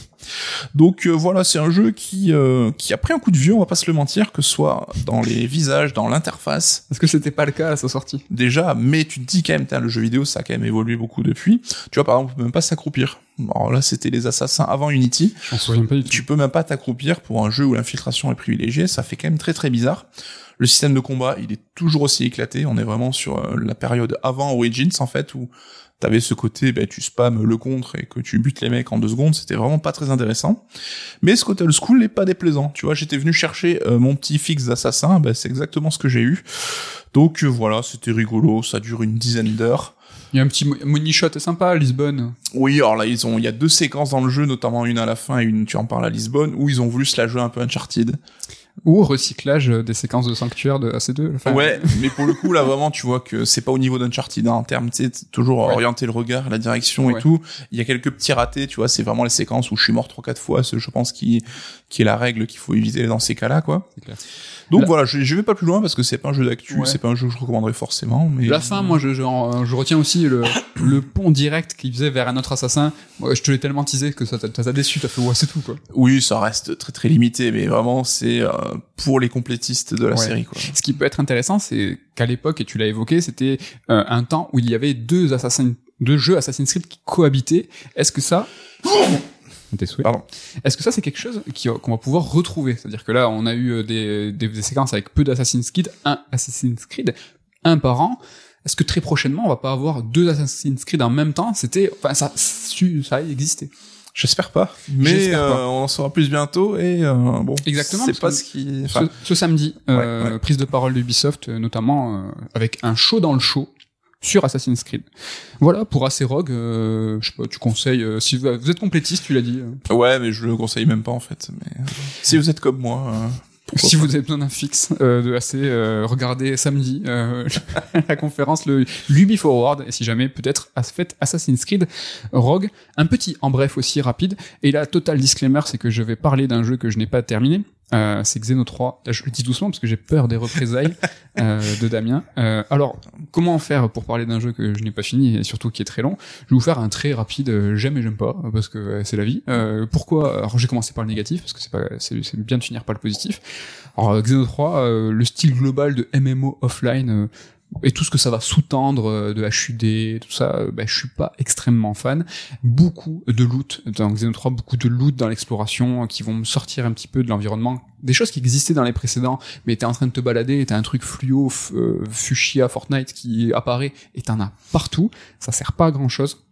Donc euh, voilà, c'est un jeu qui euh, qui a pris un coup de vieux, on va pas se le mentir, que ce soit dans les visages, dans l'interface Est-ce que c'était pas le cas à sa sortie? Déjà, mais tu te dis quand même, le jeu vidéo, ça a quand même évolué beaucoup depuis. Tu vois, par exemple, on peut même pas s'accroupir. Alors là, c'était les assassins avant Unity. Je souviens pas du tout. Tu peux même pas t'accroupir pour un jeu où l'infiltration est privilégiée, ça fait quand même très très bizarre. Le système de combat, il est toujours aussi éclaté, on est vraiment sur euh, la période avant Origins en fait, où t'avais ce côté, ben, tu spams le contre et que tu butes les mecs en deux secondes, c'était vraiment pas très intéressant. Mais ce côté old school n'est pas déplaisant, tu vois, j'étais venu chercher euh, mon petit fixe d'assassin, ben, c'est exactement ce que j'ai eu. Donc euh, voilà, c'était rigolo, ça dure une dizaine d'heures. Il y a un petit mo- money shot sympa à Lisbonne. Oui, alors là, ils ont, il y a deux séquences dans le jeu, notamment une à la fin et une, tu en parles à Lisbonne, où ils ont voulu se la jouer un peu Uncharted. Ou recyclage des séquences de sanctuaire de AC2. Enfin, ouais, mais pour le coup, là, vraiment, tu vois que c'est pas au niveau d'Uncharted, hein, en termes, tu toujours Ouais. orienter le regard, la direction Ouais. et tout. Il y a quelques petits ratés, tu vois, c'est vraiment les séquences où je suis mort trois, quatre fois, c'est, je pense, qui, qui est la règle qu'il faut éviter dans ces cas-là, quoi. Clair. Donc La- voilà, je, je vais pas plus loin parce que c'est pas un jeu d'actu, Ouais. c'est pas un jeu que je recommanderais forcément, mais. La fin, moi, je, je, je retiens aussi le, le pont direct qu'il faisait vers un autre assassin. Moi, je te l'ai tellement teasé que ça t'a ça t'a déçu. T'as fait, ouais, c'est tout, quoi. Oui, ça reste très très limité, mais vraiment, c'est, euh, pour les complétistes de la Ouais. série, quoi. Ce qui peut être intéressant, c'est qu'à l'époque, et tu l'as évoqué, c'était euh, un temps où il y avait deux assassins, deux jeux Assassin's Creed qui cohabitaient. Est-ce que ça. Pardon. Est-ce que ça c'est quelque chose qui- qu'on va pouvoir retrouver? C'est-à-dire que là, on a eu euh, des, des, des séquences avec peu d'Assassin's Creed, un Assassin's Creed, un par an. Est-ce que très prochainement, on va pas avoir deux Assassin's Creed en même temps? C'était, enfin, ça, ça a existé. J'espère pas, mais pas. euh, on en saura plus bientôt et euh, bon, Exactement, C'est pas ce qui. Ce, Enfin, ce samedi, euh, Ouais, prise de parole d'Ubisoft, euh, notamment euh, avec un show dans le show sur Assassin's Creed. Voilà, pour AC Rogue, euh, je sais pas, tu conseilles, euh, si vous, vous êtes complétiste, tu l'as dit, euh, ouais, mais je le conseille même pas en fait. Mais si vous êtes comme moi, euh, si vous avez besoin d'un fixe euh, de AC, euh, regardez samedi euh, *laughs* la conférence, le l'Ubi Forward, et si jamais peut-être à faites Assassin's Creed Rogue. Un petit en bref aussi rapide, et là, total disclaimer, c'est que je vais parler d'un jeu que je n'ai pas terminé. Euh, c'est Xeno 3. Là, je le dis doucement parce que j'ai peur des représailles *laughs* euh, de Damien. Euh, alors, comment faire pour parler d'un jeu que je n'ai pas fini et surtout qui est très long? Je vais vous faire un très rapide euh, j'aime et j'aime pas parce que euh, c'est la vie. Euh, pourquoi? Alors, j'ai commencé par le négatif parce que c'est pas c'est bien de finir par le positif. Alors, Xeno 3, euh, le style global de MMO offline. Et tout ce que ça va sous-tendre euh, de HUD, tout ça, euh, ben, je suis pas extrêmement fan. Beaucoup de loot dans Xeno 3, beaucoup de loot dans l'exploration euh, qui vont me sortir un petit peu de l'environnement. Des choses qui existaient dans les précédents, mais t'es en train de te balader, t'as un truc fluo, euh, fuchsia, Fortnite qui apparaît, et t'en as partout. Ça sert pas à grand chose.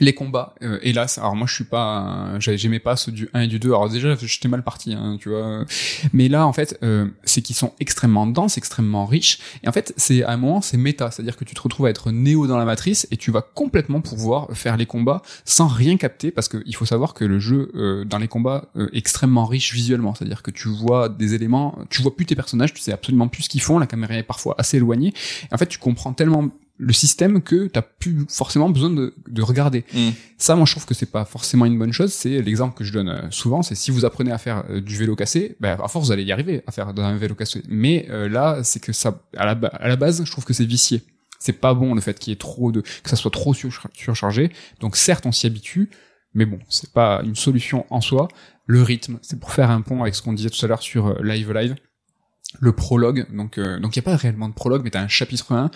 Les combats, euh, hélas, alors moi je suis pas, j'aimais pas ceux du 1 et du 2, alors déjà j'étais mal parti, hein, tu vois, mais là en fait euh, c'est qu'ils sont extrêmement denses, extrêmement riches, et en fait c'est à un moment c'est méta, c'est-à-dire que tu te retrouves à être néo dans la matrice et tu vas complètement pouvoir faire les combats sans rien capter, parce qu'il faut savoir que le jeu euh, dans les combats euh, extrêmement riche visuellement, c'est-à-dire que tu vois des éléments, tu vois plus tes personnages, tu sais absolument plus ce qu'ils font, la caméra est parfois assez éloignée, et en fait tu comprends tellement le système que t'as plus forcément besoin de, de regarder. Mm. Ça, moi, je trouve que c'est pas forcément une bonne chose. C'est l'exemple que je donne euh, souvent. C'est si vous apprenez à faire euh, du vélo cassé, ben, à force, vous allez y arriver à faire un vélo cassé. Mais euh, là, c'est que ça, à la, à la base, je trouve que c'est vicié. C'est pas bon le fait qu'il y ait trop de, que ça soit trop sur- surchargé. Donc certes, on s'y habitue, mais bon, c'est pas une solution en soi. Le rythme, c'est pour faire un pont avec ce qu'on disait tout à l'heure sur Live Live. Le prologue, donc euh, donc il y a pas réellement de prologue, mais t'as un chapitre 1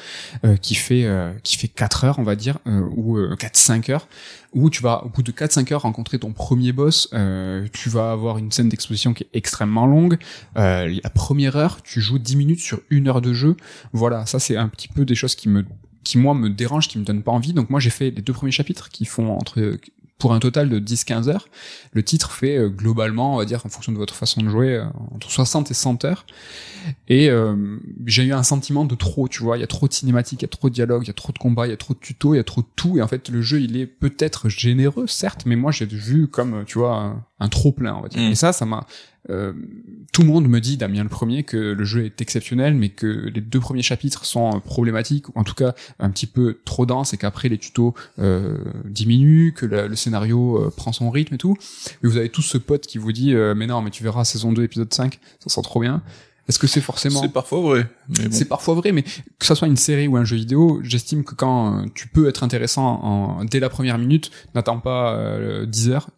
euh, qui fait euh, qui fait 4 heures, on va dire, euh, ou 4-5 heures, où tu vas au bout de 4-5 heures rencontrer ton premier boss. euh, tu vas avoir une scène d'exposition qui est extrêmement longue. Euh, la première heure, tu joues 10 minutes sur une heure de jeu. Voilà, ça c'est un petit peu des choses qui me qui moi me dérangent, qui me donnent pas envie. Donc moi j'ai fait les deux premiers chapitres qui font entre pour un total de 10-15 heures. Le titre fait euh, globalement, on va dire, en fonction de votre façon de jouer, euh, entre 60 et 100 heures. Et euh, j'ai eu un sentiment de trop, tu vois. Il y a trop de cinématiques, il y a trop de dialogues, il y a trop de combats, il y a trop de tutos, il y a trop de tout. Et en fait, le jeu, il est peut-être généreux, certes, mais moi, j'ai vu comme, tu vois, un, un trop plein, on va dire. Mm. Et ça, ça m'a. Euh, tout le monde me dit, Damien le premier, que le jeu est exceptionnel, mais que les deux premiers chapitres sont euh, problématiques, ou en tout cas un petit peu trop denses, et qu'après les tutos euh, diminuent, que le, le scénario euh, prend son rythme et tout. Et vous avez tous ce pote qui vous dit, euh, mais non, mais tu verras saison 2, épisode 5, ça sent trop bien. Est-ce que c'est forcément... c'est parfois vrai. Bon. C'est parfois vrai, mais que ça soit une série ou un jeu vidéo, j'estime que quand tu peux être intéressant en, dès la première minute, n'attends pas euh, 10 heures,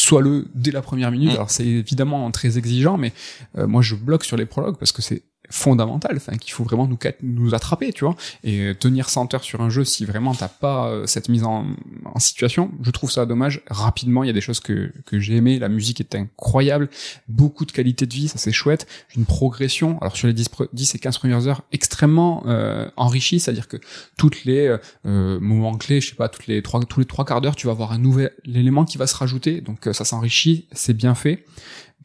sois-le dès la première minute. Mm. Alors c'est évidemment très exigeant, mais euh, moi je bloque sur les prologues parce que c'est fondamental, enfin qu'il faut vraiment nous, nous attraper, tu vois, et euh, tenir 100 heures sur un jeu si vraiment t'as pas euh, cette mise en, en situation, je trouve ça dommage. Rapidement, il y a des choses que, que j'ai aimé, la musique est incroyable, beaucoup de qualité de vie, ça c'est chouette, une progression, alors sur les 10, pre- 10 et 15 premières heures, extrêmement euh, enrichie, c'est-à-dire que toutes les euh, euh, moments clés, je sais pas, toutes les trois, tous les trois quarts d'heure, tu vas avoir un nouvel élément qui va se rajouter, donc ça s'enrichit, c'est bien fait.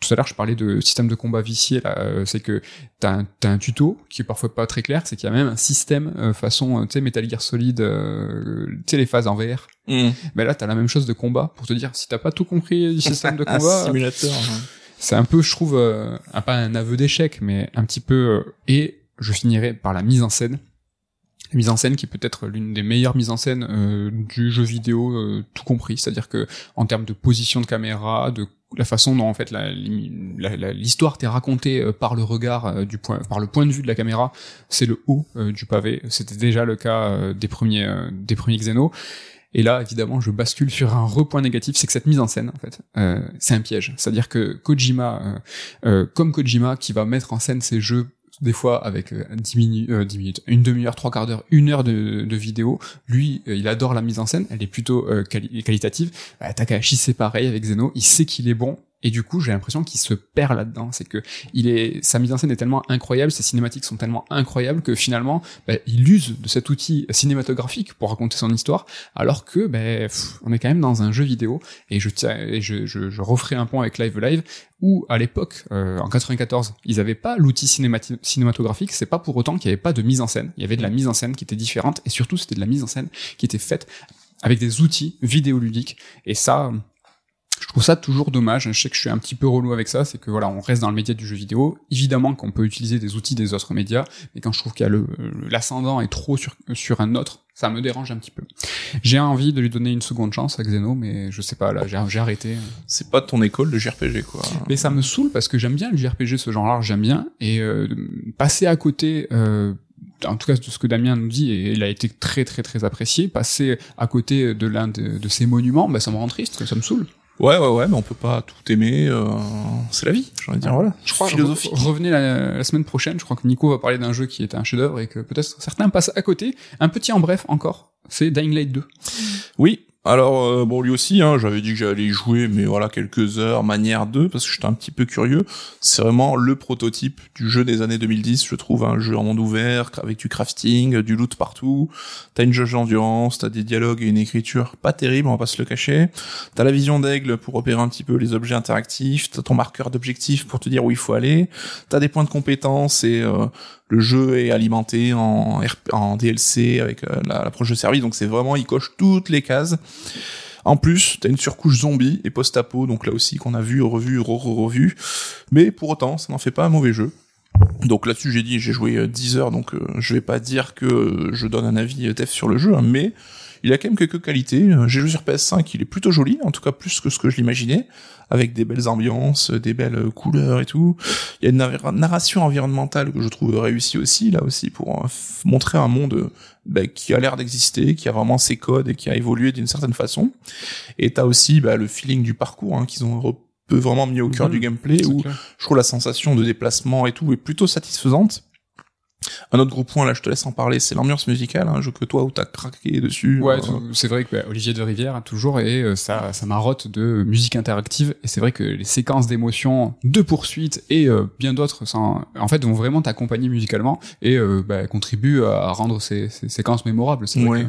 Tout à l'heure, je parlais de système de combat vicié. Là, euh, c'est que t'as un, t'as un tuto qui est parfois pas très clair. C'est qu'il y a même un système euh, façon, euh, tu sais, Metal Gear Solid, euh, tu sais les phases en VR. Mm. Mais là, t'as la même chose de combat pour te dire si t'as pas tout compris du *laughs* système de Un combat, simulateur. hein. c'est un peu, je trouve, euh, pas un aveu d'échec, mais un petit peu. euh, et je finirai par la mise en scène. Mise en scène qui est peut-être l'une des meilleures mises en scène euh, du jeu vidéo, euh, tout compris. C'est-à-dire que en termes de position de caméra, de la façon dont en fait l'histoire t'est racontée euh, par le regard euh, du point, par le point de vue de la caméra, c'est le haut euh, du pavé. C'était déjà le cas des premiers, des premiers Xeno. Et là, évidemment, je bascule sur un repoint négatif, c'est que cette mise en scène, en fait, euh, c'est un piège. C'est-à-dire que Kojima, euh, comme Kojima, qui va mettre en scène ses jeux des fois avec euh, 10, minutes, euh, 10 minutes, une demi-heure, trois quarts d'heure, une heure de, vidéo, lui, euh, il adore la mise en scène, elle est plutôt euh, quali- qualitative. Bah, Takahashi, c'est pareil avec Zeno, il sait qu'il est bon, et du coup j'ai l'impression qu'il se perd là-dedans. C'est que il est, sa mise en scène est tellement incroyable, ses cinématiques sont tellement incroyables que finalement bah, il use de cet outil cinématographique pour raconter son histoire, alors que bah, on est quand même dans un jeu vidéo et je tiens et je, je, je referai un pont avec Live Live où à l'époque, euh, en 94, ils avaient pas l'outil cinématographique, c'est pas pour autant qu'il y avait pas de mise en scène. Il y avait de la mise en scène qui était différente, et surtout c'était de la mise en scène qui était faite avec des outils vidéoludiques. Et ça, je trouve ça toujours dommage. Je sais que je suis un petit peu relou avec ça, c'est que voilà, on reste dans le média du jeu vidéo. Évidemment qu'on peut utiliser des outils des autres médias, mais quand je trouve qu'il y a le l'ascendant est trop sur sur un autre, ça me dérange un petit peu. J'ai envie de lui donner une seconde chance à Xeno, mais je sais pas, là, j'ai arrêté. C'est pas ton école de JRPG, quoi. Mais ça me saoule parce que j'aime bien le JRPG, ce genre-là, j'aime bien, et euh, passer à côté, euh, en tout cas de ce que Damien nous dit, et il a été très très très apprécié, passer à côté de l'un de, de, ces monuments, bah, ça me rend triste, ça me saoule. Ouais, ouais, ouais, mais on peut pas tout aimer. Euh, c'est la vie, j'ai envie de dire. Voilà. Je crois. Philosophie. revenez la, la, semaine prochaine. Je crois que Nico va parler d'un jeu qui est un chef-d'œuvre et que peut-être certains passent à côté. Un petit en bref encore. C'est Dying Light 2. Oui, alors euh, bon lui aussi, hein, j'avais dit que j'allais jouer, mais voilà quelques heures, manière 2, parce que j'étais un petit peu curieux. C'est vraiment le prototype du jeu des années 2010, je trouve, un jeu en monde ouvert avec du crafting, du loot partout. T'as une jauge d'endurance, t'as des dialogues et une écriture pas terrible, on va pas se le cacher. T'as la vision d'aigle pour repérer un petit peu les objets interactifs. T'as ton marqueur d'objectif pour te dire où il faut aller. T'as des points de compétence et euh, le jeu est alimenté en, DLC avec euh, l'approche de service, donc c'est vraiment, il coche toutes les cases. En plus, t'as une surcouche zombie et post-apo, donc là aussi qu'on a vu, revu, re-revu. Mais pour autant, ça n'en fait pas un mauvais jeu. Donc là-dessus, j'ai dit, j'ai joué 10 euh, heures, donc euh, je vais pas dire que je donne un avis TEF sur le jeu, hein, mais il a quand même quelques qualités. J'ai joué sur PS5, il est plutôt joli, en tout cas plus que ce que je l'imaginais, avec des belles ambiances, des belles couleurs et tout. Il y a une narration environnementale que je trouve réussie aussi, là aussi, pour euh, montrer un monde bah, qui a l'air d'exister, qui a vraiment ses codes et qui a évolué d'une certaine façon. Et t'as aussi bah, le feeling du parcours hein, qu'ils ont peu vraiment mis au cœur du gameplay, où je trouve la sensation de déplacement et tout est plutôt satisfaisante. Un autre gros point, là, je te laisse en parler, c'est l'ambiance musicale, un hein, jeu que toi où t'as craqué dessus. Ouais, euh. c'est vrai que bah, Olivier de Rivière toujours et euh, ça, ça marotte de musique interactive et c'est vrai que les séquences d'émotions, de poursuites et euh, bien d'autres, en fait, vont vraiment t'accompagner musicalement et bah, contribuent à rendre ces, ces séquences mémorables. C'est vrai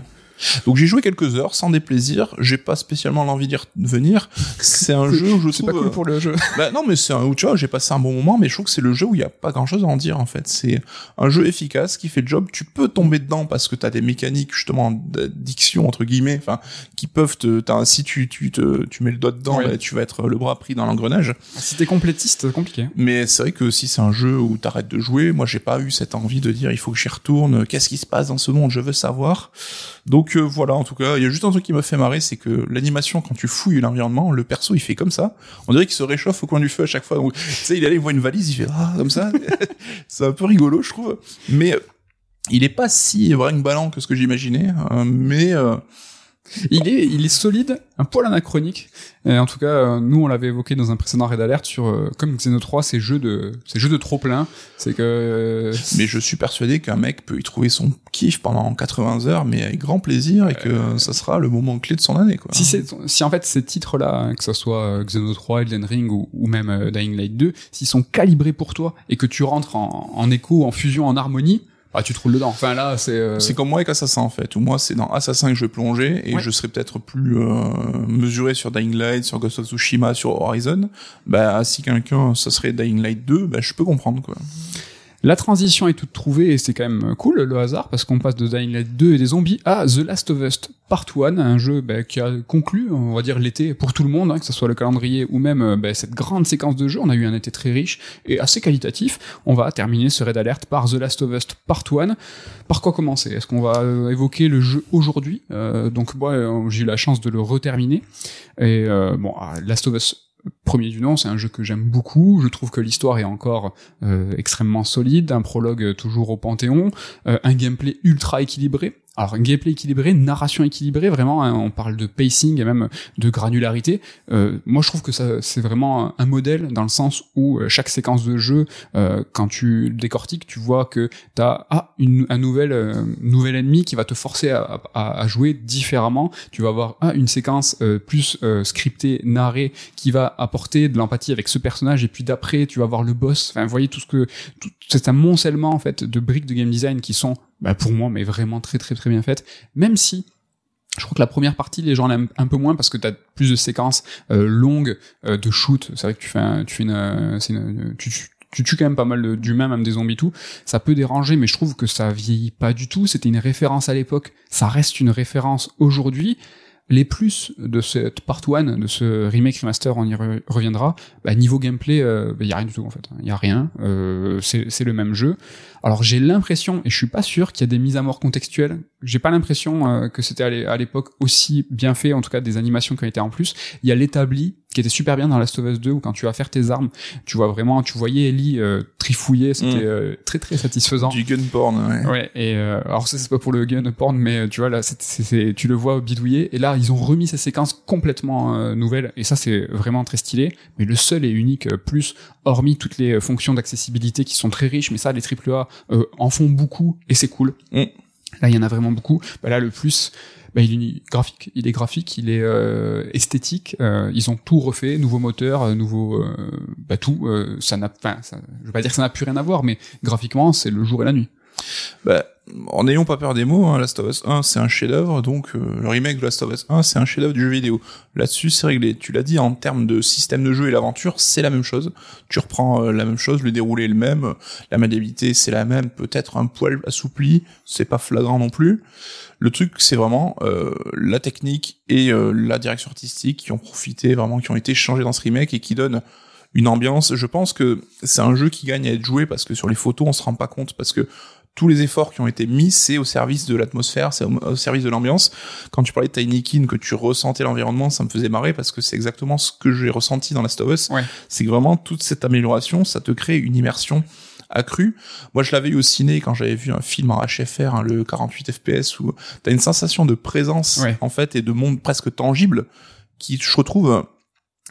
donc j'ai joué quelques heures sans déplaisir. J'ai pas spécialement l'envie d'y revenir. C'est un jeu où je trouve. C'est pas cool pour le jeu. Euh, *laughs* bah non, mais c'est un où tu vois, j'ai passé un bon moment, mais je trouve que c'est le jeu où il y a pas grand chose à en dire en fait. C'est un jeu efficace qui fait le job. Tu peux tomber dedans parce que t'as des mécaniques justement d'addiction entre guillemets, enfin qui peuvent te. As, si tu tu te tu mets le doigt dedans, bah, tu vas être le bras pris dans l'engrenage. Si t'es complétiste, c'est compliqué. Mais c'est vrai que si c'est un jeu où t'arrêtes de jouer, moi j'ai pas eu cette envie de dire il faut que j'y retourne. Qu'est-ce qui se passe dans ce monde Je veux savoir. Donc euh, voilà, en tout cas, il y a juste un truc qui m'a fait marrer, c'est que l'animation quand tu fouilles l'environnement, le perso il fait comme ça. On dirait qu'il se réchauffe au coin du feu à chaque fois. Donc, tu sais, il allait, il voit une valise, il fait ah comme ça. *laughs* c'est un peu rigolo, je trouve. Mais euh, il est pas si brinque-ballant que ce que j'imaginais. Hein, mais euh, il est, il est solide, un poil anachronique. Et en tout cas, euh, nous, on l'avait évoqué dans un précédent raid alerte sur, euh, comme Xeno 3, ces jeux de, ces jeux de trop plein. C'est que. Euh, mais je suis persuadé qu'un mec peut y trouver son kiff pendant 80 heures, mais avec grand plaisir, et que ça sera le moment clé de son année, quoi. Si c'est, si en fait ces titres-là, hein, que ce soit Xeno 3, Elden Ring ou, ou même Dying Light 2, s'ils sont calibrés pour toi et que tu rentres en, en écho, en fusion, en harmonie, ah tu te roules dedans. Enfin là c'est euh... c'est comme moi avec Assassin en fait. Ou moi c'est dans Assassin que je vais plonger et je serai peut-être plus euh, mesuré sur Dying Light, sur Ghost of Tsushima, sur Horizon. Bah si quelqu'un ça serait Dying Light 2, bah je peux comprendre quoi. La transition est toute trouvée et c'est quand même cool le hasard parce qu'on passe de Dying Light 2 et des zombies à The Last of Us Part 1, un jeu bah, qui a conclu, on va dire l'été pour tout le monde, hein, que ce soit le calendrier ou même bah, cette grande séquence de jeu. On a eu un été très riche et assez qualitatif. On va terminer ce raid alerte par The Last of Us Part 1. Par quoi commencer? Est-ce qu'on va euh, évoquer le jeu aujourd'hui? Euh, Donc moi euh, j'ai eu la chance de le reterminer et euh, bon ah, Last of Us premier du nom, c'est un jeu que j'aime beaucoup. Je trouve que l'histoire est encore euh, extrêmement solide, un prologue toujours au panthéon, euh, un gameplay ultra équilibré. Alors gameplay équilibré, narration équilibrée, vraiment, hein, on parle de pacing et même de granularité. Euh, moi, je trouve que ça, c'est vraiment un modèle dans le sens où euh, chaque séquence de jeu, euh, quand tu décortiques, tu vois que t'as ah une, un nouvel euh, nouvel ennemi qui va te forcer à, à, à, jouer différemment. Tu vas avoir ah une séquence euh, plus scriptée, narrée, qui va apporter de l'empathie avec ce personnage, et puis d'après, tu vas voir le boss. Enfin, vous voyez tout ce que c'est un moncellement en fait de briques de game design qui sont bah, pour moi, mais vraiment très très très bien faite. Même si je crois que la première partie, les gens l'aiment un peu moins parce que tu as plus de séquences euh, longues euh, de shoot. C'est vrai que tu fais, un, tu fais une, euh, une tu, tu, tues quand même pas mal d'humains, même des zombies tout. Ça peut déranger, mais je trouve que ça vieillit pas du tout. C'était une référence à l'époque. Ça reste une référence aujourd'hui. Les plus de cette part 1, de ce remake remaster, on y reviendra. Bah, niveau gameplay, il euh, y a rien du tout en fait. Il y a rien. Euh, c'est le même jeu. Alors j'ai l'impression, et je suis pas sûr qu'il y a des mises à mort contextuelles. J'ai pas l'impression euh, que c'était à l'époque aussi bien fait, en tout cas des animations qui ont été en plus. Il y a l'établi qui était super bien dans Last of Us 2 où quand tu vas faire tes armes, tu vois vraiment, tu voyais Ellie euh, trifouiller, c'était mm. euh, très très satisfaisant. Du gun porn, ouais. Ouais. Et euh, alors ça c'est pas pour le gun porn, mais tu vois là, c'est, tu le vois bidouiller. Et là ils ont remis ces séquences complètement nouvelles et ça c'est vraiment très stylé. Mais le seul et unique plus, hormis toutes les fonctions d'accessibilité qui sont très riches, mais ça les AAA en font beaucoup et c'est cool. Mm. Là il y en a vraiment beaucoup. Bah là le plus bah, il est graphique, il est graphique, il est euh, esthétique. Euh, ils ont tout refait, nouveau moteur, euh, nouveau, euh, bah tout. ça n'a, enfin, je veux pas dire que ça n'a plus rien à voir, mais graphiquement, c'est le jour et la nuit. Bah, en n'ayons pas peur des mots, hein, Last of Us 1 c'est un chef-d'œuvre, donc le remake de Last of Us 1 c'est un chef-d'œuvre du jeu vidéo. Là-dessus c'est réglé. Tu l'as dit en termes de système de jeu et l'aventure, c'est la même chose. Tu reprends la même chose, le déroulé est le même, la maniabilité c'est la même, peut-être un poil assoupli, c'est pas flagrant non plus. Le truc, c'est vraiment euh, la technique et euh, la direction artistique qui ont profité, vraiment, qui ont été changés dans ce remake et qui donnent une ambiance. Je pense que c'est un jeu qui gagne à être joué parce que sur les photos, on se rend pas compte parce que tous les efforts qui ont été mis, c'est au service de l'atmosphère, c'est au, service de l'ambiance. Quand tu parlais de Tiny Kin, que tu ressentais l'environnement, ça me faisait marrer parce que c'est exactement ce que j'ai ressenti dans Last of Us. C'est que vraiment toute cette amélioration, ça te crée une immersion accru. Moi, je l'avais eu au ciné quand j'avais vu un film en HFR, hein, le 48 FPS, où t'as une sensation de présence, en fait, et de monde presque tangible, qui, je retrouve,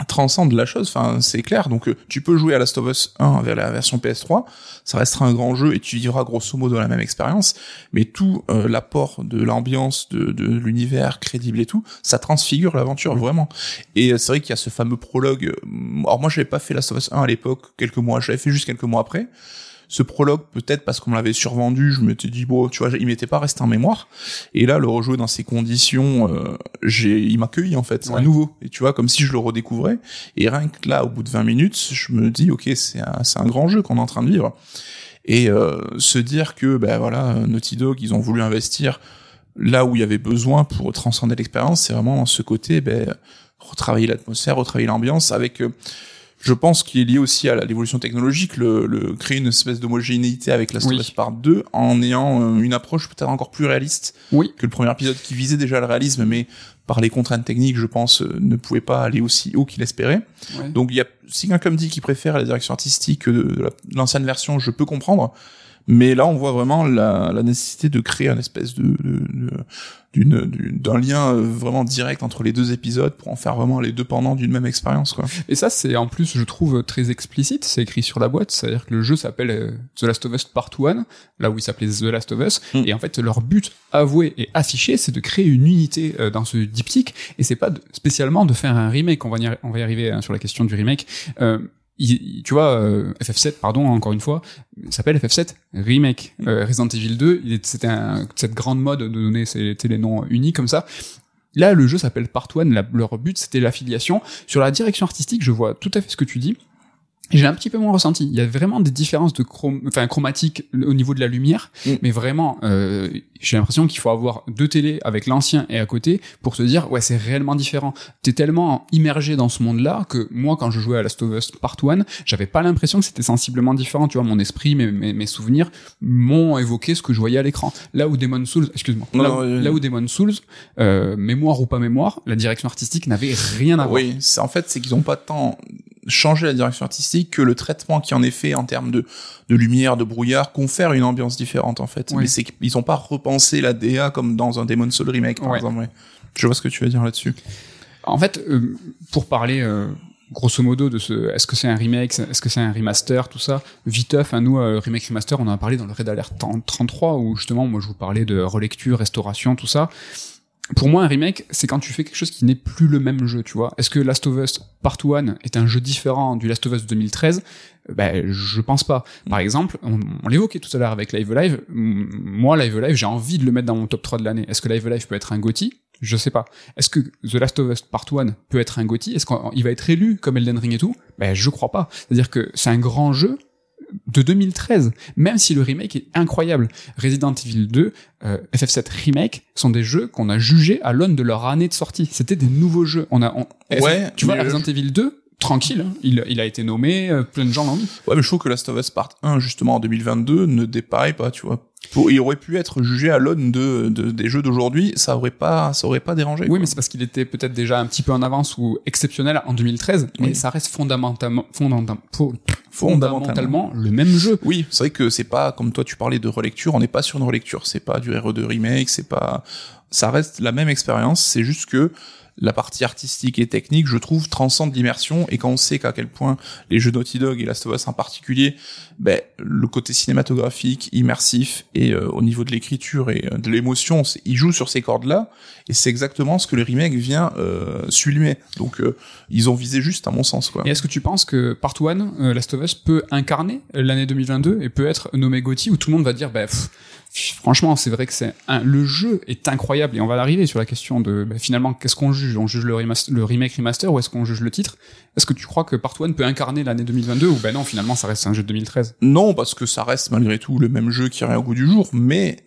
transcende la chose, enfin c'est clair. Donc euh, tu peux jouer à Last of Us 1 avec la version PS3, ça restera un grand jeu et tu vivras grosso modo la même expérience, mais tout euh, l'apport de l'ambiance, de, de l'univers crédible et tout, ça transfigure l'aventure vraiment. Et euh, c'est vrai qu'il y a ce fameux prologue. Alors moi j'avais pas fait Last of Us 1 à l'époque, quelques mois, j'avais fait juste quelques mois après ce prologue, peut-être parce qu'on me l'avait survendu, je m'étais dit bon, tu vois, il m'était pas resté en mémoire. Et là, le rejouer dans ces conditions, euh, j'ai, il m'accueille en fait, à nouveau. Et tu vois, comme si je le redécouvrais. Et rien que là, au bout de 20 minutes, je me dis ok, c'est un, c'est un grand jeu qu'on est en train de vivre. Et euh, se dire que ben voilà, Naughty Dog, ils ont voulu investir là où il y avait besoin pour transcender l'expérience, c'est vraiment ce côté, ben retravailler l'atmosphère, retravailler l'ambiance avec euh, je pense qu'il est lié aussi à l'évolution technologique, le, le, créer une espèce d'homogénéité avec la oui. Part 2 en ayant euh, une approche peut-être encore plus réaliste oui. que le premier épisode qui visait déjà le réalisme, mais par les contraintes techniques, je pense, euh, ne pouvait pas aller aussi haut qu'il espérait. Donc il y a, si quelqu'un me dit qu'il préfère la direction artistique de l'ancienne version, je peux comprendre. Mais là, on voit vraiment la, la nécessité de créer un espèce de, d'une d'un lien euh, vraiment direct entre les deux épisodes pour en faire vraiment les deux pendant d'une même expérience quoi. Et ça c'est en plus je trouve très explicite, c'est écrit sur la boîte, c'est-à-dire que le jeu s'appelle euh, The Last of Us Part 1, là où il s'appelait The Last of Us hmm. et en fait leur but avoué et affiché c'est de créer une unité euh, dans ce diptyque et c'est pas spécialement de faire un remake, on va y, on va y arriver hein, sur la question du remake. Euh, tu vois, euh, FF7, pardon, encore une fois, s'appelle FF7 Remake. Mm. Euh, Resident Evil 2, c'était cette grande mode de donner ces, les noms uniques comme ça. Là, le jeu s'appelle Part 1, leur but c'était l'affiliation. Sur la direction artistique, je vois tout à fait ce que tu dis j'ai un petit peu moins ressenti. Il y a vraiment des différences de chrome, enfin chromatiques au niveau de la lumière, mm. mais vraiment, euh, j'ai l'impression qu'il faut avoir deux télés avec l'ancien et à côté pour se dire ouais c'est réellement différent. T'es tellement immergé dans ce monde-là que moi quand je jouais à Last of Us Part 1, j'avais pas l'impression que c'était sensiblement différent. Tu vois, mon esprit, mes, mes, souvenirs m'ont évoqué ce que je voyais à l'écran. Là où Demon Souls, excuse-moi, là, où Demon Souls, euh, mémoire ou pas mémoire, la direction artistique n'avait rien à voir. Oui, c'est en fait c'est qu'ils ont pas tant changer la direction artistique que le traitement qui en est fait en termes de, de lumière, de brouillard, confère une ambiance différente en fait. Mais c'est qu'ils ont pas repensé la DA comme dans un Demon Soul remake par exemple. Je vois ce que tu veux dire là-dessus. En fait, euh, pour parler euh, grosso modo de ce, est-ce que c'est un remake, est-ce que c'est un remaster, tout ça, viteuf, à nous, euh, remake remaster, on en a parlé dans le Red Alert 33 où justement, moi je vous parlais de relecture, restauration, tout ça pour moi, un remake, c'est quand tu fais quelque chose qui n'est plus le même jeu, tu vois. Est-ce que Last of Us Part 1 est un jeu différent du Last of Us 2013 Ben, je pense pas. Par exemple, on, l'évoquait tout à l'heure avec Live Live. Moi, Live Live, j'ai envie de le mettre dans mon top 3 de l'année. Est-ce que Live Live peut être un GOTY? Je sais pas. Est-ce que The Last of Us Part 1 peut être un GOTY? Est-ce qu'il va être élu comme Elden Ring et tout? Ben, je crois pas. C'est-à-dire que c'est un grand jeu, de 2013, même si le remake est incroyable. Resident Evil 2, euh, FF7 Remake sont des jeux qu'on a jugés à l'aune de leur année de sortie. C'était des nouveaux jeux. On a, ouais, tu vois, Resident Evil 2, tranquille, hein. il, il, a été nommé, euh, plein de gens l'ont mis. Ouais, mais je trouve que Last of Us Part 1, justement, en 2022, ne dépareille pas, tu vois. Pour, il aurait pu être jugé à l'aune de, de, des jeux d'aujourd'hui, ça aurait pas, ça aurait pas dérangé. Oui, mais c'est parce qu'il était peut-être déjà un petit peu en avance ou exceptionnel en 2013, mais ça reste fondamentalement, fondamentalement, fondamentalement le même jeu. Oui, c'est vrai que c'est pas comme toi tu parlais de relecture, on n'est pas sur une relecture, c'est pas du RE2 remake, c'est pas, ça reste la même expérience, c'est juste que la partie artistique et technique, je trouve, transcende l'immersion. Et quand on sait qu'à quel point les jeux Naughty Dog et Last of Us en particulier, ben, le côté cinématographique, immersif et euh, au niveau de l'écriture et euh, de l'émotion, ils jouent sur ces cordes-là. Et c'est exactement ce que le remake vient euh, sublimer. Donc, euh, ils ont visé juste, à mon sens. Quoi. Et est-ce que tu penses que Part 1, Last of Us, peut incarner l'année 2022 et peut être nommé Gotti où tout le monde va dire, bah, franchement, c'est vrai que c'est le jeu est incroyable et on va arriver sur la question de bah, finalement qu'est-ce qu'on juge? On juge le, le remake remaster ou est-ce qu'on juge le titre? Est-ce que tu crois que Part 1 peut incarner l'année 2022 ou ben non finalement ça reste un jeu de 2013 Non, parce que ça reste malgré tout le même jeu qui revient au goût du jour, mais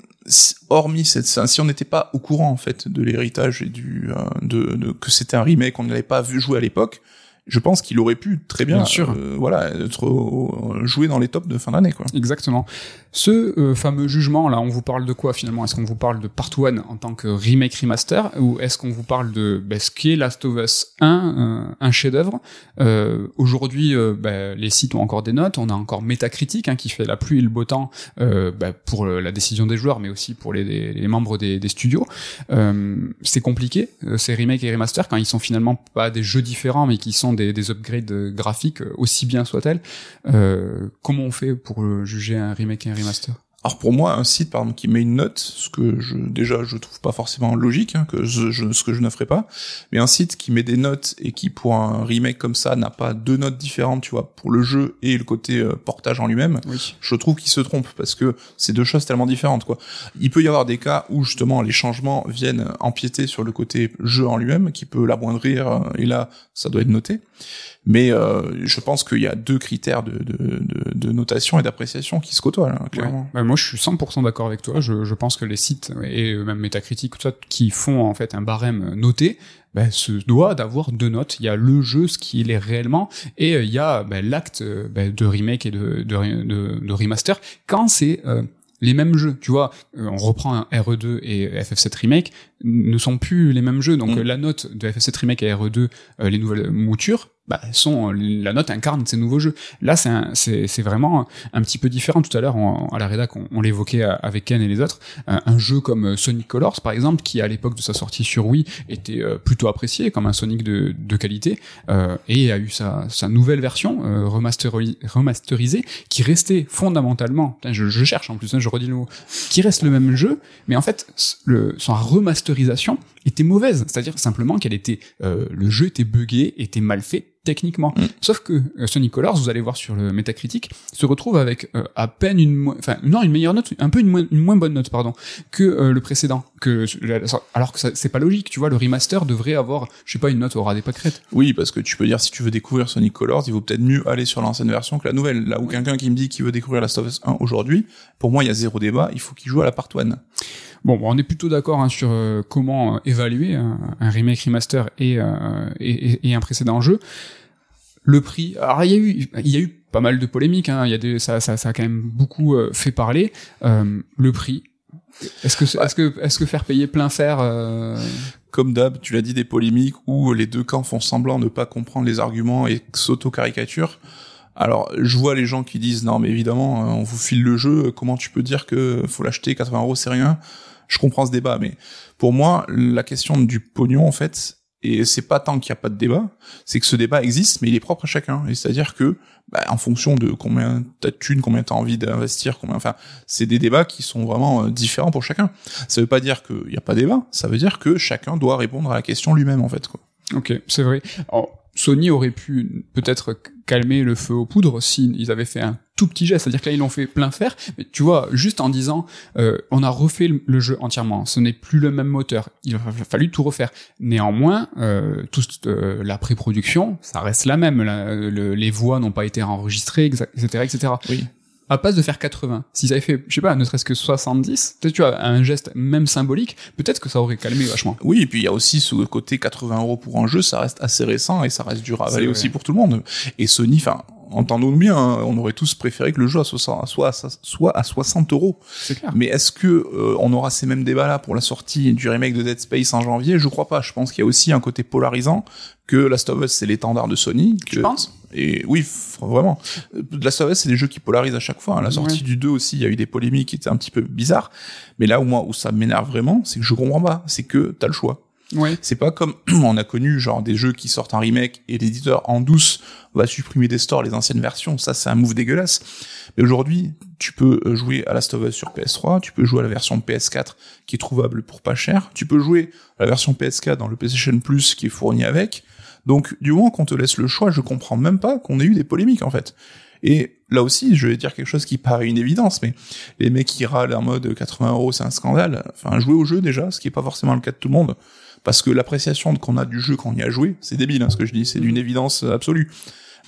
hormis cette si on n'était pas au courant en fait de l'héritage et du euh, de, de, que c'était un remake qu'on n'avait pas vu jouer à l'époque je pense qu'il aurait pu très bien, sûr. Euh, voilà, être euh, joué dans les tops de fin d'année, quoi. Exactement. Ce euh, fameux jugement là, on vous parle de quoi finalement? Est-ce qu'on vous parle de Part 1 en tant que remake remaster ou est-ce qu'on vous parle de bah, ce qui est Last of Us 1, un chef-d'œuvre? Aujourd'hui, bah, les sites ont encore des notes, on a encore Metacritic hein, qui fait la pluie et le beau temps bah, pour la décision des joueurs, mais aussi pour les, les membres des, des studios. c'est compliqué ces remakes et remasters quand ils sont finalement pas des jeux différents, mais qui sont des, upgrades graphiques, aussi bien soit-elle. Euh, comment on fait pour juger un remake et un remaster? Alors pour moi, un site par exemple qui met une note, ce que je déjà je trouve pas forcément logique, hein, que je, ce que je ne ferai pas, mais un site qui met des notes et qui pour un remake comme ça n'a pas deux notes différentes, tu vois, pour le jeu et le côté euh, portage en lui-même, je trouve qu'il se trompe parce que c'est deux choses tellement différentes quoi. Il peut y avoir des cas où justement les changements viennent empiéter sur le côté jeu en lui-même, qui peut l'amoindrir euh, et là ça doit être noté. Mais euh, je pense qu'il y a deux critères de, de, de, de notation et d'appréciation qui se côtoient, là, clairement. Bah, moi, je suis 100% d'accord avec toi. Je, je, pense que les sites et même Metacritic, tout ça, qui font en fait un barème noté, bah, se doit d'avoir deux notes. Il y a le jeu, ce qu'il est réellement, et euh, il y a bah, l'acte bah, de remake et de, de, de remaster quand c'est euh, les mêmes jeux, tu vois, on reprend un RE2 et FF7 Remake, ne sont plus les mêmes jeux. Donc mm. la note de FF7 Remake et RE2, les nouvelles moutures, bah, sont la note incarne ces nouveaux jeux. Là, c'est vraiment un petit peu différent. Tout à l'heure, à la rédac, on, l'évoquait avec Ken et les autres. Un, jeu comme Sonic Colors, par exemple, qui à l'époque de sa sortie sur Wii était euh, plutôt apprécié comme un Sonic de, de qualité, euh, et a eu sa, sa nouvelle version euh, remasterisée, qui restait fondamentalement. Je, je, cherche en plus, hein, je redis le mot, qui reste le même jeu, mais en fait, le, son remasterisation était mauvaise. C'est-à-dire simplement qu'elle était, euh, le jeu était buggé, était mal fait techniquement. Mm. Sauf que euh, Sonic Colors, vous allez voir sur le Metacritic, se retrouve avec euh, à peine une, enfin non une meilleure note, un peu une, moins, une moins bonne note pardon que euh, le précédent. Que alors que c'est pas logique, tu vois, le remaster devrait avoir, je sais pas, une note au ras des pâquerettes. Oui, parce que tu peux dire si tu veux découvrir Sonic Colors, il vaut peut-être mieux aller sur l'ancienne version que la nouvelle. Là où quelqu'un qui me dit qu'il veut découvrir la of Us 1 aujourd'hui, pour moi il y a zéro débat, il faut qu'il joue à la part 1. Bon, on est plutôt d'accord hein, sur euh, comment euh, évaluer un, remake remaster et, euh, et, et, un précédent jeu. Le prix, alors il y a eu, il y a eu pas mal de polémiques. Hein, il y a des, ça, ça, ça a quand même beaucoup fait parler. le prix, Est-ce que, est-ce que, est-ce que faire payer plein fer euh... Comme d'hab, tu l'as dit, des polémiques où les deux camps font semblant de ne pas comprendre les arguments et s'auto-caricaturent. Alors, je vois les gens qui disent non, mais évidemment, euh, on vous file le jeu. Comment tu peux dire que faut l'acheter 80 euros, c'est rien Je comprends ce débat, mais pour moi, la question du pognon, en fait, et c'est pas tant qu'il n'y a pas de débat, c'est que ce débat existe, mais il est propre à chacun. Et c'est-à-dire que, bah, en fonction de combien t'as de thunes, combien t'as envie d'investir, combien, enfin, c'est des débats qui sont vraiment euh, différents pour chacun. Ça veut pas dire qu'il n'y a pas de débat, ça veut dire que chacun doit répondre à la question lui-même, en fait, quoi. Ok, c'est vrai. Alors, Sony aurait pu peut-être calmer le feu aux poudres s'ils avaient fait un tout petit geste, c'est-à-dire que là ils l'ont fait plein fer, mais tu vois, juste en disant euh, on a refait le, jeu entièrement, ce n'est plus le même moteur, il a fallu tout refaire. Néanmoins, euh, tout, euh, la pré-production, ça reste la même, les voix n'ont pas été enregistrées, etc., etc. Oui à place de faire 80, s'ils avaient fait, je sais pas, ne serait-ce que 70, peut-être tu as un geste même symbolique, peut-être que ça aurait calmé vachement. Oui, et puis il y a aussi ce côté 80 euros pour un jeu, ça reste assez récent et ça reste dur à avaler aussi pour tout le monde. Et Sony, enfin, entendons-nous bien, hein, on aurait tous préféré que le jeu soit, soit, soit à 60 euros. C'est clair. Mais est-ce que euh, on aura ces mêmes débats là pour la sortie du remake de Dead Space en janvier? Je crois pas. Je pense qu'il y a aussi un côté polarisant que Last of Us c'est l'étendard de Sony. Tu penses? Et oui, vraiment. Last of Us, c'est des jeux qui polarisent à chaque fois. Hein. la sortie du 2 aussi, il y a eu des polémiques qui étaient un petit peu bizarres. Mais là où moi, où ça m'énerve vraiment, c'est que je comprends pas. C'est que t'as le choix. Ouais. C'est pas comme *clears throat* on a connu genre des jeux qui sortent en remake et l'éditeur en douce va supprimer des stores les anciennes versions. Ça, c'est un move dégueulasse. Mais aujourd'hui, tu peux euh, jouer à Last of Us sur PS3, tu peux jouer à la version PS4 qui est trouvable pour pas cher, tu peux jouer à la version PS4 dans le PlayStation Plus qui est fourni avec. Donc, du moment qu'on te laisse le choix, je comprends même pas qu'on ait eu des polémiques, en fait. Et là aussi, je vais dire quelque chose qui paraît une évidence, mais les mecs qui râlent en mode 80 euros, c'est un scandale. Enfin, jouer au jeu déjà, ce qui est pas forcément le cas de tout le monde, parce que l'appréciation qu'on a du jeu quand on y a joué, c'est débile, hein, ce que je dis, c'est d'une évidence absolue.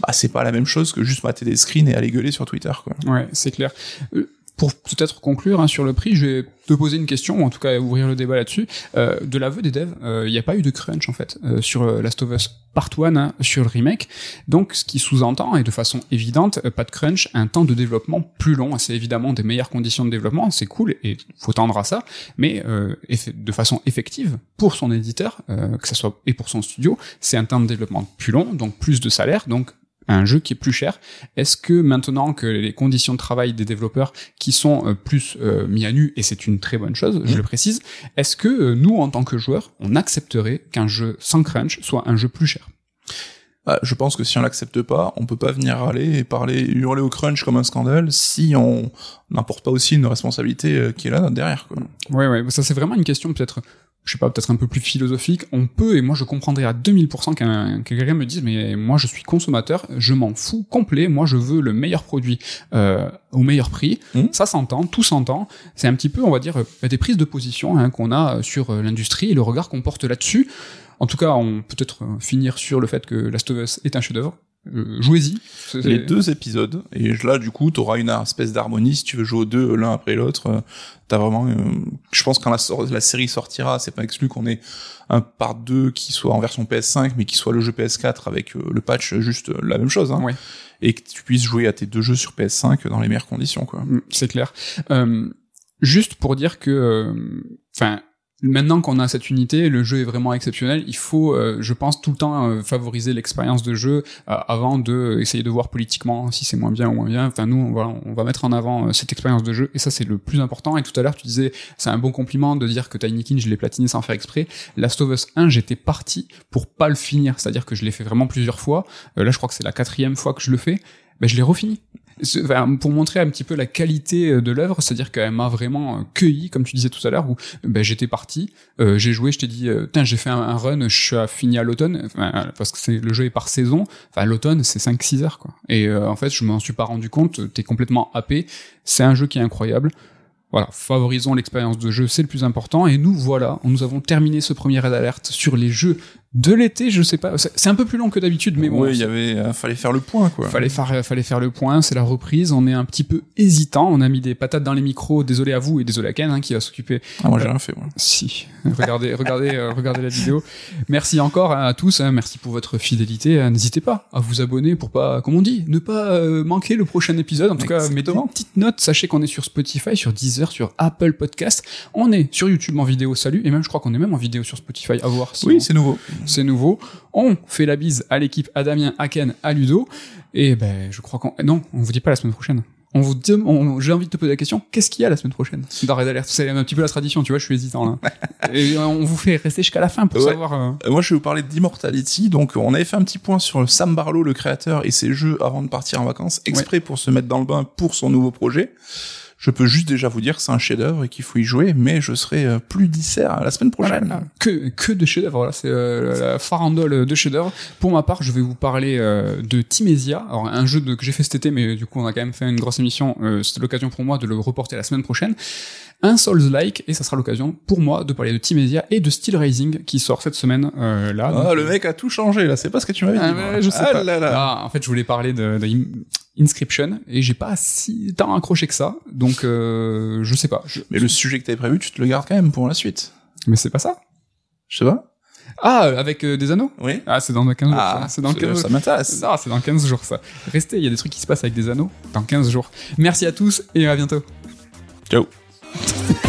Bah, c'est pas la même chose que juste mater des screens et aller gueuler sur Twitter, quoi. Ouais, c'est clair. Euh, pour peut-être conclure hein, sur le prix, je vais te poser une question, ou en tout cas ouvrir le débat là-dessus. Euh, de l'aveu des devs, euh, il n'y a pas eu de crunch en fait euh, sur Last of Us Part 1 hein, sur le remake. Donc ce qui sous-entend, et de façon évidente, pas de crunch, un temps de développement plus long. C'est évidemment des meilleures conditions de développement, c'est cool et faut tendre à ça, mais de façon effective pour son éditeur, que ça soit et pour son studio, c'est un temps de développement plus long, donc plus de salaire, donc un jeu qui est plus cher. Est-ce que maintenant que les conditions de travail des développeurs qui sont euh, plus euh, mis à nu, et c'est une très bonne chose, je le précise, est-ce que euh, nous, en tant que joueurs, on accepterait qu'un jeu sans crunch soit un jeu plus cher? Je pense que si on l'accepte pas, on peut pas venir râler et parler, hurler au crunch comme un scandale si on n'importe pas aussi une responsabilité qui est là derrière. Quoi. Ouais, ouais, ça c'est vraiment une question peut-être je sais pas, peut-être un peu plus philosophique, on peut, et moi je comprendrais à 2000% qu'un, que quelqu'un me dise, mais moi je suis consommateur, je m'en fous complet, moi je veux le meilleur produit euh, au meilleur prix, mmh. ça s'entend, tout s'entend, c'est un petit peu, on va dire, euh, des prises de position hein, qu'on a sur euh, l'industrie et le regard qu'on porte là-dessus. En tout cas, on peut être finir sur le fait que Last of Us est un chef-d'œuvre. Euh, jouez-y. Les deux épisodes. Et là, du coup, t'auras une espèce d'harmonie. Si tu veux jouer aux deux l'un après l'autre, euh, t'as vraiment. Euh, je pense quand la, la série sortira, c'est pas exclu qu'on ait un part 2 qui soit en version PS5, mais qui soit le jeu PS4 avec le patch juste la même chose. Hein, Et que tu puisses jouer à tes deux jeux sur PS5 dans les meilleures conditions, quoi. Mm, c'est clair. juste pour dire que, enfin Maintenant qu'on a cette unité, le jeu est vraiment exceptionnel. Il faut, euh, je pense, tout le temps euh, favoriser l'expérience de jeu euh, avant de essayer de voir politiquement si c'est moins bien ou moins bien. Enfin, nous, on va, on va mettre en avant cette expérience de jeu et ça, c'est le plus important. Et tout à l'heure, tu disais, c'est un bon compliment de dire que Tiny King, je l'ai platiné sans faire exprès. Last of Us 1, j'étais parti pour pas le finir, c'est-à-dire que je l'ai fait vraiment plusieurs fois. là, je crois que c'est la quatrième fois que je le fais. Ben, je l'ai refini pour montrer un petit peu la qualité euh, de l'œuvre, c'est-à-dire qu'elle m'a vraiment euh, cueilli, comme tu disais tout à l'heure, où ben, j'étais parti, euh, j'ai joué, je t'ai dit, tiens, j'ai fait un, run, je suis fini à l'automne, parce que c'est le jeu est par saison, enfin l'automne c'est 5-6 heures quoi. Et en fait, je m'en suis pas rendu compte, t'es complètement happé, c'est un jeu qui est incroyable. Voilà, favorisons l'expérience de jeu, c'est le plus important. Et nous, voilà, nous avons terminé ce premier raid alerte sur les jeux de l'été, je sais pas. C'est un peu plus long que d'habitude, mais bon. Oui, il y avait, euh, fallait faire le point, quoi. Fallait faire, fallait faire le point, c'est la reprise. On est un petit peu hésitant. On a mis des patates dans les micros. Désolé à vous et désolé à Ken hein, qui va s'occuper. Ah, moi, j'ai rien fait, moi. Si, regardez, regardez, euh, regardez la vidéo. Merci encore à tous. hein. merci pour votre fidélité. Euh, N'hésitez pas à vous abonner pour pas, comme on dit, ne pas euh, manquer le prochain épisode. En tout cas, mettez une petite note. Sachez qu'on est sur Spotify, sur Deezer, sur Apple Podcast. On est sur YouTube en vidéo. Salut. Et même, je crois qu'on est même en vidéo sur Spotify. À voir. si on- Oui, c'est nouveau. C'est nouveau. On fait la bise à l'équipe, à Damien, à Ken, à Ludo. Et ben, je crois qu'on... Non, on vous dit pas la semaine prochaine. On vous dem- on- J'ai envie de te poser la question, qu'est-ce qu'il y a la semaine prochaine dans Red Alert C'est un petit peu la tradition, tu vois, je suis hésitant là. *laughs* Et on vous fait rester jusqu'à la fin pour Ouais. savoir... euh, Euh, Moi, je vais vous parler d'Immortality. Donc, on avait fait un petit point sur Sam Barlow, le créateur, et ses jeux avant de partir en vacances, exprès pour se mettre dans le bain pour son nouveau projet. Je peux juste déjà vous dire que c'est un chef-d'œuvre et qu'il faut y jouer, mais je serai euh, plus dissert la semaine prochaine. Voilà, que, que de chefs-d'œuvre, voilà, c'est euh, la farandole de chefs-d'œuvre. Pour ma part, je vais vous parler euh, de Timesia, alors un jeu de, que j'ai fait cet été, mais du coup on a quand même fait une grosse émission, euh, c'était l'occasion pour moi de le reporter la semaine prochaine. Un Souls-like, et ça sera l'occasion pour moi de parler de Timesia et de Steel Rising, qui sort cette semaine euh, là. Ah, Donc, le mec a tout changé, là. C'est pas ce que tu m'avais ah, dit. moi. je sais Ah pas. là là. Ah, en fait, je voulais parler de, de Inscription, et j'ai pas si tant accroché que ça, donc euh, je sais pas. Je- Mais le sujet que t'avais prévu, tu te le gardes quand même pour la suite. Mais c'est pas ça. Je sais pas. Ah, avec euh, des anneaux? Oui. Ah, c'est dans 15 jours. Ah, ça. c'est dans 15 jours. ça m'intéresse. Non, c'est dans 15 jours ça. Restez, il y a des trucs qui se passent avec des anneaux dans 15 jours. Merci à tous et à bientôt. Ciao. *laughs*